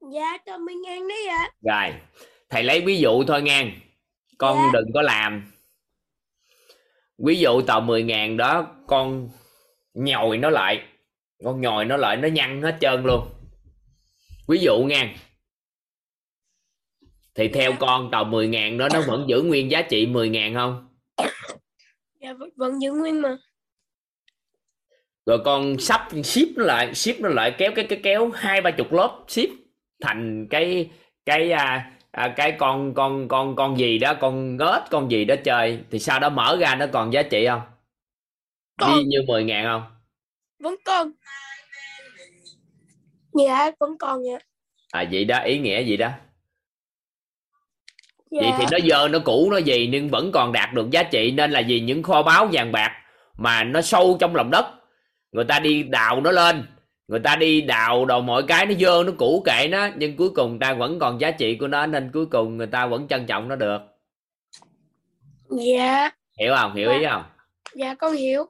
Dạ, tờ 10 ngàn đấy ạ. rồi thầy lấy ví dụ thôi nghe con Dạ. đừng có làm. Ví dụ tờ 10 ngàn đó con nhồi nó lại. Con nhồi nó lại nó nhăn hết trơn luôn. Ví dụ nha thì theo con tờ 10 ngàn đó nó vẫn giữ nguyên giá trị 10 ngàn không? Dạ, vẫn giữ nguyên mà. rồi con sắp ship nó lại ship nó lại kéo cái cái kéo hai ba chục lớp ship thành cái cái à, à, cái con con con con gì đó con ngết con gì đó chơi. Thì sau đó mở ra nó còn giá trị không? Còn. đi như 10 ngàn không? Vẫn còn. Dạ, vẫn còn dạ. à vậy đó ý nghĩa gì đó? Vậy thì nó dơ nó cũ nó gì nhưng vẫn còn đạt được giá trị. Nên là gì những kho báu vàng bạc mà nó sâu trong lòng đất. Người ta đi đào nó lên người ta đi đào đầu mọi cái nó dơ nó cũ kệ nó nhưng cuối cùng ta vẫn còn giá trị của nó nên cuối cùng người ta vẫn trân trọng nó được. Dạ. Hiểu không? Hiểu ý không? Dạ con hiểu.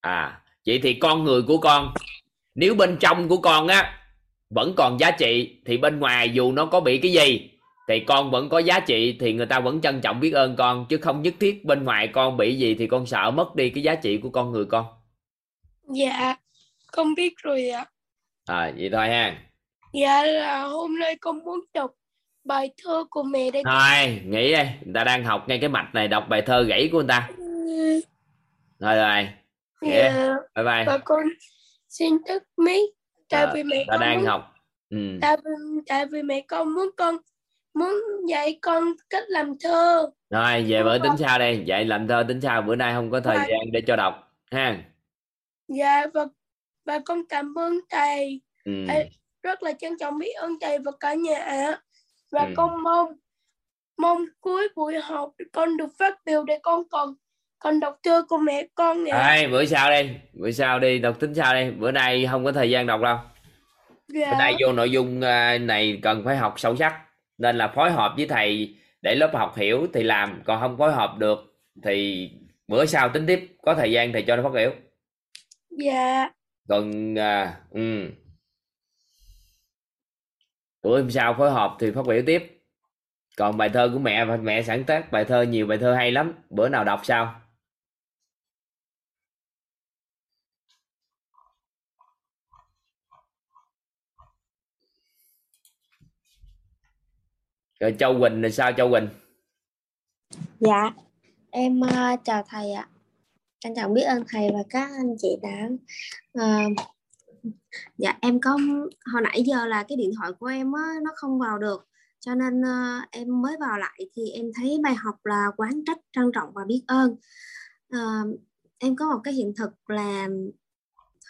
À vậy thì con người của con nếu bên trong của con á vẫn còn giá trị thì bên ngoài dù nó có bị cái gì thì con vẫn có giá trị thì người ta vẫn trân trọng biết ơn con chứ không nhất thiết bên ngoài con bị gì thì con sợ mất đi cái giá trị của con người con. Dạ con biết rồi ạ. À vậy thôi ha. Dạ là hôm nay con muốn đọc bài thơ của mẹ đây. Thôi nghĩ đi. Người ta đang học ngay cái mạch này đọc bài thơ gãy của người ta. Rồi. Rồi Nghĩa. dạ. Bye bye. Và con xin thức mic tại Ờ, vì mẹ ta con đang muốn học. Ừ. tại vì tại vì mẹ con muốn con muốn dạy con cách làm thơ. Rồi về bữa tính sau đây dạy làm thơ tính sau. Bữa nay không có thời Rồi. gian để cho đọc ha. Dạ và và con cảm ơn thầy. Ừ. Thầy rất là trân trọng biết ơn thầy và cả nhà ạ. Và Ừ. con mong mong cuối buổi học con được phát biểu để con còn còn đọc thơ của mẹ con ạ. Đây, bữa sau đi bữa sau đi đọc tính sau đi. Bữa nay không có thời gian đọc đâu. Bữa dạ nay vô nội dung à, này cần phải học sâu sắc. Nên là phối hợp với thầy để lớp học hiểu thì làm. Còn không phối hợp được thì bữa sau tính tiếp. Có thời gian thì cho nó phát biểu. Dạ còn à, ừ. tuổi hôm sau phối hợp thì phát biểu tiếp còn bài thơ của mẹ và mẹ sáng tác bài thơ nhiều bài thơ hay lắm bữa nào đọc sao rồi Châu Quỳnh là sao Châu Quỳnh Dạ, em uh, chào thầy ạ. Trân trọng biết ơn thầy và các anh chị đã uh, dạ em có hồi nãy giờ là cái điện thoại của em á, nó không vào được cho nên uh, em mới vào lại thì em thấy bài học là quán trách trân trọng và biết ơn. Uh, em có một cái hiện thực là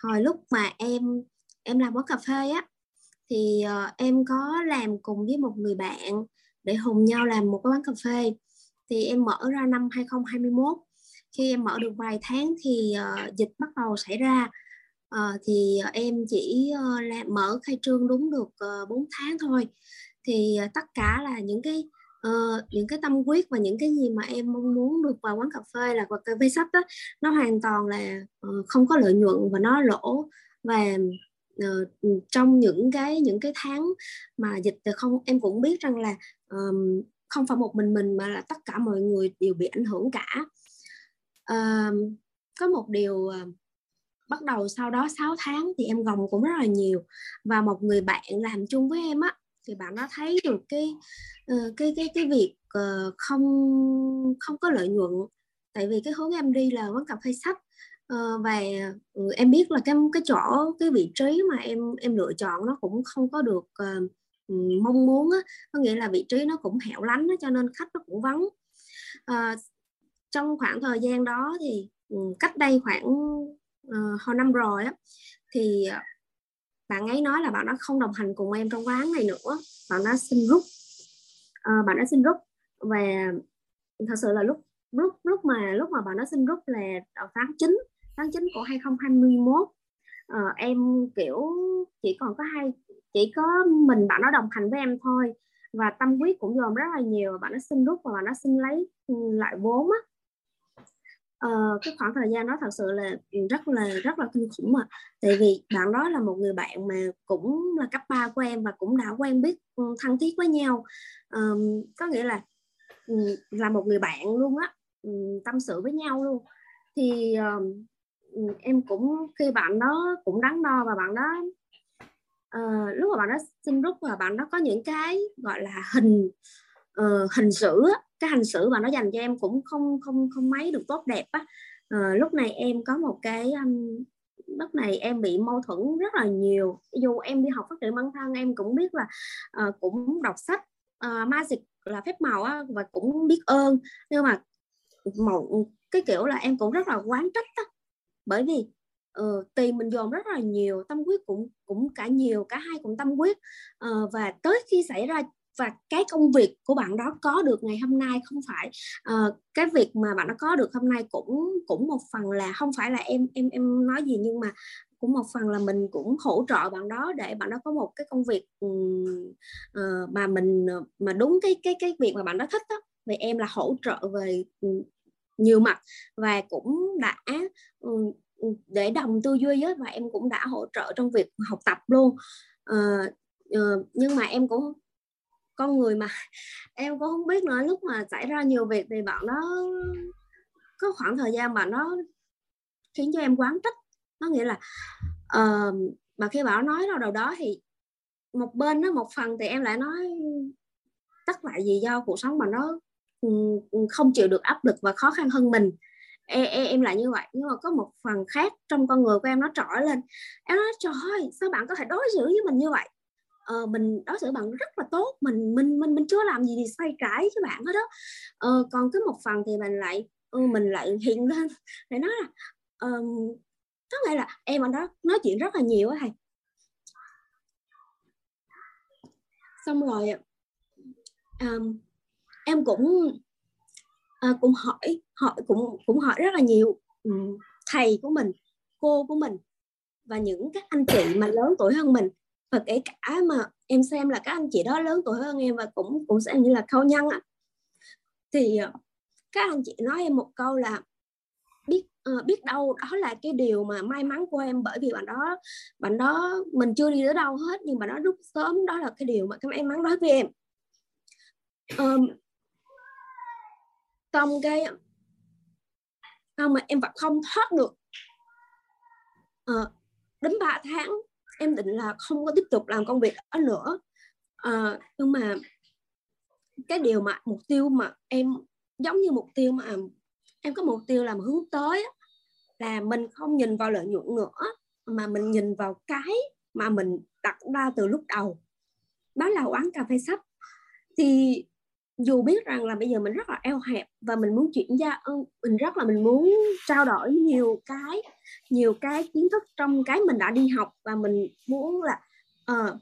hồi lúc mà em em làm quán cà phê á thì uh, em có làm cùng với một người bạn để hùng nhau làm một cái quán cà phê. Thì em mở ra năm 2021 khi em mở được vài tháng thì uh, dịch bắt đầu xảy ra. Uh, thì ờ, em chỉ uh, là mở khai trương đúng được uh, 4 tháng thôi. Thì uh, tất cả là những cái uh, những cái tâm huyết và những cái gì mà em mong muốn được vào quán cà phê là quán cà phê sách đó nó hoàn toàn là uh, không có lợi nhuận và nó lỗ. Và uh, trong những cái những cái tháng mà dịch thì không em cũng biết rằng là um, không phải một mình mình mà là tất cả mọi người đều bị ảnh hưởng cả à, có một điều à, bắt đầu sau đó 6 tháng thì em gồng cũng rất là nhiều. Và một người bạn làm chung với em á thì bạn nó thấy được cái ờ, cái cái cái việc không không có lợi nhuận. Tại vì cái hướng em đi là quán cà phê sách. Và ừ, em biết là cái cái chỗ cái vị trí mà em em lựa chọn nó cũng không có được ừ, mong muốn á. Có nghĩa là vị trí nó cũng hẻo lánh cho nên khách nó cũng vắng trong khoảng thời gian đó thì ừ, cách đây khoảng uh, hồi năm rồi á thì ờ, bạn ấy nói là bạn đã không đồng hành cùng em trong quán này nữa. Bạn đã xin rút uh, bạn đã xin rút và thật sự là lúc lúc lúc mà lúc mà bạn đã xin rút là ở tháng 9 tháng 9 của 2021 uh, em kiểu chỉ còn có hai chỉ có mình bạn nó đồng hành với em thôi và tâm huyết cũng dồn rất là nhiều. Bạn nó xin rút và bạn nó xin lấy ừ, lại vốn á. Ờ, cái khoảng thời gian đó thật sự là ừ, rất là rất là kinh khủng mà tại vì bạn đó là một người bạn mà cũng là cấp 3 của em và cũng đã quen biết ừ, thân thiết với nhau. Um, có nghĩa là ừ, là một người bạn luôn á tâm sự với nhau luôn. Thì um, em cũng khi bạn đó cũng đắn đo và bạn đó uh, lúc mà bạn đó xin rút và bạn đó có những cái gọi là hình uh, hình sự á, cái hành xử mà nó dành cho em cũng không không không mấy được tốt đẹp á. Ờ, lúc này em có một cái um, lúc này em bị mâu thuẫn rất là nhiều. Dù em đi học phát triển bản thân em cũng biết là uh, cũng đọc sách uh, magic là phép màu á và cũng biết ơn. Nhưng mà một cái kiểu là em cũng rất là quán trách á. Bởi vì ờ, tiền mình dồn rất là nhiều tâm huyết cũng cũng cả nhiều cả hai cũng tâm huyết. Ờ, và tới khi xảy ra và cái công việc của bạn đó có được ngày hôm nay không phải uh, cái việc mà bạn đó có được hôm nay cũng cũng một phần là không phải là em em em nói gì nhưng mà cũng một phần là mình cũng hỗ trợ bạn đó để bạn đó có một cái công việc uh, mà mình ờ, mà đúng cái cái cái việc mà bạn đó thích đó vì em là hỗ trợ về nhiều mặt và cũng đã um, để đồng tư duy với và em cũng đã hỗ trợ trong việc học tập luôn. Uh, uh, nhưng mà em cũng con người mà. Em cũng không biết nữa lúc mà xảy ra nhiều việc thì bạn nó có khoảng thời gian mà nó khiến cho em quán trách. Nó nghĩa là uh, mà khi bảo nói đâu đầu đó thì một bên nó một phần thì em lại nói tất lại vì do cuộc sống mà nó ừ, ừ, không chịu được áp lực và khó khăn hơn mình. Em, em, em lại như vậy. Nhưng mà có một phần khác trong con người của em nó trỗi lên. Em nói trời ơi sao bạn có thể đối xử với mình như vậy? Ờ, mình đối xử bạn rất là tốt mình mình mình mình chưa làm gì thì xoay trái với bạn hết đó uh, ờ, còn cái một phần thì mình lại uh, mình lại hiện lên để nói là um, có nghĩa là em anh đó nói chuyện rất là nhiều á thầy. Xong rồi um, em cũng uh, cũng hỏi hỏi cũng cũng hỏi rất là nhiều um, thầy của mình cô của mình và những các anh chị mà lớn tuổi hơn mình và kể cả mà em xem là các anh chị đó lớn tuổi hơn em và cũng cũng sẽ như là khâu nhân á. Thì ờ, các anh chị nói em một câu là biết uh, biết đâu đó là cái điều mà may mắn của em bởi vì bạn đó bạn đó mình chưa đi tới đâu hết nhưng mà nó rút sớm đó là cái điều mà cái may mắn đối với em. Um, xong cái không mà em vẫn không thoát được uh, đến 3 tháng em định là không có tiếp tục làm công việc đó nữa. À, nhưng mà cái điều mà mục tiêu mà em giống như mục tiêu mà em có mục tiêu làm hướng tới là mình không nhìn vào lợi nhuận nữa mà mình nhìn vào cái mà mình đặt ra từ lúc đầu. Đó là quán cà phê sách. Thì dù biết rằng là bây giờ mình rất là eo hẹp và mình muốn chuyển ra ừ, mình rất là mình muốn trao đổi nhiều cái nhiều cái kiến thức trong cái mình đã đi học và mình muốn là uh,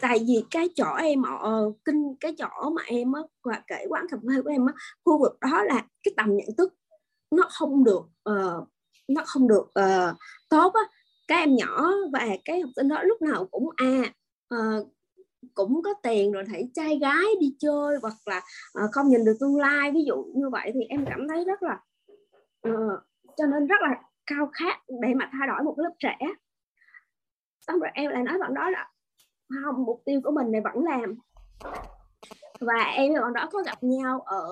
tại vì cái chỗ em ở ờ, kinh cái chỗ mà em á và kể quán cà phê của em á khu vực đó là cái tầm nhận thức nó không được uh, nó không được uh, tốt á. Các em nhỏ và cái học sinh đó lúc nào cũng à uh, cũng có tiền rồi thấy trai gái đi chơi hoặc là uh, không nhìn được tương lai. Ví dụ như vậy thì em cảm thấy rất là uh, cho nên rất là cao khát để mà thay đổi một lớp trẻ. Xong rồi em lại nói bạn đó là không mục tiêu của mình này vẫn làm. Và em và bạn đó có gặp nhau ở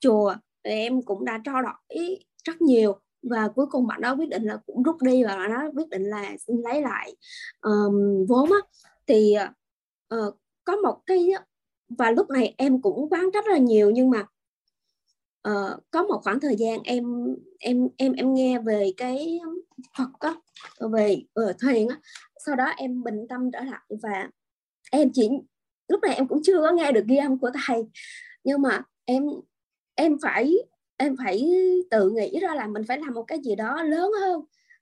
chùa thì em cũng đã trao đổi rất nhiều. Và cuối cùng bạn đó quyết định là cũng rút đi và bạn đó quyết định là xin lấy lại um, vốn á. Thì ờ, uh, có một cái và lúc này em cũng quán trách rất là nhiều nhưng mà uh, có một khoảng thời gian em em em em nghe về cái Phật á về uh, thiền á sau đó em bình tâm trở lại và em chỉ lúc này em cũng chưa có nghe được ghi âm của thầy nhưng mà em em phải em phải tự nghĩ ra là mình phải làm một cái gì đó lớn hơn.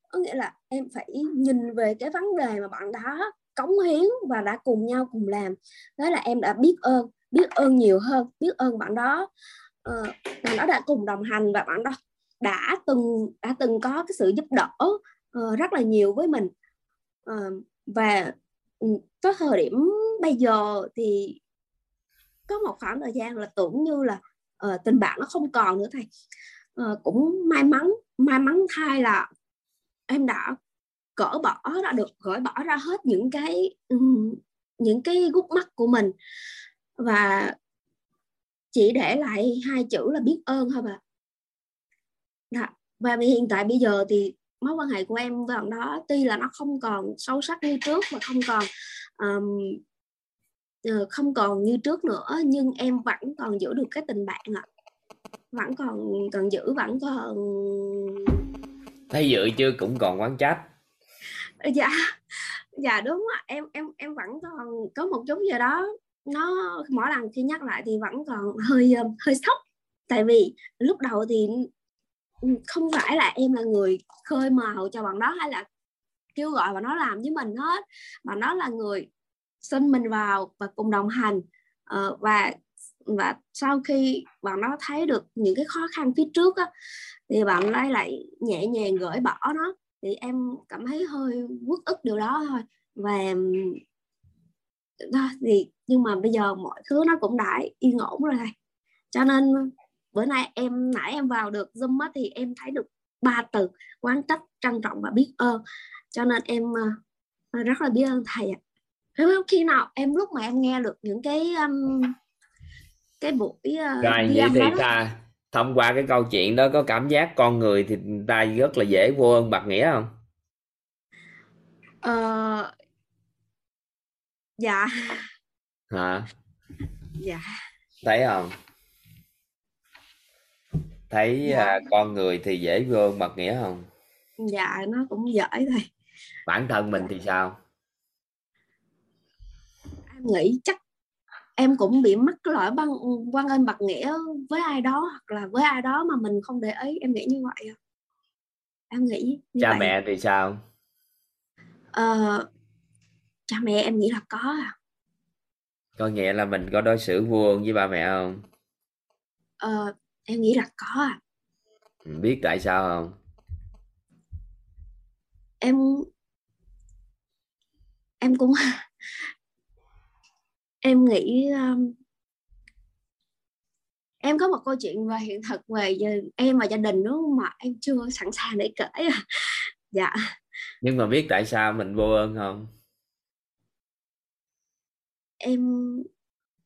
Có nghĩa là em phải nhìn về cái vấn đề mà bạn đó cống hiến và đã cùng nhau cùng làm. Đó là em đã biết ơn biết ơn nhiều hơn biết ơn bạn đó. Uh, bạn đó đã cùng đồng hành và bạn đó đã từng đã từng có cái sự giúp đỡ uh, rất là nhiều với mình. Uh, và ừ, có thời điểm bây giờ thì có một khoảng thời gian là tưởng như là uh, tình bạn nó không còn nữa thầy. Uh, cũng may mắn may mắn thay là em đã cỡ bỏ ra được gỡ bỏ ra hết những cái những cái gút mắt của mình. Và chỉ để lại hai chữ là biết ơn thôi bà. Dạ. và hiện tại bây giờ thì mối quan hệ của em với bạn đó tuy là nó không còn sâu sắc như trước và không còn um, không còn như trước nữa nhưng em vẫn còn giữ được cái tình bạn ạ. Vẫn còn còn giữ vẫn còn thấy dự chứ cũng còn quán trách dạ. Dạ đúng ạ. Em em em vẫn còn có một chút gì đó nó mỗi lần khi nhắc lại thì vẫn còn hơi ờ, hơi sốc. Tại vì lúc đầu thì ừ, không phải là em là người khơi mào cho bạn đó hay là kêu gọi và nó làm với mình hết mà nó là người xin mình vào và cùng đồng hành. Ờ, và và sau khi bạn nó thấy được những cái khó khăn phía trước á, thì bạn ấy lại nhẹ nhàng gửi bỏ nó thì em cảm thấy hơi uất ức điều đó thôi. Và đó thì nhưng mà bây giờ mọi thứ nó cũng đã yên ổn rồi thầy. Cho nên bữa nay em nãy em vào được zoom á, thì em thấy được ba từ quán trách trân trọng và biết ơn. Cho nên em uh, rất là biết ơn thầy ạ. Khi nào em lúc mà em nghe được những cái um, cái buổi uh, rồi vậy thì ta thông qua cái câu chuyện đó có cảm giác con người thì ta rất là dễ vô ơn bạc nghĩa không? Uh, dạ. Hả? Dạ. Thấy không? Thấy dạ. à, con người thì dễ vô ơn bạc nghĩa không? Dạ nó cũng dễ thôi. Bản thân mình thì sao? Em nghĩ chắc em cũng bị mắc cái lỗi băng quan ơn bạc nghĩa với ai đó hoặc là với ai đó mà mình không để ý. Em nghĩ như vậy em nghĩ như cha vậy. mẹ thì sao? Ờ, cha mẹ em nghĩ là có à. Có nghĩa là mình có đối xử ơn với ba mẹ không? Ờ, em nghĩ là có à. Biết tại sao không? Em em cũng em nghĩ um, em có một câu chuyện về hiện thực về em và gia đình nữa mà em chưa sẵn sàng để kể à. dạ. Nhưng mà biết tại sao mình vô ơn không? Em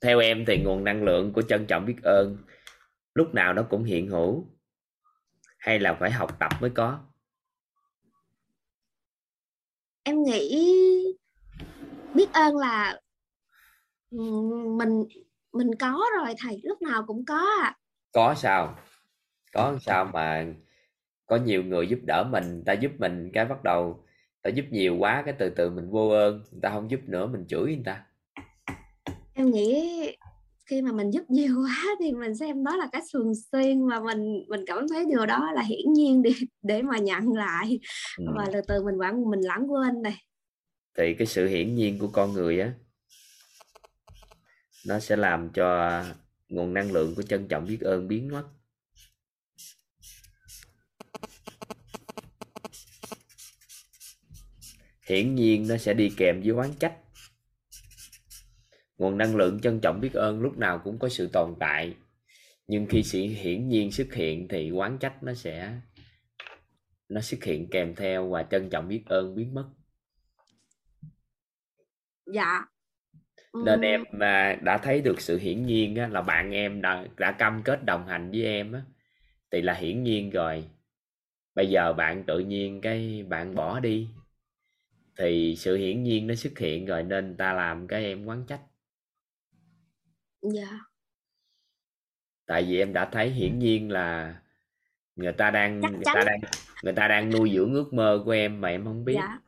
theo em thì nguồn năng lượng của trân trọng biết ơn lúc nào nó cũng hiện hữu. Hay là phải học tập mới có? Em nghĩ biết ơn là mình mình có rồi thầy lúc nào cũng có à có sao có sao mà có nhiều người giúp đỡ mình ta giúp mình cái bắt đầu ta giúp nhiều quá cái từ từ mình vô ơn người ta không giúp nữa mình chửi người ta. Em nghĩ khi mà mình giúp nhiều quá thì mình xem đó là cái thường xuyên mà mình mình cảm thấy điều đó là hiển nhiên để để mà nhận lại ừ. và từ từ mình quản mình lãng quên này thì cái sự hiển nhiên của con người á nó sẽ làm cho nguồn năng lượng của trân trọng biết ơn biến mất. Hiển nhiên nó sẽ đi kèm với oán trách. Nguồn năng lượng trân trọng biết ơn lúc nào cũng có sự tồn tại, nhưng khi sự hiển nhiên xuất hiện thì oán trách nó sẽ, nó xuất hiện kèm theo và trân trọng biết ơn biến mất. Dạ nên em mà đã thấy được sự hiển nhiên á, là bạn em đã đã cam kết đồng hành với em á, thì là hiển nhiên rồi. Bây giờ bạn tự nhiên cái bạn bỏ đi. Thì sự hiển nhiên nó xuất hiện rồi nên ta làm cái em quán trách. Dạ. Tại vì em đã thấy hiển nhiên là người ta đang người ta đang người ta đang nuôi dưỡng ước mơ của em mà em không biết. Dạ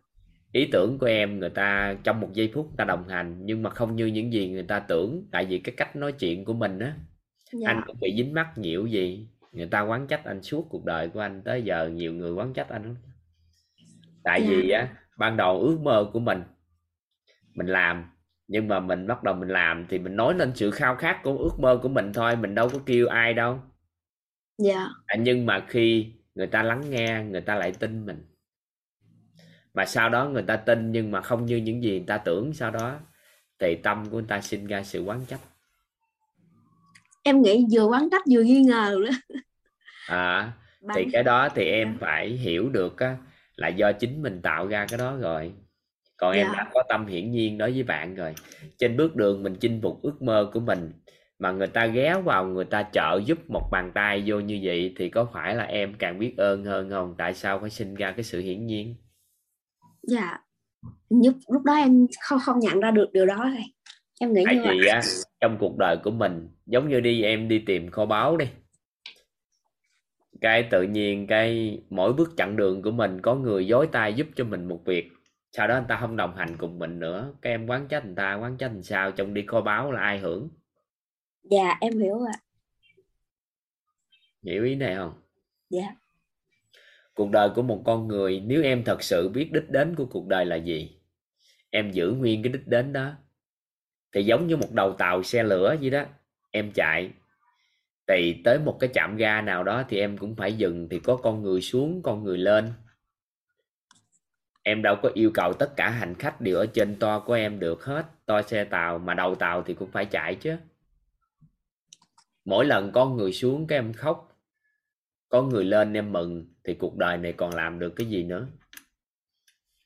ý tưởng của em người ta trong một giây phút ta đồng hành nhưng mà không như những gì người ta tưởng. Tại vì cái cách nói chuyện của mình á dạ. anh cũng bị dính mắc nhiều gì. Người ta quán trách anh suốt cuộc đời của anh tới giờ nhiều người quán trách anh lắm. Tại Dạ. vì á ban đầu ước mơ của mình mình làm nhưng mà mình bắt đầu mình làm thì mình nói lên sự khao khát của ước mơ của mình thôi mình đâu có kêu ai đâu. Dạ. À, nhưng mà khi người ta lắng nghe người ta lại tin mình mà sau đó người ta tin nhưng mà không như những gì người ta tưởng sau đó thì tâm của người ta sinh ra sự quán trách. Em nghĩ vừa quán trách vừa nghi ngờ nữa à thì cái đó thì em phải hiểu được á là do chính mình tạo ra cái đó rồi. Còn em Dạ. đã có tâm hiển nhiên đối với bạn rồi. Trên bước đường mình chinh phục ước mơ của mình mà người ta ghé vào người ta trợ giúp một bàn tay vô như vậy thì có phải là em càng biết ơn hơn không? Tại sao phải sinh ra cái sự hiển nhiên dạ. Nhưng lúc đó em không không nhận ra được điều đó thôi em nghĩ tại như vậy. á trong cuộc đời của mình giống như đi em đi tìm kho báu đi. Cái tự nhiên cái mỗi bước chặng đường của mình có người dối tay giúp cho mình một việc. Sau đó người ta không đồng hành cùng mình nữa. Cái em quán trách người ta quán trách làm sao trong đi kho báu là ai hưởng? Dạ em hiểu ạ. Hiểu ý này không? Dạ cuộc đời của một con người, nếu em thật sự biết đích đến của cuộc đời là gì? Em giữ nguyên cái đích đến đó. Thì giống như một đầu tàu xe lửa vậy đó, em chạy. Thì tới một cái chạm ga nào đó thì em cũng phải dừng, thì có con người xuống, con người lên. Em đâu có yêu cầu tất cả hành khách đều ở trên toa của em được hết, toa xe tàu, mà đầu tàu thì cũng phải chạy chứ. Mỗi lần con người xuống cái em khóc có người lên em mừng thì cuộc đời này còn làm được cái gì nữa?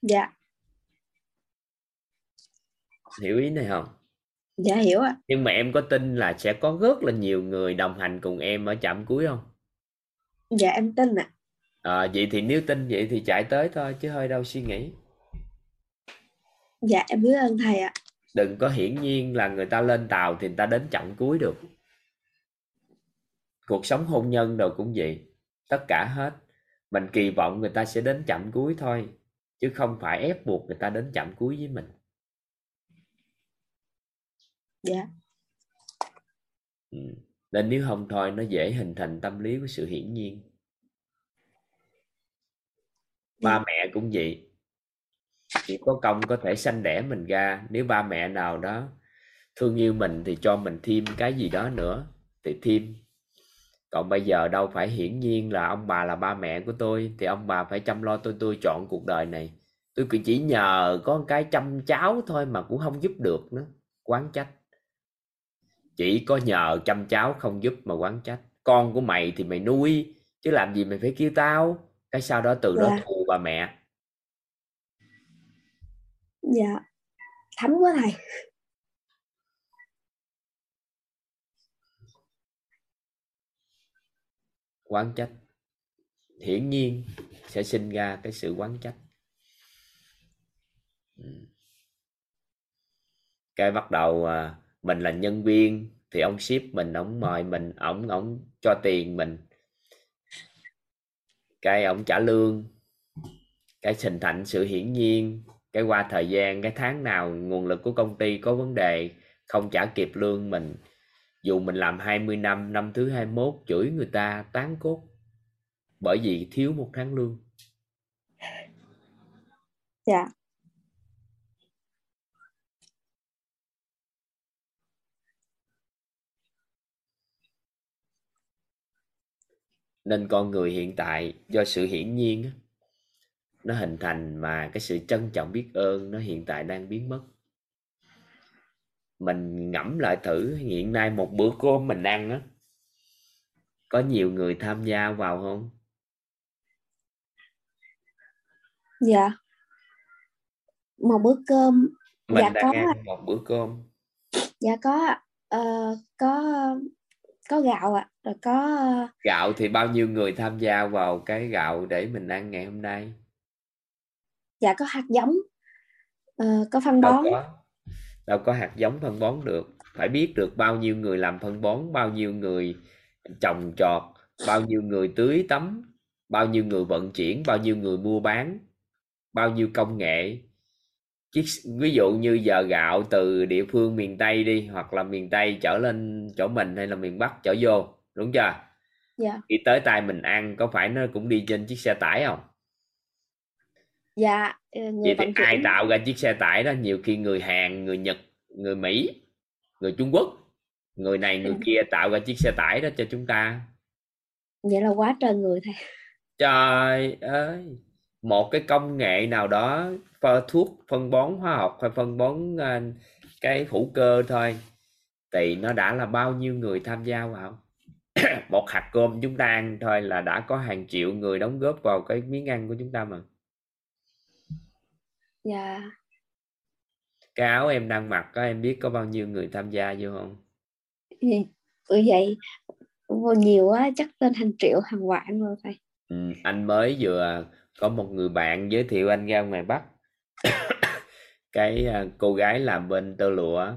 Dạ. Hiểu ý này không? Dạ hiểu ạ. Nhưng mà em có tin là sẽ có rất là nhiều người đồng hành cùng em ở trạm cuối không? Dạ em tin ạ. À, vậy thì nếu tin vậy thì chạy tới thôi chứ hơi đâu suy nghĩ. Dạ em biết ơn thầy ạ. Đừng có hiển nhiên là người ta lên tàu thì người ta đến chặng cuối được. Cuộc sống hôn nhân đâu cũng vậy tất cả hết. Mình kỳ vọng người ta sẽ đến chậm cuối thôi chứ không phải ép buộc người ta đến chậm cuối với mình. Dạ. Ừ. nên nếu không thôi nó dễ hình thành tâm lý của sự hiển nhiên. Ba mẹ cũng vậy. Chỉ có công có thể sanh đẻ mình ra nếu ba mẹ nào đó thương yêu mình thì cho mình thêm cái gì đó nữa thì thêm còn bây giờ đâu phải hiển nhiên là ông bà là ba mẹ của tôi thì ông bà phải chăm lo tôi tôi chọn cuộc đời này. Tôi chỉ nhờ có cái chăm cháu thôi mà cũng không giúp được nữa quán trách. Chỉ có nhờ chăm cháu không giúp mà quán trách. Con của mày thì mày nuôi chứ làm gì mày phải kêu tao? Cái sau đó từ đó Dạ. thù bà mẹ. Dạ. Thấm quá thầy quán trách. Hiển nhiên sẽ sinh ra cái sự quán trách. Ừ. Cái bắt đầu à, mình là nhân viên thì ông ship mình, ông mời mình, ông ông cho tiền mình. Cái ông trả lương. Cái hình thành sự hiển nhiên. Cái qua thời gian, cái tháng nào nguồn lực của công ty có vấn đề, không trả kịp lương mình dù mình làm 20 năm năm thứ 21 chửi người ta tán cốt. Bởi vì thiếu một tháng lương. Dạ. Nên con người hiện tại do sự hiển nhiên nó hình thành mà cái sự trân trọng biết ơn nó hiện tại đang biến mất mình ngẫm lại thử hiện nay một bữa cơm mình ăn á có nhiều người tham gia vào không? Dạ. Một bữa cơm mình dạ đang có. ăn một bữa cơm. Dạ có. Ờ, có có gạo ạ rồi có ờ, gạo thì bao nhiêu người tham gia vào cái gạo để mình ăn ngày hôm nay? Dạ có hạt giống ờ, có phân bón. có đâu có hạt giống phân bón được. Phải biết được bao nhiêu người làm phân bón bao nhiêu người trồng trọt bao nhiêu người tưới tắm bao nhiêu người vận chuyển bao nhiêu người mua bán bao nhiêu công nghệ. Chiếc, ví dụ như giờ gạo từ địa phương miền Tây đi hoặc là miền Tây trở lên chỗ mình hay là miền Bắc trở vô đúng chưa? Dạ. Khi tới tay mình ăn có phải nó cũng đi trên chiếc xe tải không dạ ờ, người vậy thì vận ai chuyển. tạo ra chiếc xe tải đó? Nhiều khi người Hàn người Nhật người Mỹ người Trung Quốc người này người kia tạo ra chiếc xe tải đó cho chúng ta. Vậy là quá trời người thầy trời ơi! Một cái công nghệ nào đó pha thuốc phân bón hóa học hay phân bón à, cái hữu cơ thôi. Thì nó đã là bao nhiêu người tham gia vào? Một hạt cơm chúng ta ăn thôi là đã có hàng triệu người đóng góp vào cái miếng ăn của chúng ta mà dạ. Cái áo em đang mặc có em biết có bao nhiêu người tham gia vô không? Bởi vậy vô nhiều quá chắc tên hàng triệu hàng vạn rồi thầy ừ, anh mới vừa có một người bạn giới thiệu anh ra ngoài Bắc. Cái à, cô gái làm bên tơ lụa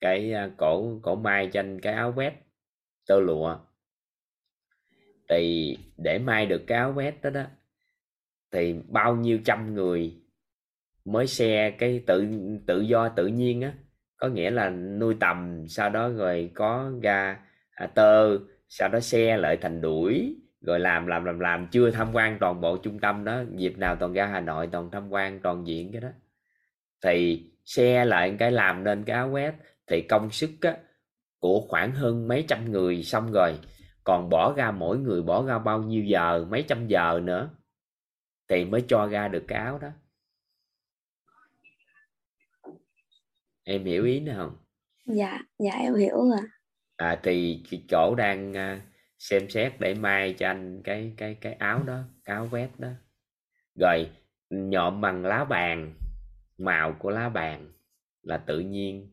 cái à, cổ cổ may cho anh cái áo vest tơ lụa. Thì để may được cái áo vest đó đó thì bao nhiêu trăm người mới xe cái tự tự do tự nhiên á. Có nghĩa là nuôi tầm sau đó rồi có ra à, tơ sau đó xe lại thành đuổi rồi làm làm làm làm chưa tham quan toàn bộ trung tâm đó dịp nào toàn ra Hà Nội toàn tham quan toàn diện cái đó. Thì xe lại cái làm nên cái áo web thì công sức á, của khoảng hơn mấy trăm người xong rồi. Còn bỏ ra mỗi người bỏ ra bao nhiêu giờ mấy trăm giờ nữa thì mới cho ra được cái áo đó. Em hiểu ý nữa không dạ dạ em hiểu rồi. À thì chỗ đang à, xem xét để mai cho anh cái cái cái áo đó cái áo vest đó. Rồi nhộm bằng lá bàn màu của lá bàn là tự nhiên.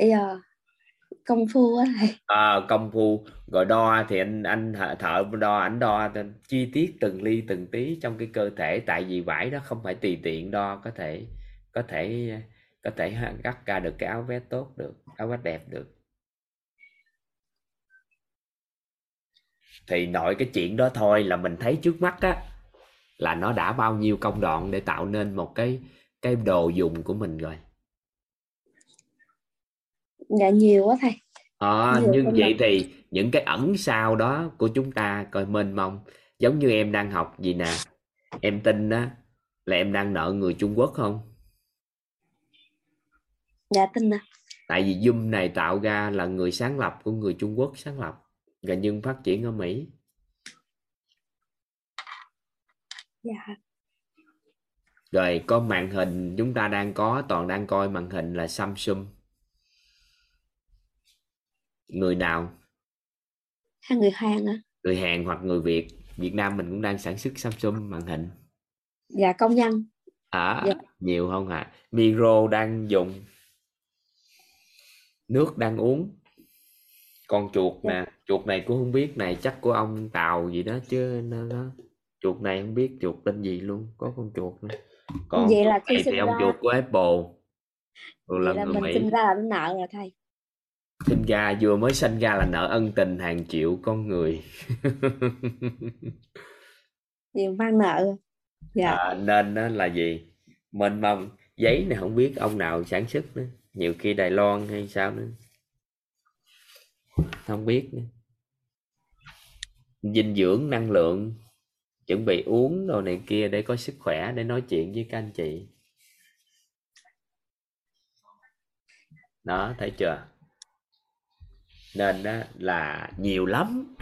Giờ công phu á thầy. À, công phu. Rồi đo thì anh anh thợ, thợ đo ảnh đo chi tiết từng ly từng tí trong cái cơ thể. Tại vì vải đó không phải tùy tiện đo có thể có thể có thể gắt ra được cái áo vest tốt được áo vest đẹp được. Thì nội cái chuyện đó thôi là mình thấy trước mắt á là nó đã bao nhiêu công đoạn để tạo nên một cái cái đồ dùng của mình rồi. Dạ nhiều quá thầy. Ờ, Nhiều nhưng vậy đoạn. thì những cái ẩn sau đó của chúng ta coi mênh mông. Giống như em đang học gì nè. Em tin á là em đang nợ người Trung Quốc không dạ tin nè tại vì Zoom này tạo ra là người sáng lập của người Trung Quốc sáng lập và nhưng phát triển ở Mỹ. Dạ. Rồi có màn hình chúng ta đang có toàn đang coi màn hình là Samsung. Người nào? Hai người Hàn á người Hàn hoặc người Việt. Việt Nam mình cũng đang sản xuất Samsung màn hình. Dạ công nhân. À, Dạ. nhiều không hả? À? Miro đang dùng nước đang uống. Con chuột nè, chuột này cũng không biết này chắc của ông Tàu gì đó chứ nó, nó chuột này không biết chuột tên gì luôn, có con chuột nữa. Còn Vậy là khi này thì sinh ông ra- chuột của Apple. Rồi là là mình Mỹ. sinh ra là nợ rồi thầy Sinh ra vừa mới sinh ra là nợ ân tình hàng triệu con người. thì mang nợ dạ À, nên đó là gì? Mênh mông giấy này không biết ông nào sản xuất nữa, nhiều khi Đài Loan hay sao nữa. Không biết nữa. Dinh dưỡng, năng lượng, chuẩn bị uống đồ này kia để có sức khỏe để nói chuyện với các anh chị. Đó, thấy chưa? Nên đó là nhiều lắm.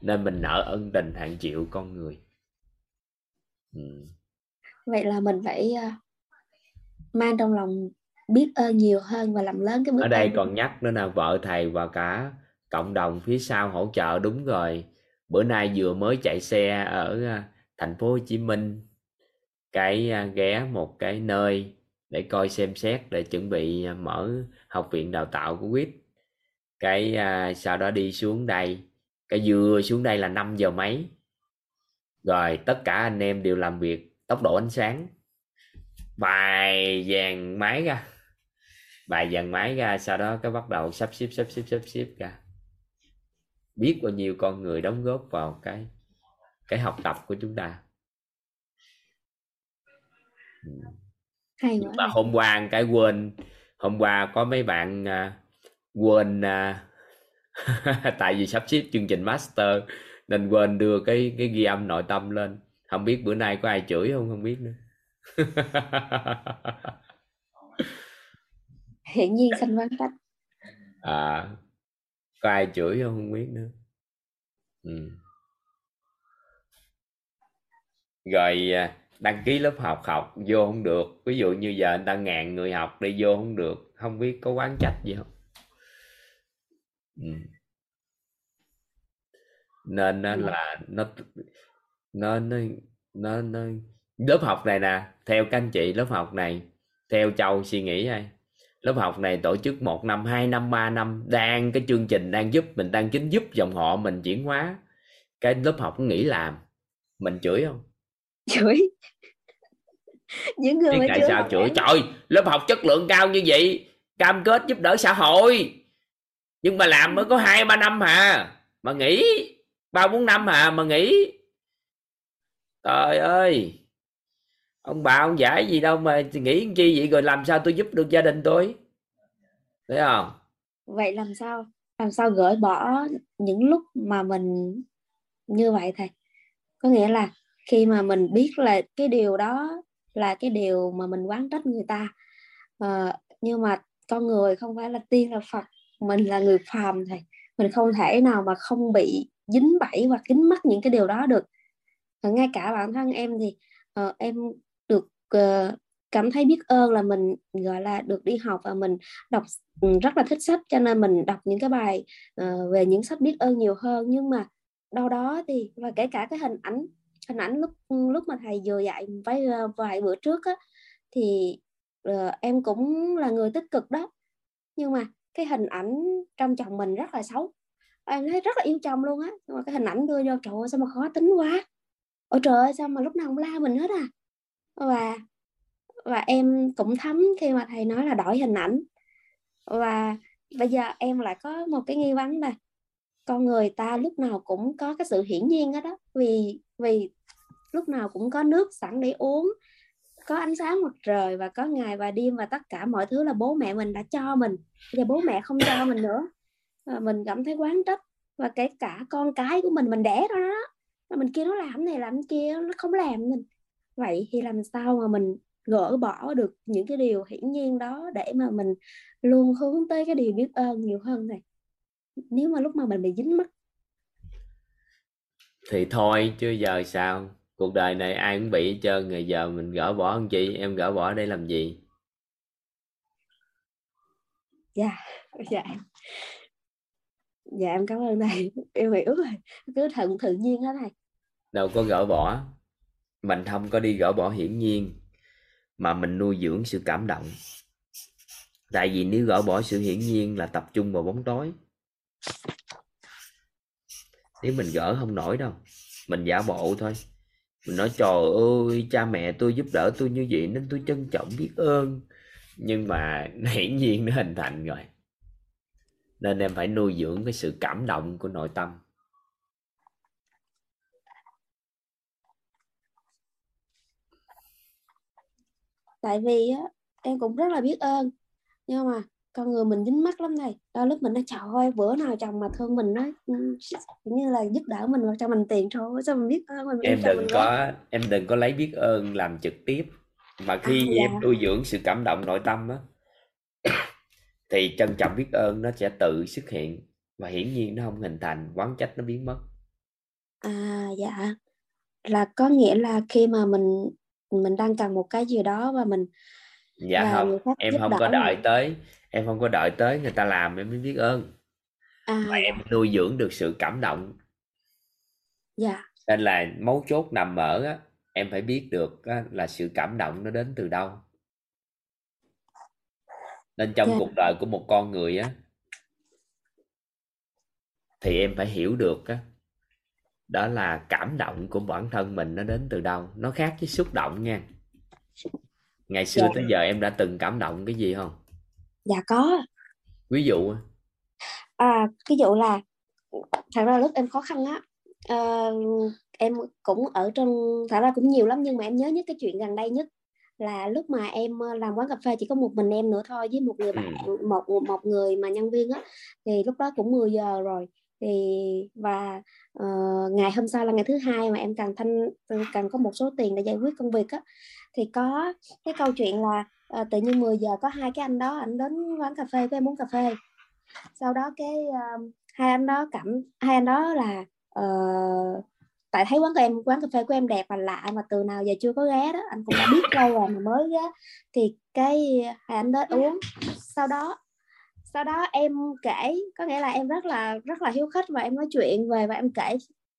Nên mình nợ ân tình hàng triệu con người. Ừ. vậy là mình phải à, mang trong lòng biết ơn nhiều hơn và làm lớn cái biết ở đây ơn còn nhắc nữa là vợ thầy và cả cộng đồng phía sau hỗ trợ đúng rồi. Bữa nay vừa mới chạy xe ở à, thành phố Hồ Chí Minh cái à, ghé một cái nơi để coi xem xét để chuẩn bị à, mở học viện đào tạo của quýt. Cái à, sau đó đi xuống đây cái vừa xuống đây là 5 giờ mấy. Rồi tất cả anh em đều làm việc tốc độ ánh sáng. Vài dàn máy ra vài dàn máy ra sau đó cái bắt đầu sắp xếp sắp xếp sắp xếp ra. Biết bao nhiêu con người đóng góp vào cái cái học tập của chúng ta. Hay quá thầy. hôm qua cái quên hôm qua có mấy bạn à, quên à, tại vì sắp xếp chương trình master nên quên đưa cái cái ghi âm nội tâm lên. Không biết bữa nay có ai chửi không không biết nữa hiển nhiên sanh vắng tách à có ai chửi không? Không biết nữa. Ừ. rồi à, đăng ký lớp học học vô không được. Ví dụ như giờ người ta ngàn người học đi vô không được. Không biết có quán trách gì không? Ừ. nên nó là nó nó nó nó nó, lớp học này nè, theo các anh chị lớp học này, theo châu suy nghĩ ai? Lớp học này tổ chức một năm hai năm ba năm. Đang cái chương trình đang giúp mình đang chính giúp dòng họ mình chuyển hóa. Cái lớp học cũng nghỉ làm. Mình chửi không? Chửi. Những người tại sao chửi? án. trời lớp học chất lượng cao như vậy. Cam kết giúp đỡ xã hội. Nhưng mà làm mới có hai ba năm hà. Mà nghỉ. Ba bốn năm hà mà nghỉ. Trời ơi ông bà ông giải gì đâu mà nghĩ chi vậy rồi làm sao tôi giúp được gia đình tôi? Thấy không? Vậy làm sao? Làm sao gỡ bỏ những lúc mà mình như vậy thầy? Có nghĩa là khi mà mình biết là cái điều đó là cái điều mà mình quán trách người ta Ờ, nhưng mà con người không phải là tiên là phật mình là người phàm thầy. Mình không thể nào mà không bị dính bẫy và kính mắt những cái điều đó được. Ngay cả bản thân em thì ờ, em Ờ, cảm thấy biết ơn là mình, gọi là, được đi học và mình đọc ừ, rất là thích sách, cho nên mình đọc những cái bài ờ, về những sách biết ơn nhiều hơn. Nhưng mà đâu đó thì, và kể cả cái hình ảnh hình ảnh lúc ừ, lúc mà thầy vừa dạy vài ờ, vài bữa trước á, thì em cũng là người tích cực đó. Nhưng mà cái hình ảnh trong chồng mình rất là xấu. Em thấy rất là yêu chồng luôn á. Nhưng mà cái hình ảnh đưa vô, trời ơi, sao mà khó tính quá. Ôi trời ơi, sao mà lúc nào cũng la mình hết à và và em cũng thấm khi mà thầy nói là đổi hình ảnh. Và bây giờ em lại có một cái nghi vấn là con người ta lúc nào cũng có cái sự hiển nhiên đó đó vì vì lúc nào cũng có nước sẵn để uống, có ánh sáng mặt trời và có ngày và đêm và tất cả mọi thứ là bố mẹ mình đã cho mình. Bây giờ bố mẹ không cho mình nữa. Và mình cảm thấy quán trách và kể cả con cái của mình mình đẻ ra đó mà mình kia nó làm này làm kia, nó không làm mình vậy thì làm sao mà mình gỡ bỏ được những cái điều hiển nhiên đó để mà mình luôn hướng tới cái điều biết ơn nhiều hơn này? Nếu mà lúc mà mình bị dính mắc. Thì thôi chứ giờ sao? Cuộc đời này ai cũng bị hết trơn rồi giờ mình gỡ bỏ làm chi? Em gỡ bỏ để làm gì? Dạ dạ. Dạ em cảm ơn thầy. Em hiểu rồi. Cứ thuận tự nhiên hết thầy. Đâu có gỡ bỏ mình không có đi gỡ bỏ hiển nhiên, mà mình nuôi dưỡng sự cảm động. Tại vì nếu gỡ bỏ sự hiển nhiên là tập trung vào bóng tối. Nếu mình gỡ không nổi đâu, mình giả bộ thôi. Mình nói, trời ơi, cha mẹ tôi giúp đỡ tôi như vậy nên tôi trân trọng biết ơn. Nhưng mà hiển nhiên nó hình thành rồi. Nên em phải nuôi dưỡng cái sự cảm động của nội tâm. Tại vì á em cũng rất là biết ơn. Nhưng mà con người mình dính mắt lắm này. Đôi lúc mình nói trời ơi bữa nào chồng mà thương mình nói "Ừ, như là giúp đỡ mình hoặc cho mình tiền thôi sao mình biết ơn mình em đừng mình có quá. em đừng có lấy biết ơn làm trực tiếp. Mà khi dạ. em nuôi dưỡng sự cảm động nội tâm á thì trân trọng biết ơn nó sẽ tự xuất hiện. Và hiển nhiên nó không hình thành quán trách nó biến mất. À dạ. Là có nghĩa là khi mà mình mình đang cần một cái gì đó và mình dạ và không em không có đợi mình. tới em không có đợi tới người ta làm em mới biết ơn. À mà em nuôi dưỡng được sự cảm động. Dạ. Nên là mấu chốt nằm ở á, em phải biết được á, là sự cảm động nó đến từ đâu. Nên trong dạ. cuộc đời của một con người á thì em phải hiểu được á đó là cảm động của bản thân mình nó đến từ đâu? Nó khác với xúc động nha. Ngày xưa dạ. tới giờ em đã từng cảm động cái gì không? Dạ có. Ví dụ à ví dụ là thật ra lúc em khó khăn á ờ, em cũng ở trong thật ra cũng nhiều lắm nhưng mà em nhớ nhất cái chuyện gần đây nhất là lúc mà em ờ, làm quán cà phê chỉ có một mình em nữa thôi với một người ừ. bạn một một người mà nhân viên á thì lúc đó cũng 10 giờ rồi thì và ờ, ngày hôm sau là ngày thứ hai mà em cần thanh cần có một số tiền để giải quyết công việc á thì có cái câu chuyện là ờ, tự nhiên 10 giờ có hai cái anh đó anh đến quán cà phê với em uống cà phê. Sau đó cái um, hai anh đó cảm hai anh đó là ờ, tại thấy quán của em quán cà phê của em đẹp và lạ mà từ nào giờ chưa có ghé đó anh cũng đã biết lâu rồi mà mới ghé. Thì cái hai anh đó uống. Sau đó sau đó em kể có nghĩa là em rất là rất là hiếu khách và em nói chuyện về và em kể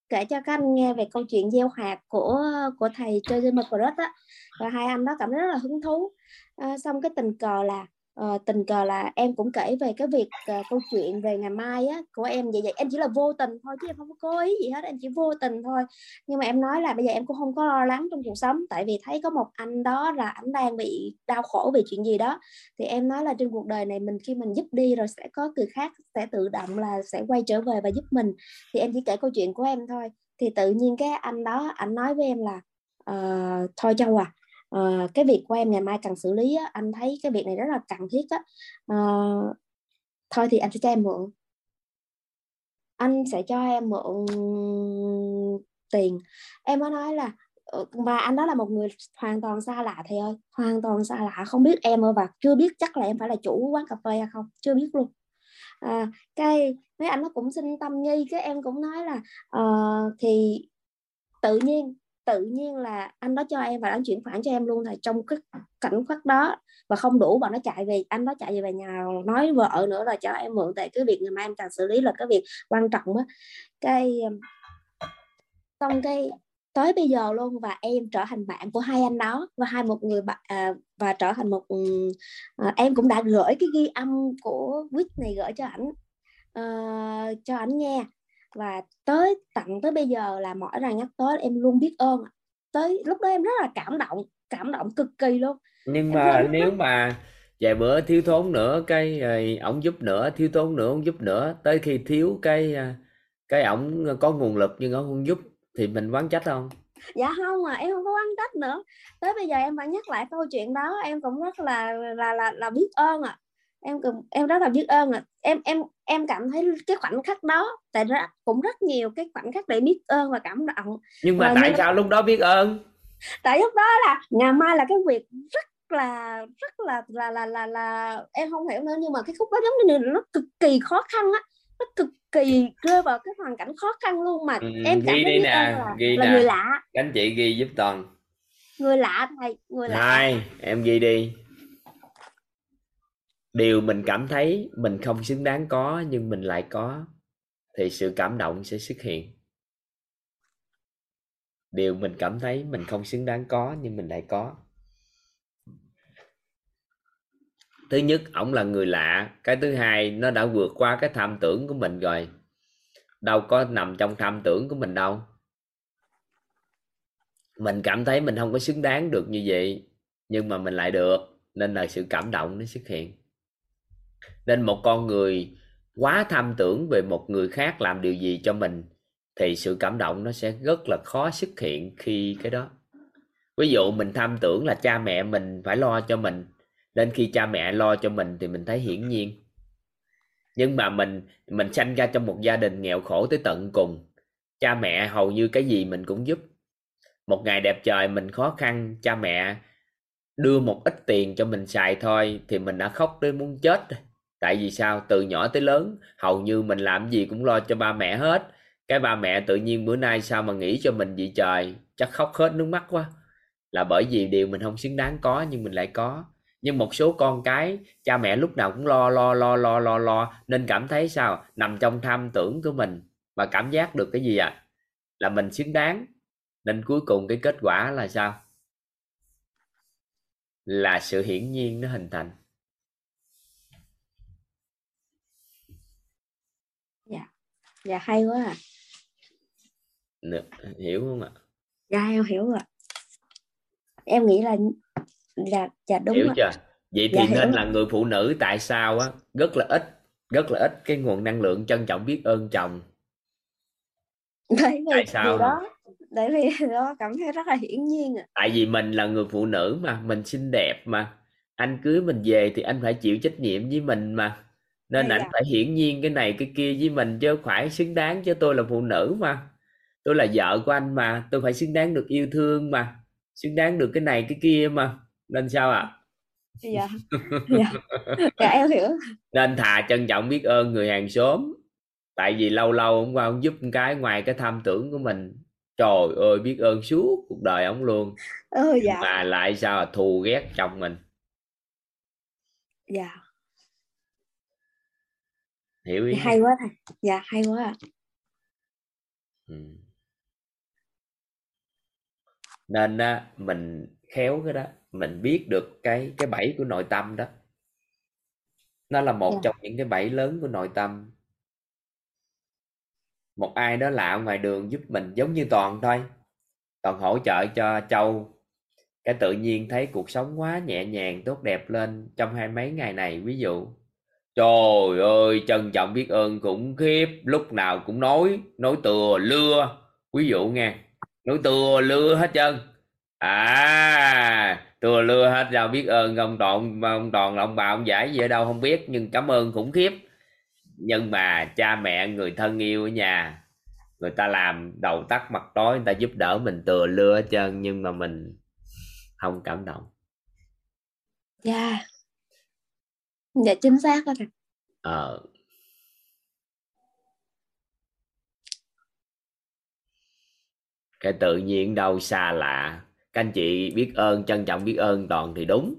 kể cho các anh nghe về câu chuyện gieo hạt của của thầy Jose Margaret á. Và hai anh đó cảm thấy rất là hứng thú. À, xong cái tình cờ là Ờ, tình cờ là em cũng kể về cái việc uh, câu chuyện về ngày mai á của em. Vậy vậy em chỉ là vô tình thôi chứ em không có cố ý gì hết em chỉ vô tình thôi. Nhưng mà em nói là bây giờ em cũng không có lo lắng trong cuộc sống tại vì thấy có một anh đó là anh đang bị đau khổ vì chuyện gì đó. Thì em nói là trên cuộc đời này mình khi mình giúp đi rồi sẽ có người khác sẽ tự động là sẽ quay trở về và giúp mình. Thì em chỉ kể câu chuyện của em thôi. Thì tự nhiên cái anh đó anh nói với em là uh, thôi Châu à ờ, cái việc của em ngày mai cần xử lý á, anh thấy cái việc này rất là cần thiết á. Ờ, thôi thì anh sẽ cho em mượn. Anh sẽ cho em mượn tiền. Em mới nói là ừ, và anh đó là một người hoàn toàn xa lạ thầy ơi hoàn toàn xa lạ. Không biết em ơi và chưa biết chắc là em phải là chủ quán cà phê hay không chưa biết luôn. À, cái mấy anh nó cũng xin tâm nhi cái em cũng nói là uh, thì tự nhiên tự nhiên là anh đó cho em và anh chuyển khoản cho em luôn thầy trong cái cảnh khắc đó và không đủ bọn nó chạy về anh đó chạy về nhà nói vợ nữa là cho em mượn tại cái việc ngày mai em cần xử lý là cái việc quan trọng á. Cái xong cái tới bây giờ luôn và em trở thành bạn của hai anh đó và hai một người bạn à, và trở thành một ừ, à, em cũng đã gửi cái ghi âm của quýt này gửi cho ảnh uh, cho ảnh nghe và tới tận tới bây giờ là mỗi lần nhắc tới em luôn biết ơn tới lúc đó em rất là cảm động cảm động cực kỳ luôn. Nhưng mà nếu mà vài bữa thiếu thốn nữa cái ổng giúp nữa thiếu thốn nữa ổng giúp nữa tới khi thiếu cái cái ổng có nguồn lực nhưng ổng không giúp thì mình quán trách không? Dạ không à em không có quán trách nữa. Tới bây giờ em vẫn nhắc lại câu chuyện đó em cũng rất là là là, là biết ơn à em cũng em rất là biết ơn à em em em cảm thấy cái khoảnh khắc đó tại ra cũng rất nhiều cái khoảnh khắc để biết ơn và cảm động. Nhưng mà và tại sao lúc đó biết ơn? Tại lúc đó là ngày mai là cái việc rất là rất là là là là, là em không hiểu nữa nhưng mà cái khúc đó giống như nó cực kỳ khó khăn á. Nó cực kỳ rơi vào cái hoàn cảnh khó khăn luôn mà ừ, em cảm ghi thấy đi nè là, ghi là nè. người lạ. Anh chị ghi giúp toàn. Người lạ thầy người lạ. Hai em ghi đi điều mình cảm thấy mình không xứng đáng có, nhưng mình lại có, thì sự cảm động sẽ xuất hiện. Điều mình cảm thấy mình không xứng đáng có, nhưng mình lại có. Thứ nhất, ổng là người lạ. Cái thứ hai, nó đã vượt qua cái tham tưởng của mình rồi. Đâu có nằm trong tham tưởng của mình đâu. Mình cảm thấy mình không có xứng đáng được như vậy, nhưng mà mình lại được, nên là sự cảm động nó xuất hiện nên một con người quá tham tưởng về một người khác làm điều gì cho mình, thì sự cảm động nó sẽ rất là khó xuất hiện khi cái đó. Ví dụ mình tham tưởng là cha mẹ mình phải lo cho mình, nên khi cha mẹ lo cho mình thì mình thấy hiển nhiên. Nhưng mà mình mình sanh ra trong một gia đình nghèo khổ tới tận cùng, cha mẹ hầu như cái gì mình cũng giúp. Một ngày đẹp trời mình khó khăn, cha mẹ đưa một ít tiền cho mình xài thôi thì mình đã khóc tới muốn chết tại vì sao? Từ nhỏ tới lớn, hầu như mình làm gì cũng lo cho ba mẹ hết. Cái ba mẹ tự nhiên bữa nay sao mà nghĩ cho mình vậy trời? Chắc khóc hết nước mắt quá. Là bởi vì điều mình không xứng đáng có, nhưng mình lại có. Nhưng một số con cái, cha mẹ lúc nào cũng lo lo lo lo lo lo, nên cảm thấy sao? Nằm trong tham tưởng của mình. Và cảm giác được cái gì ạ à? là mình xứng đáng. Nên cuối cùng cái kết quả là sao? Là sự hiển nhiên nó hình thành dạ dạ hay quá à. Được, hiểu không ạ? Dạ em hiểu rồi em nghĩ là là dạ đúng hiểu rồi. chưa? Vậy Dạ, thì hiểu nên rồi. là người phụ nữ tại sao á rất là ít rất là ít cái nguồn năng lượng trân trọng biết ơn chồng? Vì Tại sao điều đó bởi vì đó cảm thấy rất là hiển nhiên à. tại vì mình là người phụ nữ mà mình xinh đẹp mà. Anh cưới mình về thì anh phải chịu trách nhiệm với mình mà nên anh dạ. phải hiển nhiên cái này cái kia với mình chứ phải xứng đáng chứ tôi là phụ nữ mà. Tôi là vợ của anh mà tôi phải xứng đáng được yêu thương mà xứng đáng được cái này cái kia mà. Nên sao ạ? Dạ dạ dạ em hiểu. Nên thà trân trọng biết ơn người hàng xóm. Tại vì lâu lâu ông qua ông giúp một cái ngoài cái tham tưởng của mình. Trời ơi biết ơn suốt cuộc đời ông luôn. Ừ dạ. Mà lại sao thù ghét chồng mình. Dạ hiểu ý hay quá thầy. Dạ hay quá à. Ừ. nên á, mình khéo cái đó mình biết được cái cái bẫy của nội tâm đó. Nó là một Dạ. trong những cái bẫy lớn của nội tâm. Một ai đó lạ ngoài đường giúp mình giống như toàn thôi. Toàn hỗ trợ cho châu. Cái tự nhiên thấy cuộc sống quá nhẹ nhàng tốt đẹp lên trong hai mấy ngày này. Ví dụ trời ơi, trân trọng biết ơn khủng khiếp. Lúc nào cũng nói nói từa, lưa. Ví dụ nghe, nói từa, lưa hết trơn. À từa, lưa hết. Rồi biết ơn ông toàn ông toàn ông bà ông giải gì ở đâu không biết, nhưng cảm ơn khủng khiếp. Nhưng mà cha mẹ, người thân yêu ở nhà, người ta làm đầu tắt mặt tối, người ta giúp đỡ mình tựa lưa hết trơn, nhưng mà mình không cảm động. Dạ dạ chính xác đó thầy ờ. Cái tự nhiên đâu xa lạ. Các anh chị biết ơn, trân trọng biết ơn toàn thì đúng.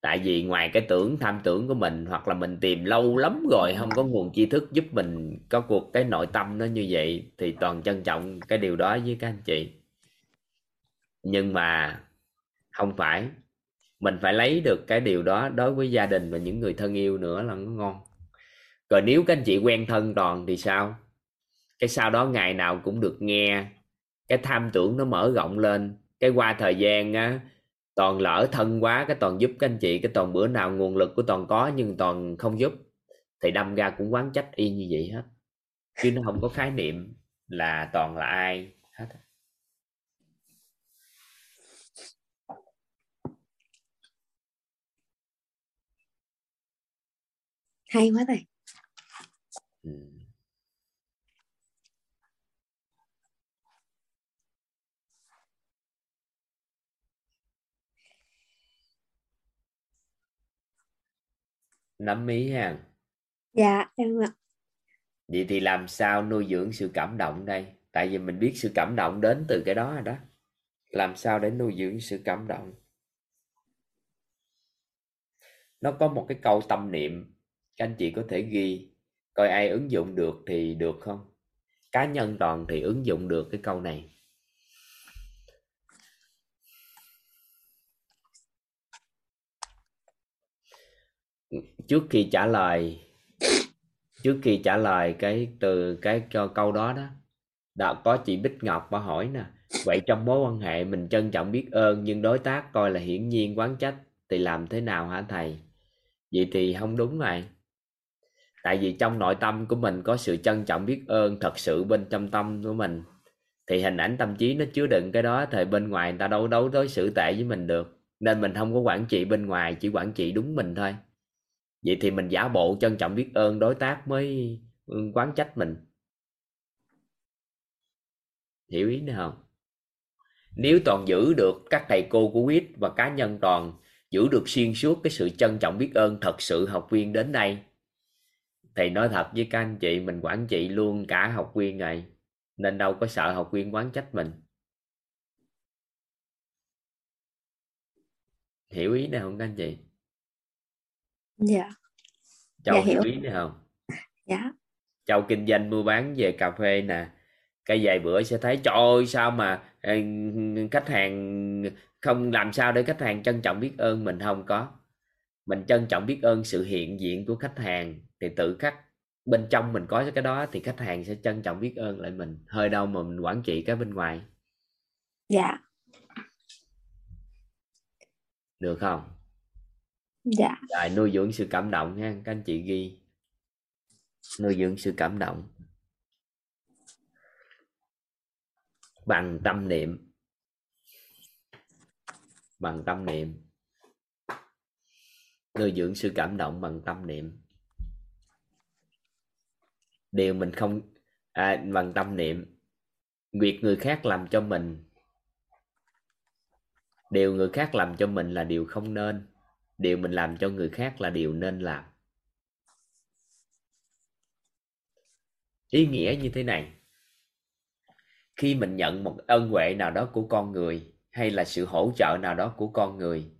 Tại vì ngoài cái tưởng, tham tưởng của mình, hoặc là mình tìm lâu lắm rồi, không có nguồn tri thức giúp mình có cuộc cái nội tâm nó như vậy, thì toàn trân trọng cái điều đó với các anh chị. Nhưng mà không phải mình phải lấy được cái điều đó đối với gia đình và những người thân yêu nữa là nó ngon. Rồi nếu các anh chị quen thân toàn thì sao? Cái sau đó ngày nào cũng được nghe, cái tham tưởng nó mở rộng lên, cái qua thời gian á, toàn lỡ thân quá, cái toàn giúp các anh chị, cái toàn bữa nào nguồn lực của toàn có nhưng toàn không giúp, thì đâm ra cũng quán trách y như vậy hết. Chứ nó không có khái niệm là toàn là ai. Hay quá thầy ừ. nắm ý ha. Dạ em ạ. Vậy thì làm sao nuôi dưỡng sự cảm động đây? Tại vì mình biết sự cảm động đến từ cái đó rồi đó. Làm sao để nuôi dưỡng sự cảm động? Nó có một cái câu tâm niệm các anh chị có thể ghi coi ai ứng dụng được thì được không? Cá nhân toàn thì ứng dụng được cái câu này. Trước khi trả lời, trước khi trả lời cái từ cái cho câu đó đó, đã có chị Bích Ngọc bà hỏi nè, vậy trong mối quan hệ mình trân trọng biết ơn nhưng đối tác coi là hiển nhiên quán trách thì làm thế nào hả thầy? Vậy thì không đúng này tại vì trong nội tâm của mình có sự trân trọng biết ơn thật sự bên trong tâm của mình, thì hình ảnh tâm trí nó chứa đựng cái đó thì bên ngoài người ta đâu đấu đối xử tệ với mình được. Nên mình không có quản trị bên ngoài, chỉ quản trị đúng mình thôi. Vậy thì mình giả bộ trân trọng biết ơn đối tác mới ừ, quán trách mình. Hiểu ý nữa không? Nếu toàn giữ được các thầy cô của quýt và cá nhân toàn, giữ được xuyên suốt cái sự trân trọng biết ơn thật sự học viên đến đây thầy nói thật với các anh chị mình quản trị luôn cả học viên này nên đâu có sợ học viên quán trách mình. Hiểu ý này không các anh chị? Dạ. Châu Dạ, hiểu. ý này không? Dạ. Châu kinh doanh mua bán về cà phê nè cái vài bữa sẽ thấy trời ơi sao mà ừ, khách hàng không làm sao để khách hàng trân trọng biết ơn mình? Không có. Mình trân trọng biết ơn sự hiện diện của khách hàng thì tự khắc bên trong mình có cái đó thì khách hàng sẽ trân trọng biết ơn lại mình hơi đâu mà mình quản trị cái bên ngoài. Dạ. Được không? Dạ. Rồi nuôi dưỡng sự cảm động nha các anh chị ghi. Nuôi dưỡng sự cảm động. Bằng tâm niệm. Bằng tâm niệm. Nuôi dưỡng sự cảm động bằng tâm niệm điều mình không à, bằng tâm niệm. Việc người khác làm cho mình điều người khác làm cho mình là điều không nên. Điều mình làm cho người khác là điều nên làm. Ý nghĩa như thế này. Khi mình nhận một ân huệ nào đó của con người hay là sự hỗ trợ nào đó của con người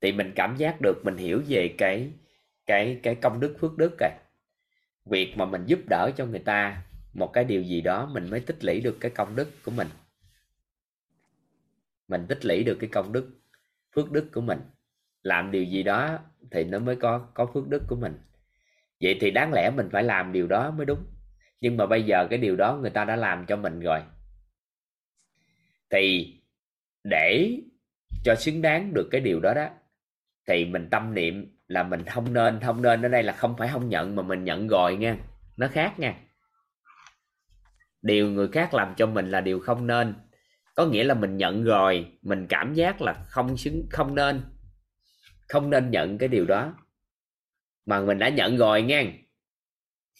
thì mình cảm giác được mình hiểu về cái cái cái công đức phước đức rồi việc mà mình giúp đỡ cho người ta, một cái điều gì đó mình mới tích lũy được cái công đức của mình. Mình tích lũy được cái công đức, phước đức của mình. Làm điều gì đó thì nó mới có có phước đức của mình. Vậy thì đáng lẽ mình phải làm điều đó mới đúng. Nhưng mà bây giờ cái điều đó người ta đã làm cho mình rồi. Thì để cho xứng đáng được cái điều đó đó, thì mình tâm niệm là mình không nên không nên ở đây là không phải không nhận mà mình nhận rồi nha. Nó khác nha. Điều người khác làm cho mình là điều không nên. Có nghĩa là mình nhận rồi mình cảm giác là không xứng không nên. Không nên nhận cái điều đó. Mà mình đã nhận rồi nha.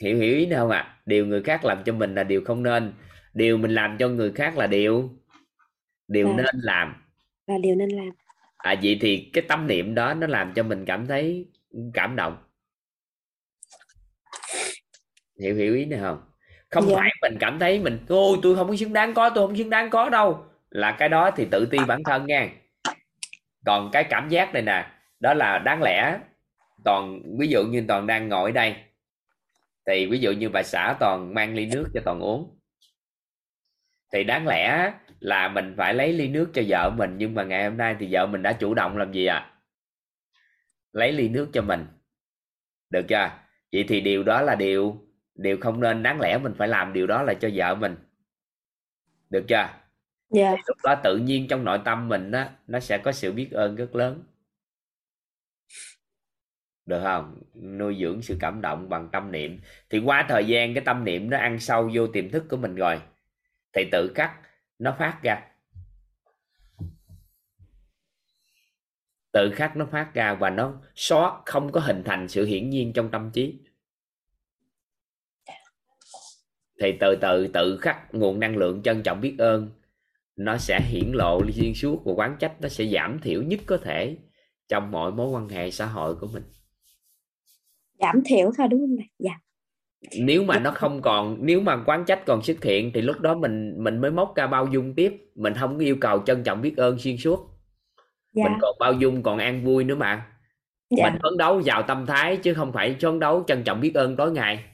Hiểu hiểu ý nào không ạ? Điều người khác làm cho mình là điều không nên. Điều mình làm cho người khác là điều điều Là- nên làm. Là điều nên làm à vậy thì cái tâm niệm đó nó làm cho mình cảm thấy cảm động. Hiểu hiểu ý này không? Không Dạ. phải mình cảm thấy mình ôi tôi không có xứng đáng có tôi không xứng đáng có đâu. Là cái đó thì tự ti bản thân nha. Còn cái cảm giác này nè đó là đáng lẽ toàn ví dụ như toàn đang ngồi ở đây thì ví dụ như bà xã toàn mang ly nước cho toàn uống. Thì đáng lẽ là mình phải lấy ly nước cho vợ mình nhưng mà ngày hôm nay thì vợ mình đã chủ động làm gì ạ lấy ly nước cho mình. Được chưa? Vậy thì điều đó là điều điều không nên đáng lẽ mình phải làm điều đó là cho vợ mình. Được chưa? Dạ. Thì lúc đó tự nhiên trong nội tâm mình đó nó sẽ có sự biết ơn rất lớn. Được không? Nuôi dưỡng sự cảm động bằng tâm niệm. Thì qua thời gian cái tâm niệm nó ăn sâu vô tiềm thức của mình rồi. Thì tự khắc nó phát ra. Tự khắc nó phát ra và nó xóa, không có hình thành sự hiển nhiên trong tâm trí. Thì từ từ, tự khắc nguồn năng lượng trân trọng biết ơn, nó sẽ hiển lộ xuyên suốt và quán trách, nó sẽ giảm thiểu nhất có thể trong mọi mối quan hệ xã hội của mình. Giảm thiểu thôi, đúng không này? Dạ nếu mà nó không còn nếu mà quán trách còn xuất hiện thì lúc đó mình mình mới móc ra bao dung tiếp. Mình không có yêu cầu trân trọng biết ơn xuyên suốt. Dạ. Mình còn bao dung còn an vui nữa mà. Dạ. Mình phấn đấu vào tâm thái chứ không phải phấn đấu trân trọng biết ơn tối ngày.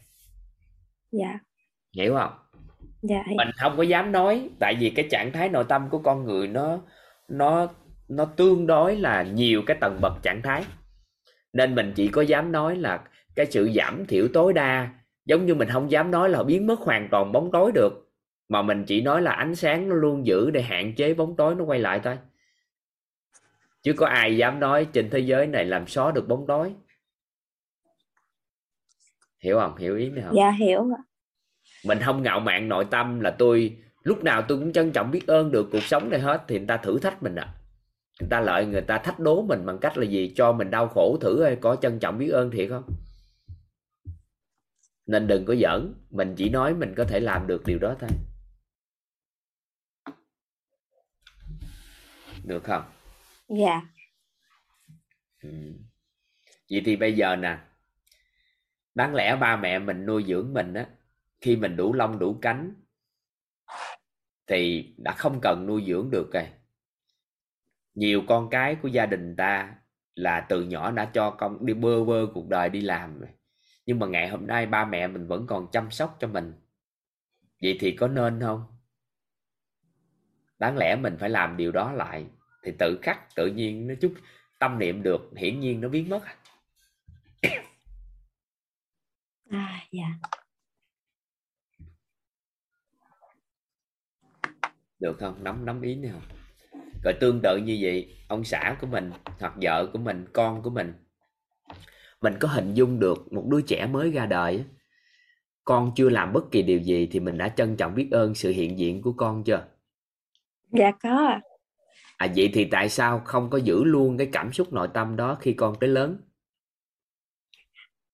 Dạ. Hiểu không? Dạ mình không có dám nói tại vì cái trạng thái nội tâm của con người nó nó nó tương đối là nhiều cái tầng bậc trạng thái. Nên mình chỉ có dám nói là cái sự giảm thiểu tối đa giống như mình không dám nói là biến mất hoàn toàn bóng tối được mà mình chỉ nói là ánh sáng nó luôn giữ để hạn chế bóng tối nó quay lại thôi. Chứ có ai dám nói trên thế giới này làm xóa được bóng tối. Hiểu không? Hiểu ý này không? Dạ hiểu ạ. mình không ngạo mạn nội tâm là tôi lúc nào tôi cũng trân trọng biết ơn được cuộc sống này hết thì người ta thử thách mình à người ta lợi người ta thách đố mình bằng cách là gì? Cho mình đau khổ thử ơi có trân trọng biết ơn thiệt không nên đừng có giỡn mình chỉ nói mình có thể làm được điều đó thôi. Được không? Dạ. Ừ. Vậy thì bây giờ nè Đáng lẽ ba mẹ mình nuôi dưỡng mình á Khi mình đủ lông đủ cánh Thì đã không cần nuôi dưỡng được rồi. Nhiều con cái của gia đình ta Là từ nhỏ đã cho con đi bơ vơ cuộc đời đi làm rồi Nhưng mà ngày hôm nay ba mẹ mình vẫn còn chăm sóc cho mình. Vậy thì có nên không? Đáng lẽ mình phải làm điều đó lại Thì tự khắc tự nhiên nó chút tâm niệm được hiển nhiên nó biến mất à. Dạ. Được không? Nắm nắm ý này không rồi tương tự như vậy ông xã của mình hoặc vợ của mình con của mình mình có hình dung được một đứa trẻ mới ra đời á, con chưa làm bất kỳ điều gì thì mình đã trân trọng biết ơn sự hiện diện của con chưa? Dạ có ạ. à vậy thì tại sao không có giữ luôn cái cảm xúc nội tâm đó khi con tới lớn?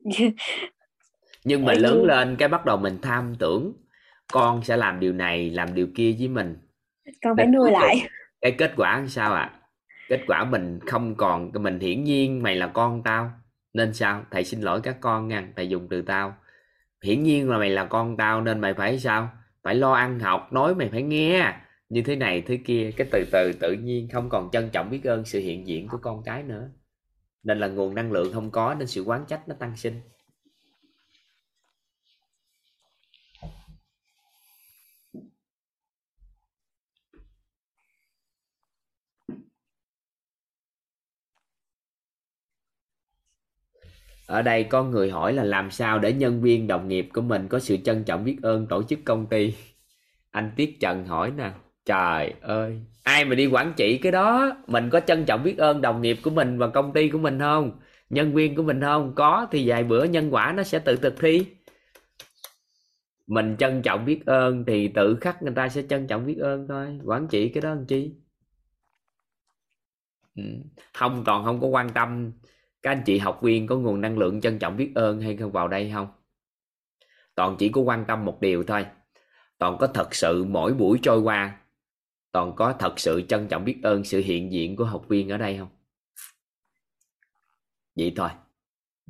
Nhưng mà lớn lên cái bắt đầu mình tham tưởng con sẽ làm điều này làm điều kia với mình. Con phải nuôi lại. cái kết quả sao ạ? Kết quả mình không còn mình hiển nhiên mày là con tao nên sao? Thầy xin lỗi các con nha, thầy dùng từ tao. Hiển nhiên là mày là con tao nên mày phải sao? Phải lo ăn, học, nói mày phải nghe. Như thế này, thế kia, cái từ từ tự nhiên không còn trân trọng biết ơn sự hiện diện của con cái nữa. Nên là nguồn năng lượng không có nên sự quán trách nó tăng sinh. Ở đây có người hỏi là làm sao để nhân viên đồng nghiệp của mình có sự trân trọng biết ơn tổ chức công ty? Anh Tiết Trần hỏi nè. Trời ơi, ai mà đi quản trị cái đó? Mình có trân trọng biết ơn đồng nghiệp của mình và công ty của mình không? Nhân viên của mình không? Có, thì vài bữa nhân quả nó sẽ tự thực thi. Mình trân trọng biết ơn thì tự khắc người ta sẽ trân trọng biết ơn thôi. Quản trị cái đó làm chi? Ừ, không còn không có quan tâm các anh chị học viên có nguồn năng lượng trân trọng biết ơn hay không vào đây không? Toàn chỉ có quan tâm một điều thôi. Toàn có thật sự mỗi buổi trôi qua, toàn có thật sự trân trọng biết ơn sự hiện diện của học viên ở đây không? Vậy thôi.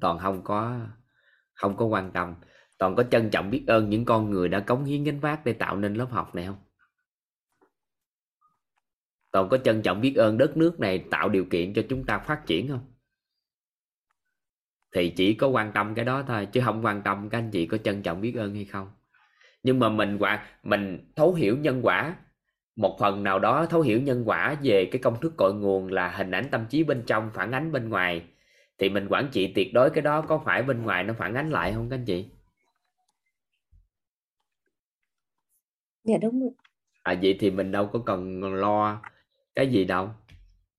Toàn không có không có quan tâm. Toàn có trân trọng biết ơn những con người đã cống hiến gánh vác để tạo nên lớp học này không? Toàn có trân trọng biết ơn đất nước này tạo điều kiện cho chúng ta phát triển không? Thì chỉ có quan tâm cái đó thôi chứ không quan tâm các anh chị có trân trọng biết ơn hay không. Nhưng mà mình quả mình thấu hiểu nhân quả một phần nào đó thấu hiểu nhân quả về cái công thức cội nguồn là hình ảnh tâm trí bên trong phản ánh bên ngoài thì mình quản trị tuyệt đối cái đó có phải bên ngoài nó phản ánh lại không các anh chị? Dạ đúng rồi. À vậy thì mình đâu có cần lo cái gì đâu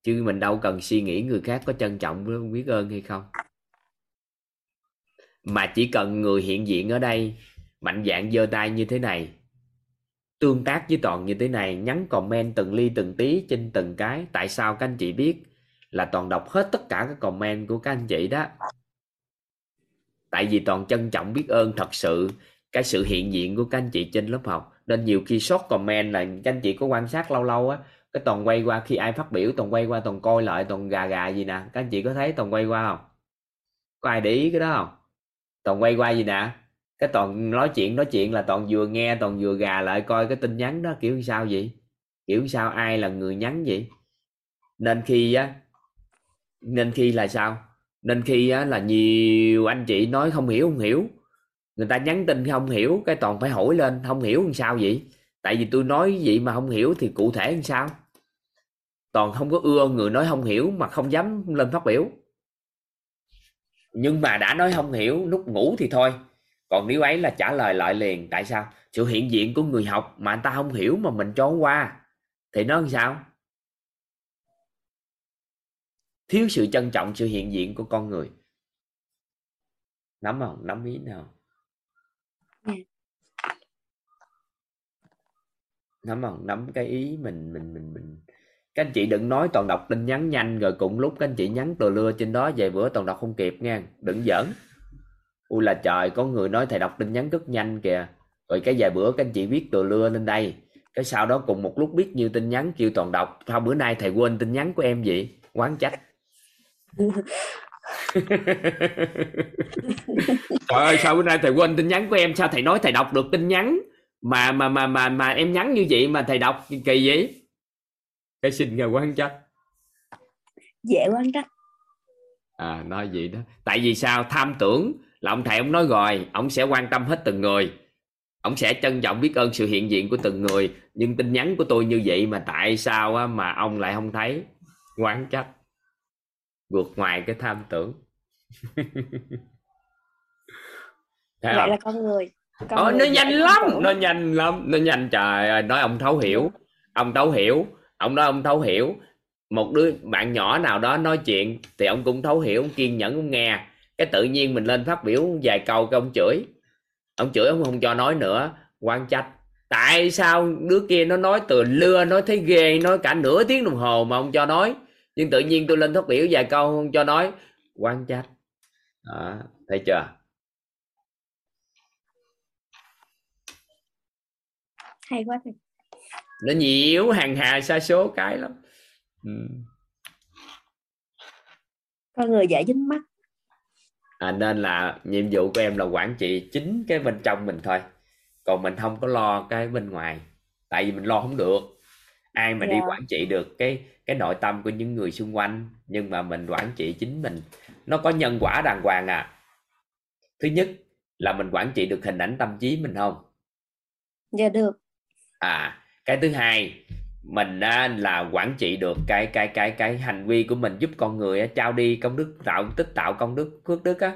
chứ mình đâu cần suy nghĩ người khác có trân trọng biết ơn hay không mà chỉ cần người hiện diện ở đây, mạnh dạng giơ tay như thế này, tương tác với toàn như thế này, nhắn comment từng ly từng tí trên từng cái. Tại sao các anh chị biết là toàn đọc hết tất cả các comment của các anh chị đó? Tại vì toàn trân trọng biết ơn thật sự cái sự hiện diện của các anh chị trên lớp học. Nên nhiều khi sót comment là các anh chị có quan sát lâu lâu á, cái toàn quay qua khi ai phát biểu, toàn quay qua toàn coi lại, toàn gà gà gì nè. Các anh chị có thấy toàn quay qua không? Có ai để ý cái đó không? Toàn quay qua gì nè? Cái toàn nói chuyện nói chuyện là toàn vừa nghe, toàn vừa gà lại coi cái tin nhắn đó, kiểu sao vậy? Kiểu sao ai là người nhắn vậy? Nên khi á, nên khi là sao? Nên khi á là nhiều anh chị nói không hiểu không hiểu. Người ta nhắn tin không hiểu, cái toàn phải hỏi lên, không hiểu làm sao vậy? Tại vì tôi nói vậy mà không hiểu thì cụ thể làm sao? Toàn không có ưa người nói không hiểu mà không dám lên phát biểu nhưng mà đã nói không hiểu lúc ngủ thì thôi. Còn nếu ấy là trả lời lại liền tại sao? Sự hiện diện của người học mà anh ta không hiểu mà mình cho qua. Thì nó làm sao? Thiếu sự trân trọng sự hiện diện của con người. Nắm không? Nắm ý nào? Nắm không? Nắm cái ý mình mình mình mình các anh chị đừng nói toàn đọc tin nhắn nhanh, rồi cùng lúc các anh chị nhắn tờ lưa trên đó về bữa toàn đọc không kịp nha đừng giỡn. Ui là trời, có người nói thầy đọc tin nhắn rất nhanh kìa. Rồi cái vài bữa các anh chị viết tờ lưa lên đây. Cái sau đó cùng một lúc biết nhiều tin nhắn kêu toàn đọc. Sao bữa nay thầy quên tin nhắn của em vậy? Quán trách. Trời ơi, sao bữa nay thầy quên tin nhắn của em? Sao thầy nói thầy đọc được tin nhắn? Mà mà mà mà mà em nhắn như vậy mà thầy đọc kỳ vậy? Cái xin ra quán trách. Dễ quán trách. À nói vậy đó. Tại vì sao? Tham tưởng. Là ông thầy ông nói rồi ông sẽ quan tâm hết từng người. Ông sẽ trân trọng biết ơn sự hiện diện của từng người. Nhưng tin nhắn của tôi như vậy mà tại sao á, mà ông lại không thấy? Quán trách. Vượt ngoài cái tham tưởng. Thấy vậy là con người con Ờ, người nó nhanh lắm! tưởng. nó nhanh lắm! Nó nhanh trời ơi nói ông thấu hiểu. Ông thấu hiểu ông nói ông thấu hiểu. Một đứa bạn nhỏ nào đó nói chuyện thì ông cũng thấu hiểu ông kiên nhẫn ông nghe. Cái tự nhiên mình lên phát biểu vài câu cái ông chửi. Ông chửi ông không cho nói nữa quan trách. Tại sao đứa kia nó nói từ lưa nói thấy ghê nói cả nửa tiếng đồng hồ mà ông cho nói? Nhưng tự nhiên tôi lên phát biểu vài câu không cho nói quan trách. Đó, thấy chưa? Hay quá thầy nó nhiều hàng hà sa số cái lắm. Ừ. con người dễ dính mắt. À, nên là nhiệm vụ của em là quản trị chính cái bên trong mình thôi. Còn mình không có lo cái bên ngoài. Tại vì mình lo không được. Ai mà đi Dạ. quản trị được cái cái nội tâm của những người xung quanh nhưng mà mình quản trị chính mình. Nó có nhân quả đàng hoàng à. Thứ nhất là mình quản trị được hình ảnh tâm trí mình không? Dạ được. À cái thứ hai mình á, là quản trị được cái cái cái cái hành vi của mình giúp con người á, trao đi công đức tạo tích tạo công đức phước đức á.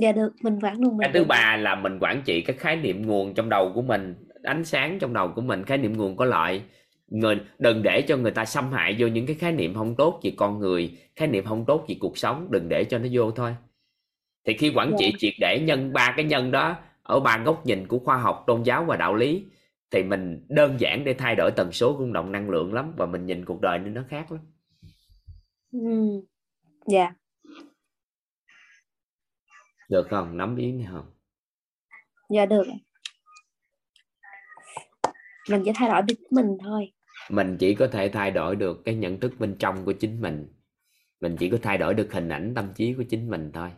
Dạ được mình quản luôn cái thứ ba là mình quản trị cái khái niệm nguồn trong đầu của mình ánh sáng trong đầu của mình khái niệm nguồn có lợi. Người đừng để cho người ta xâm hại vô những cái khái niệm không tốt về con người khái niệm không tốt về cuộc sống đừng để cho nó vô thôi. Thì khi quản trị Dạ. triệt để nhân ba cái nhân đó ở ba góc nhìn của khoa học tôn giáo và đạo lý thì mình đơn giản để thay đổi tần số rung động năng lượng lắm và mình nhìn cuộc đời nên nó khác lắm. Ừ. dạ. Được không? Nắm ý này không? Dạ được. Mình chỉ thay đổi được mình thôi. Mình chỉ có thể thay đổi được cái nhận thức bên trong của chính mình. Mình chỉ có thay đổi được hình ảnh tâm trí của chính mình thôi.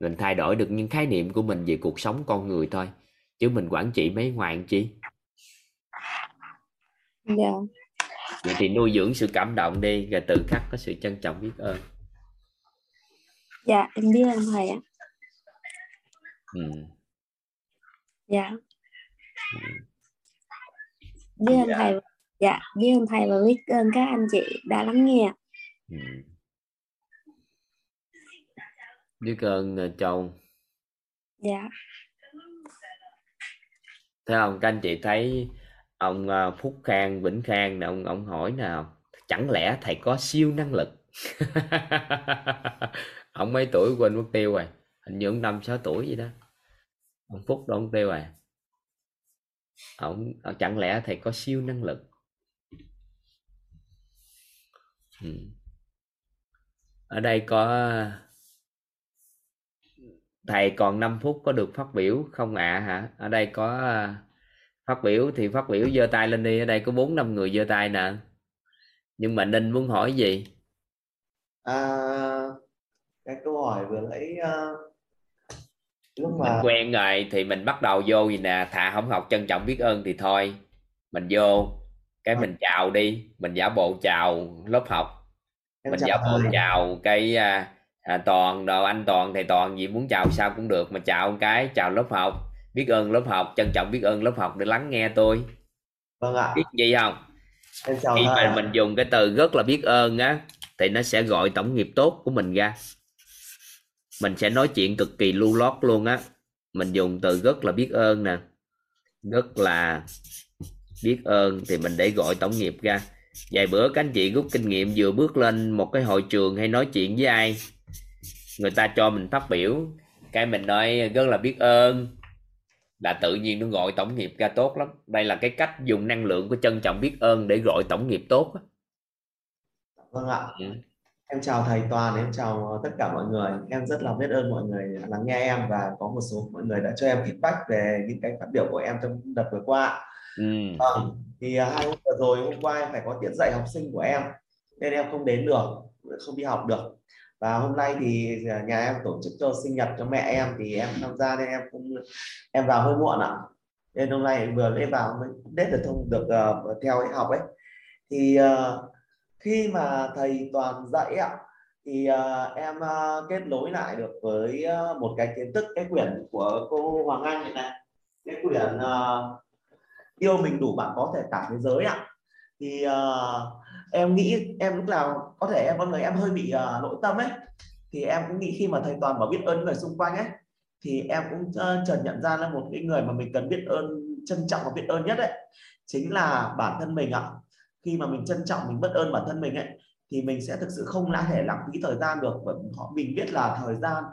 Mình thay đổi được những khái niệm của mình về cuộc sống con người thôi. Chứ mình quản trị mấy ngoại chi dạ. Vậy thì nuôi dưỡng sự cảm động đi rồi tự khắc có sự trân trọng biết ơn. Dạ em biết ơn thầy ạ. Ừ. dạ. Biết ơn thầy dạ biết ơn thầy và biết ơn các anh chị đã lắng nghe Ừ. biết ơn ờ, châu dạ. Thấy không? Các anh chị thấy ông ờ, Phúc Khang, Vĩnh Khang nè, ông ông hỏi nào chẳng lẽ thầy có siêu năng lực? Ông mấy tuổi quên mất tiêu rồi, hình như ông năm, sáu tuổi gì đó. Ông Phúc đó ông tiêu rồi. Ông ờ, chẳng lẽ thầy có siêu năng lực? Ừ. ở đây có, thầy còn 5 phút có được phát biểu không ạ hả? Ở đây có phát biểu thì phát biểu giơ tay lên đi ở đây có bốn năm người giơ tay nè. Nhưng mà ninh muốn hỏi gì? À, cái câu hỏi vừa nãy ờ, lúc mình mà quen rồi thì mình bắt đầu vô gì nè? Thà không học trân trọng biết ơn thì thôi. Mình vô cái mình chào đi. Mình giả bộ chào lớp học. Em mình giả bộ thầy. chào cái à, à, toàn đồ anh toàn thầy toàn gì muốn chào sao cũng được mà chào cái chào lớp học biết ơn lớp học trân trọng biết ơn lớp học để lắng nghe tôi. Vâng ạ. biết gì không? Em chào khi mà mình dùng cái từ rất là biết ơn á thì nó sẽ gọi tổng nghiệp tốt của mình ra. Mình sẽ nói chuyện cực kỳ lưu lót luôn á. Mình dùng từ rất là biết ơn nè. Rất là biết ơn thì mình để gọi tổng nghiệp ra. Vài bữa các anh chị rút kinh nghiệm vừa bước lên một cái hội trường hay nói chuyện với ai người ta cho mình phát biểu. Cái mình nói rất là biết ơn là tự nhiên nó gọi tổng nghiệp ra tốt lắm đây là cái cách dùng năng lượng của trân trọng biết ơn để gọi tổng nghiệp tốt. Vâng ạ. Ừ. Em chào thầy Toàn, em chào tất cả mọi người. Em rất là biết ơn mọi người lắng nghe em và có một số mọi người đã cho em feedback về những cái phát biểu của em trong đợt vừa qua. Ừ. Vâng, thì à, hai hôm vừa rồi hôm qua em phải có tiết dạy học sinh của em nên em không đến được, không đi học được. Và hôm nay thì à, nhà em tổ chức cho sinh nhật cho mẹ em thì em tham gia nên em cũng em vào hơi muộn ạ. Nên hôm nay vừa mới vào mới đến được thông được uh, theo ấy học ấy. Thì uh, khi mà thầy toàn dạy ạ thì uh, em uh, kết nối lại được với uh, một cái kiến thức cái quyển của cô Hoàng Anh này này cái quyển uh, yêu mình đủ bạn có thể cả thế giới ạ thì uh, em nghĩ em lúc nào có thể em con người em hơi bị ờ, uh, nội tâm ấy thì em cũng nghĩ khi mà thầy toàn bảo biết ơn người xung quanh ấy thì em cũng uh, chợt nhận ra là một cái người mà mình cần biết ơn trân trọng và biết ơn nhất ấy chính là bản thân mình ạ. Khi mà mình trân trọng mình biết ơn bản thân mình ấy thì mình sẽ thực sự không đã thể lãng phí thời gian được bởi họ mình biết là thời gian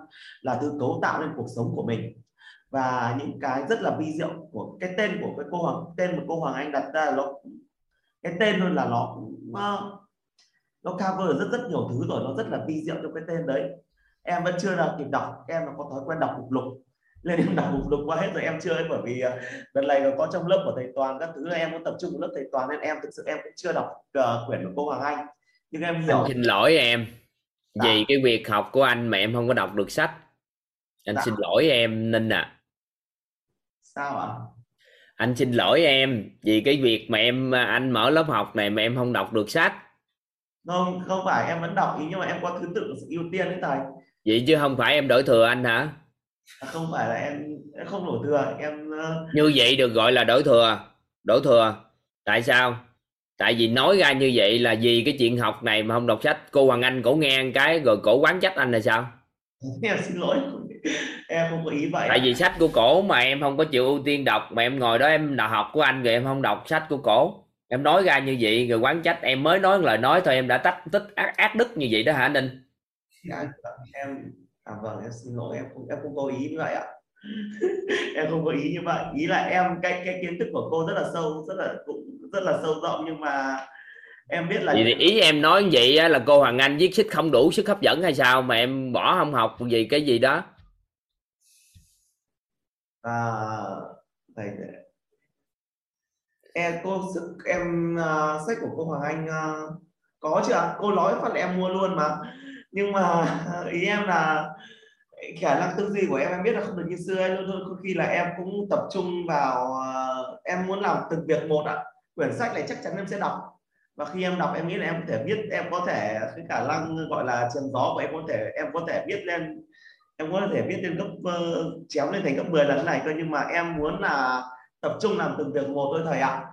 là thứ cấu tạo nên cuộc sống của mình. Và những cái rất là vi diệu của cái tên của cái cô hoàng tên mà cô hoàng anh đặt ra nó cái tên luôn là nó cũng, uh, nó cover rất rất nhiều thứ rồi nó rất là vi diệu trong cái tên đấy. Em vẫn chưa là kịp đọc em là có thói quen đọc mục lục. Nên em đọc mục lục qua hết rồi em chưa ấy bởi vì uh, đợt này nó có trong lớp của thầy toàn các thứ em muốn tập trung vào lớp thầy toàn nên em thực sự em cũng chưa đọc uh, quyển của cô hoàng anh. Nhưng em hiểu anh xin lỗi em vì cái việc học của anh mà em không có đọc được sách. Anh Dạ. xin lỗi em Ninh à sao ạ anh xin lỗi em vì cái việc mà em anh mở lớp học này mà em không đọc được sách. Không không phải em vẫn đọc ý nhưng mà em có thứ tự sự ưu tiên đấy thầy. Vậy chứ không phải em đổi thừa anh hả? À, không phải là em, không đổ thừa em uh, như vậy được gọi là đổi thừa đổi thừa. Tại sao? Tại vì nói ra như vậy là vì cái chuyện học này mà không đọc sách. Cô hoàng anh cổ nghe một cái rồi cổ quán trách anh là sao? Em xin lỗi em không có ý vậy. Tại vì sách của cổ mà em không có chịu ưu tiên đọc mà em ngồi đó em học của anh rồi em không đọc sách của cổ. Em nói ra như vậy rồi quán trách em mới nói lời nói thôi em đã tách tích ác, ác đức như vậy đó hả ninh Dạ, em à vâng em xin lỗi em không em không có ý như vậy ạ. Em không có ý như vậy. Ý là em cái cái kiến thức của cô rất là sâu rất là cũng rất là sâu rộng nhưng mà em biết là vậy thì ý em nói như vậy là cô hoàng anh viết sách không đủ sức hấp dẫn hay sao? Mà em bỏ không học vì cái gì đó và thầy em cô sức em uh, sách của cô Hoàng Anh uh, có chưa ạ? cô nói phát là em mua luôn mà nhưng mà ý em là khả năng tư duy của em em biết là không được như xưa ấy. luôn có khi là em cũng tập trung vào uh, em muốn làm từng việc một ạ quyển sách này chắc chắn em sẽ đọc và khi em đọc em nghĩ là em có thể biết em có thể cái khả năng gọi là trường gió của em có thể em có thể biết lên em có thể viết lên gấp uh, chém lên thành gấp 10 lần này cơ nhưng mà em muốn là tập trung làm từng việc một thôi thầy ạ.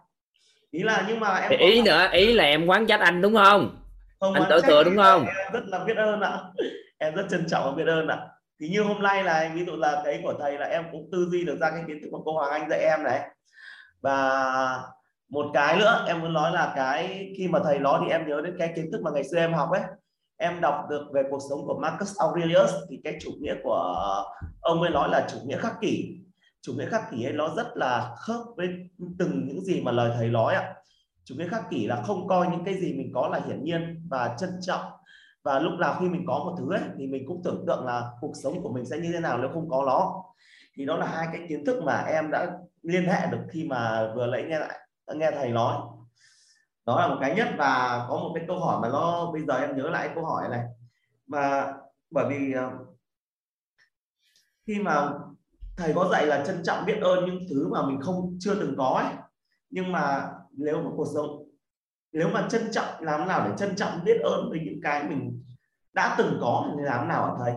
Ý là nhưng mà em Thì ý nữa ý là em quán trách anh đúng không, không anh tự thừa đúng không? em rất là biết ơn ạ. Em rất trân trọng và biết ơn ạ. Thì như hôm nay là ví dụ là cái của thầy là em cũng tư duy được ra cái kiến thức mà cô Hoàng Anh dạy em này. Và một cái nữa em muốn nói là cái khi mà thầy nói thì em nhớ đến cái kiến thức mà ngày xưa em học ấy em đọc được về cuộc sống của Marcus Aurelius thì cái chủ nghĩa của ờ, ông ấy nói là chủ nghĩa khắc kỷ. Chủ nghĩa khắc kỷ ấy nó rất là khớp với từng những gì mà lời thầy nói ạ. Chủ nghĩa khắc kỷ là không coi những cái gì mình có là hiển nhiên và trân trọng. Và lúc nào khi mình có một thứ ấy, thì mình cũng tưởng tượng là cuộc sống của mình sẽ như thế nào nếu không có nó. Thì đó là hai cái kiến thức mà em đã liên hệ được khi mà vừa lấy nghe lại, nghe thầy nói đó là một cái nhất và có một cái câu hỏi mà nó, bây giờ em nhớ lại câu hỏi này. Mà bởi vì ờ, khi mà thầy có dạy là trân trọng biết ơn những thứ mà mình không, chưa từng có ấy, nhưng mà nếu mà cuộc sống, nếu mà trân trọng, làm nào để trân trọng biết ơn với những cái mình đã từng có thì làm nào hả thầy?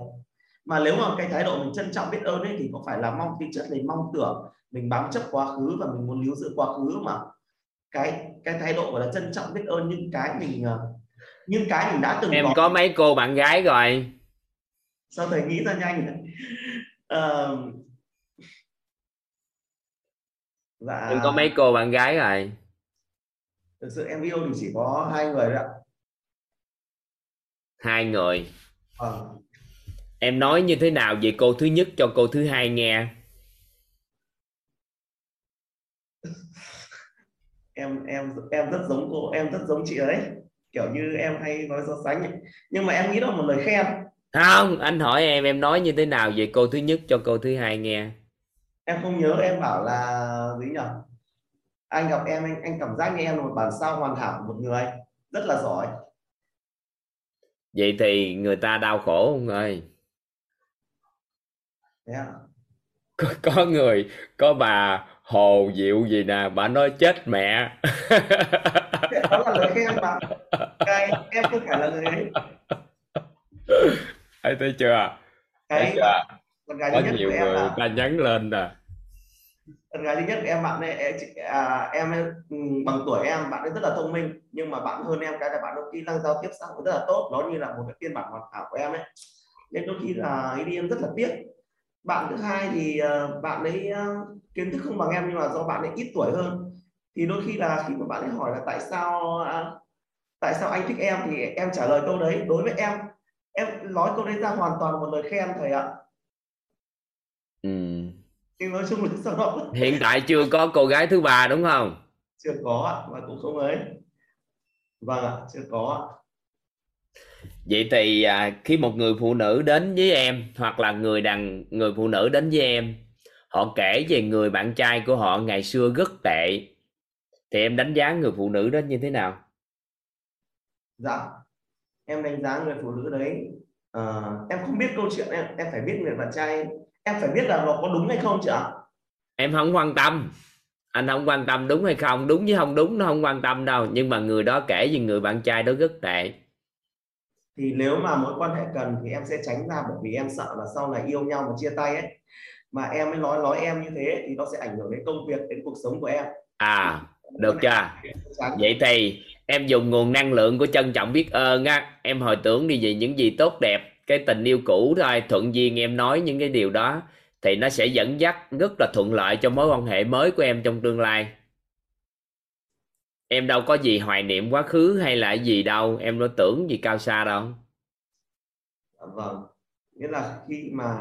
Mà nếu mà cái thái độ mình trân trọng biết ơn ấy thì có phải là mong tính chất là mong tưởng, mình bám chấp quá khứ và mình muốn lưu giữ quá khứ mà cái cái thái độ gọi là trân trọng biết ơn những cái mình ờ, những cái mình đã từng em có. có mấy cô bạn gái rồi? Sao thầy nghĩ ra nhanh? Ờ, dạ em có mấy cô bạn gái rồi? Thực sự em yêu thì chỉ có hai người ạ. Hai người. Vâng. em nói như thế nào về cô thứ nhất cho cô thứ hai nghe em em em rất giống cô em rất giống chị ấy. Kiểu như em hay nói so sánh ấy. nhưng mà em nghĩ đó là một lời khen. Không anh hỏi em em nói như thế nào về cô thứ nhất cho cô thứ hai nghe. Em không nhớ em bảo là gì nhỉ? Anh gặp em anh, anh cảm giác như em là một bản sao hoàn hảo của một người. Rất là giỏi. Vậy thì người ta đau khổ không ơi? Ạ. có, có người có bà hồ diệu gì nè bà nói chết mẹ. Đó là lời khen mà. Cái em không phải là người ấy. Thấy thấy chưa? Thấy cái chưa? có nhiều người là ta nhắn lên nè. Con gái thứ nhất của em bạn ấy em, à, em ừ, bằng tuổi em bạn ấy rất là thông minh nhưng mà bạn hơn em cái là bạn có kỹ năng giao tiếp xã hội rất là tốt nó như là một cái phiên bản hoàn hảo của em ấy. Nên đôi khi là ấy đi em rất là tiếc bạn thứ hai thì ờ, bạn ấy ờ, kiến thức không bằng em nhưng mà do bạn ấy ít tuổi hơn. Thì đôi khi là khi mà bạn ấy hỏi là tại sao à, tại sao anh thích em thì em trả lời câu đấy đối với em em nói câu đấy ra hoàn toàn một lời khen thầy ạ. Ừ. nhưng nói chung là đó hiện tại chưa có cô gái thứ ba đúng không? Chưa có ạ và cũng không ấy. Vâng ạ chưa có ạ vậy thì à, khi một người phụ nữ đến với em hoặc là người đàn người phụ nữ đến với em họ kể về người bạn trai của họ ngày xưa rất tệ. Thì em đánh giá người phụ nữ đó như thế nào? Dạ. Em đánh giá người phụ nữ đấy ờ, em không biết câu chuyện em em phải biết người bạn trai em phải biết là nó có đúng hay không chị ạ. Em không quan tâm. Anh không quan tâm đúng hay không đúng với không đúng nó không quan tâm đâu. Nhưng mà người đó kể về người bạn trai đó rất tệ thì nếu mà mối quan hệ cần thì em sẽ tránh ra bởi vì em sợ là sau này yêu nhau mà chia tay ấy. Mà em mới nói nói em như thế thì nó sẽ ảnh hưởng đến công việc đến cuộc sống của em. À được chưa vậy thì em dùng nguồn năng lượng của trân trọng biết ơn á. Em hồi tưởng đi về những gì tốt đẹp cái tình yêu cũ thôi thuận duyên em nói những cái điều đó thì nó sẽ dẫn dắt rất là thuận lợi cho mối quan hệ mới của em trong tương lai em đâu có gì hoài niệm quá khứ hay là gì đâu. Em đâu tưởng gì cao xa đâu. Dạ vâng. Nghĩa là khi mà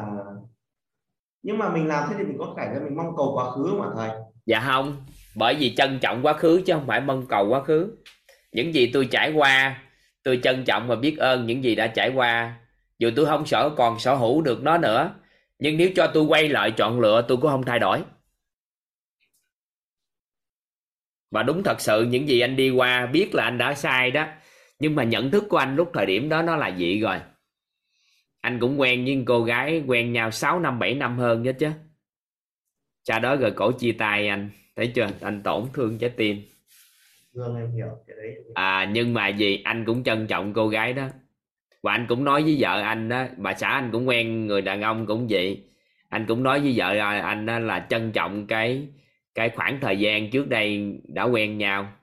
nhưng mà mình làm thế thì mình có phải là mình mong cầu quá khứ mà thầy? Dạ không. Bởi vì trân trọng quá khứ chứ không phải mong cầu quá khứ. Những gì tôi trải qua tôi trân trọng và biết ơn những gì đã trải qua. Dù tôi không sở còn sở hữu được nó nữa nhưng nếu cho tôi quay lại chọn lựa tôi cũng không thay đổi và đúng thật sự những gì anh đi qua biết là anh đã sai đó. Nhưng mà nhận thức của anh lúc thời điểm đó nó là gì rồi. Anh cũng quen với cô gái quen nhau 6 năm 7 năm hơn chứ chứ. Sau đó rồi cổ chia tay anh thấy chưa? Anh tổn thương trái tim. Vâng em hiểu cái đấy. à nhưng mà gì anh cũng trân trọng cô gái đó. Và anh cũng nói với vợ anh đó bà xã anh cũng quen người đàn ông cũng vậy. Anh cũng nói với vợ anh đó là trân trọng cái cái khoảng thời gian trước đây đã quen nhau.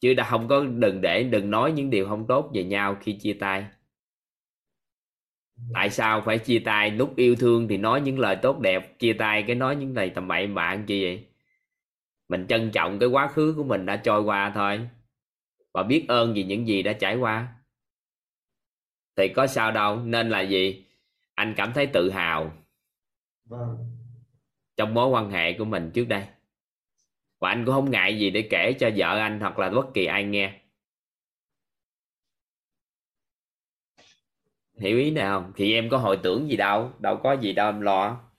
Chứ đã không có đừng để đừng nói những điều không tốt về nhau khi chia tay. Tại sao phải chia tay? Lúc yêu thương thì nói những lời tốt đẹp chia tay cái nói những lời tầm bậy bạn chi vậy? Mình trân trọng cái quá khứ của mình đã trôi qua thôi. Và biết ơn vì những gì đã trải qua. Thì có sao đâu nên là gì? Anh cảm thấy tự hào Vâng. trong mối quan hệ của mình trước đây và anh cũng không ngại gì để kể cho vợ anh hoặc là bất kỳ ai nghe. Hiểu ý nào không? Thì em có hồi tưởng gì đâu? Đâu có gì đâu em lo.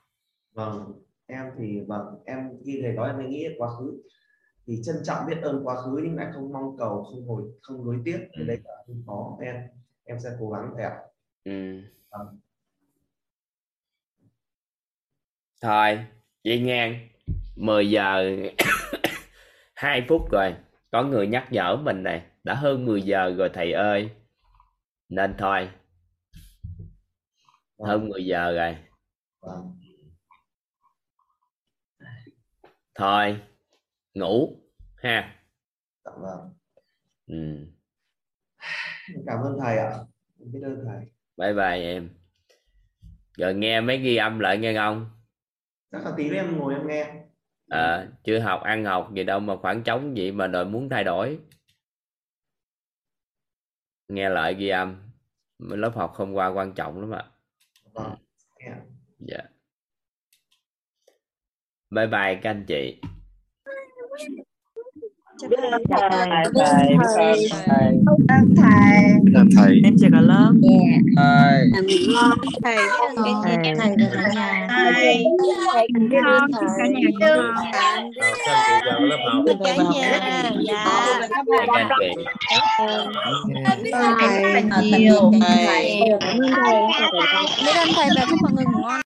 Vâng, em thì vâng, em khi thầy nói em mới nghĩ quá khứ. Thì trân trọng biết ơn quá khứ nhưng lại không mong cầu không hồi không nối tiếc. Thì đấy là không có. Em em sẽ cố gắng thầy ạ. ừ. Vâng. thôi vậy ngang 10 giờ 2 phút rồi có người nhắc nhở mình này đã hơn 10 giờ rồi thầy ơi nên thôi hơn 10 giờ rồi thôi ngủ ha vâng. ừ. Cảm ơn thầy ạ. Biết ơn thầy. bye bye em rồi nghe mấy ghi âm lại nghe không Chắc là tí nữa em ngồi em nghe. À, chưa học ăn học gì đâu mà khoảng trống vậy mà đòi muốn thay đổi. Nghe lại ghi âm. Lớp học hôm qua quan trọng lắm ạ. Vâng. Nghe. dạ. Bye bye các anh chị Biết ơn thầy. thầy, biết ơn thầy. ơn thầy. Biết ơn thầy. Em chào cả lớp. Thầy. Thầy biết ơn cả nhà. thầy và cả nhà Thầy. Thầy biết ơn cả nhà. Biết ơn chị chào lớp học. Cả nhà. Dạ. chị Ơn thầy nhiều. Thầy. Biết ơn thầy và chúc mọi người ngủ ngon.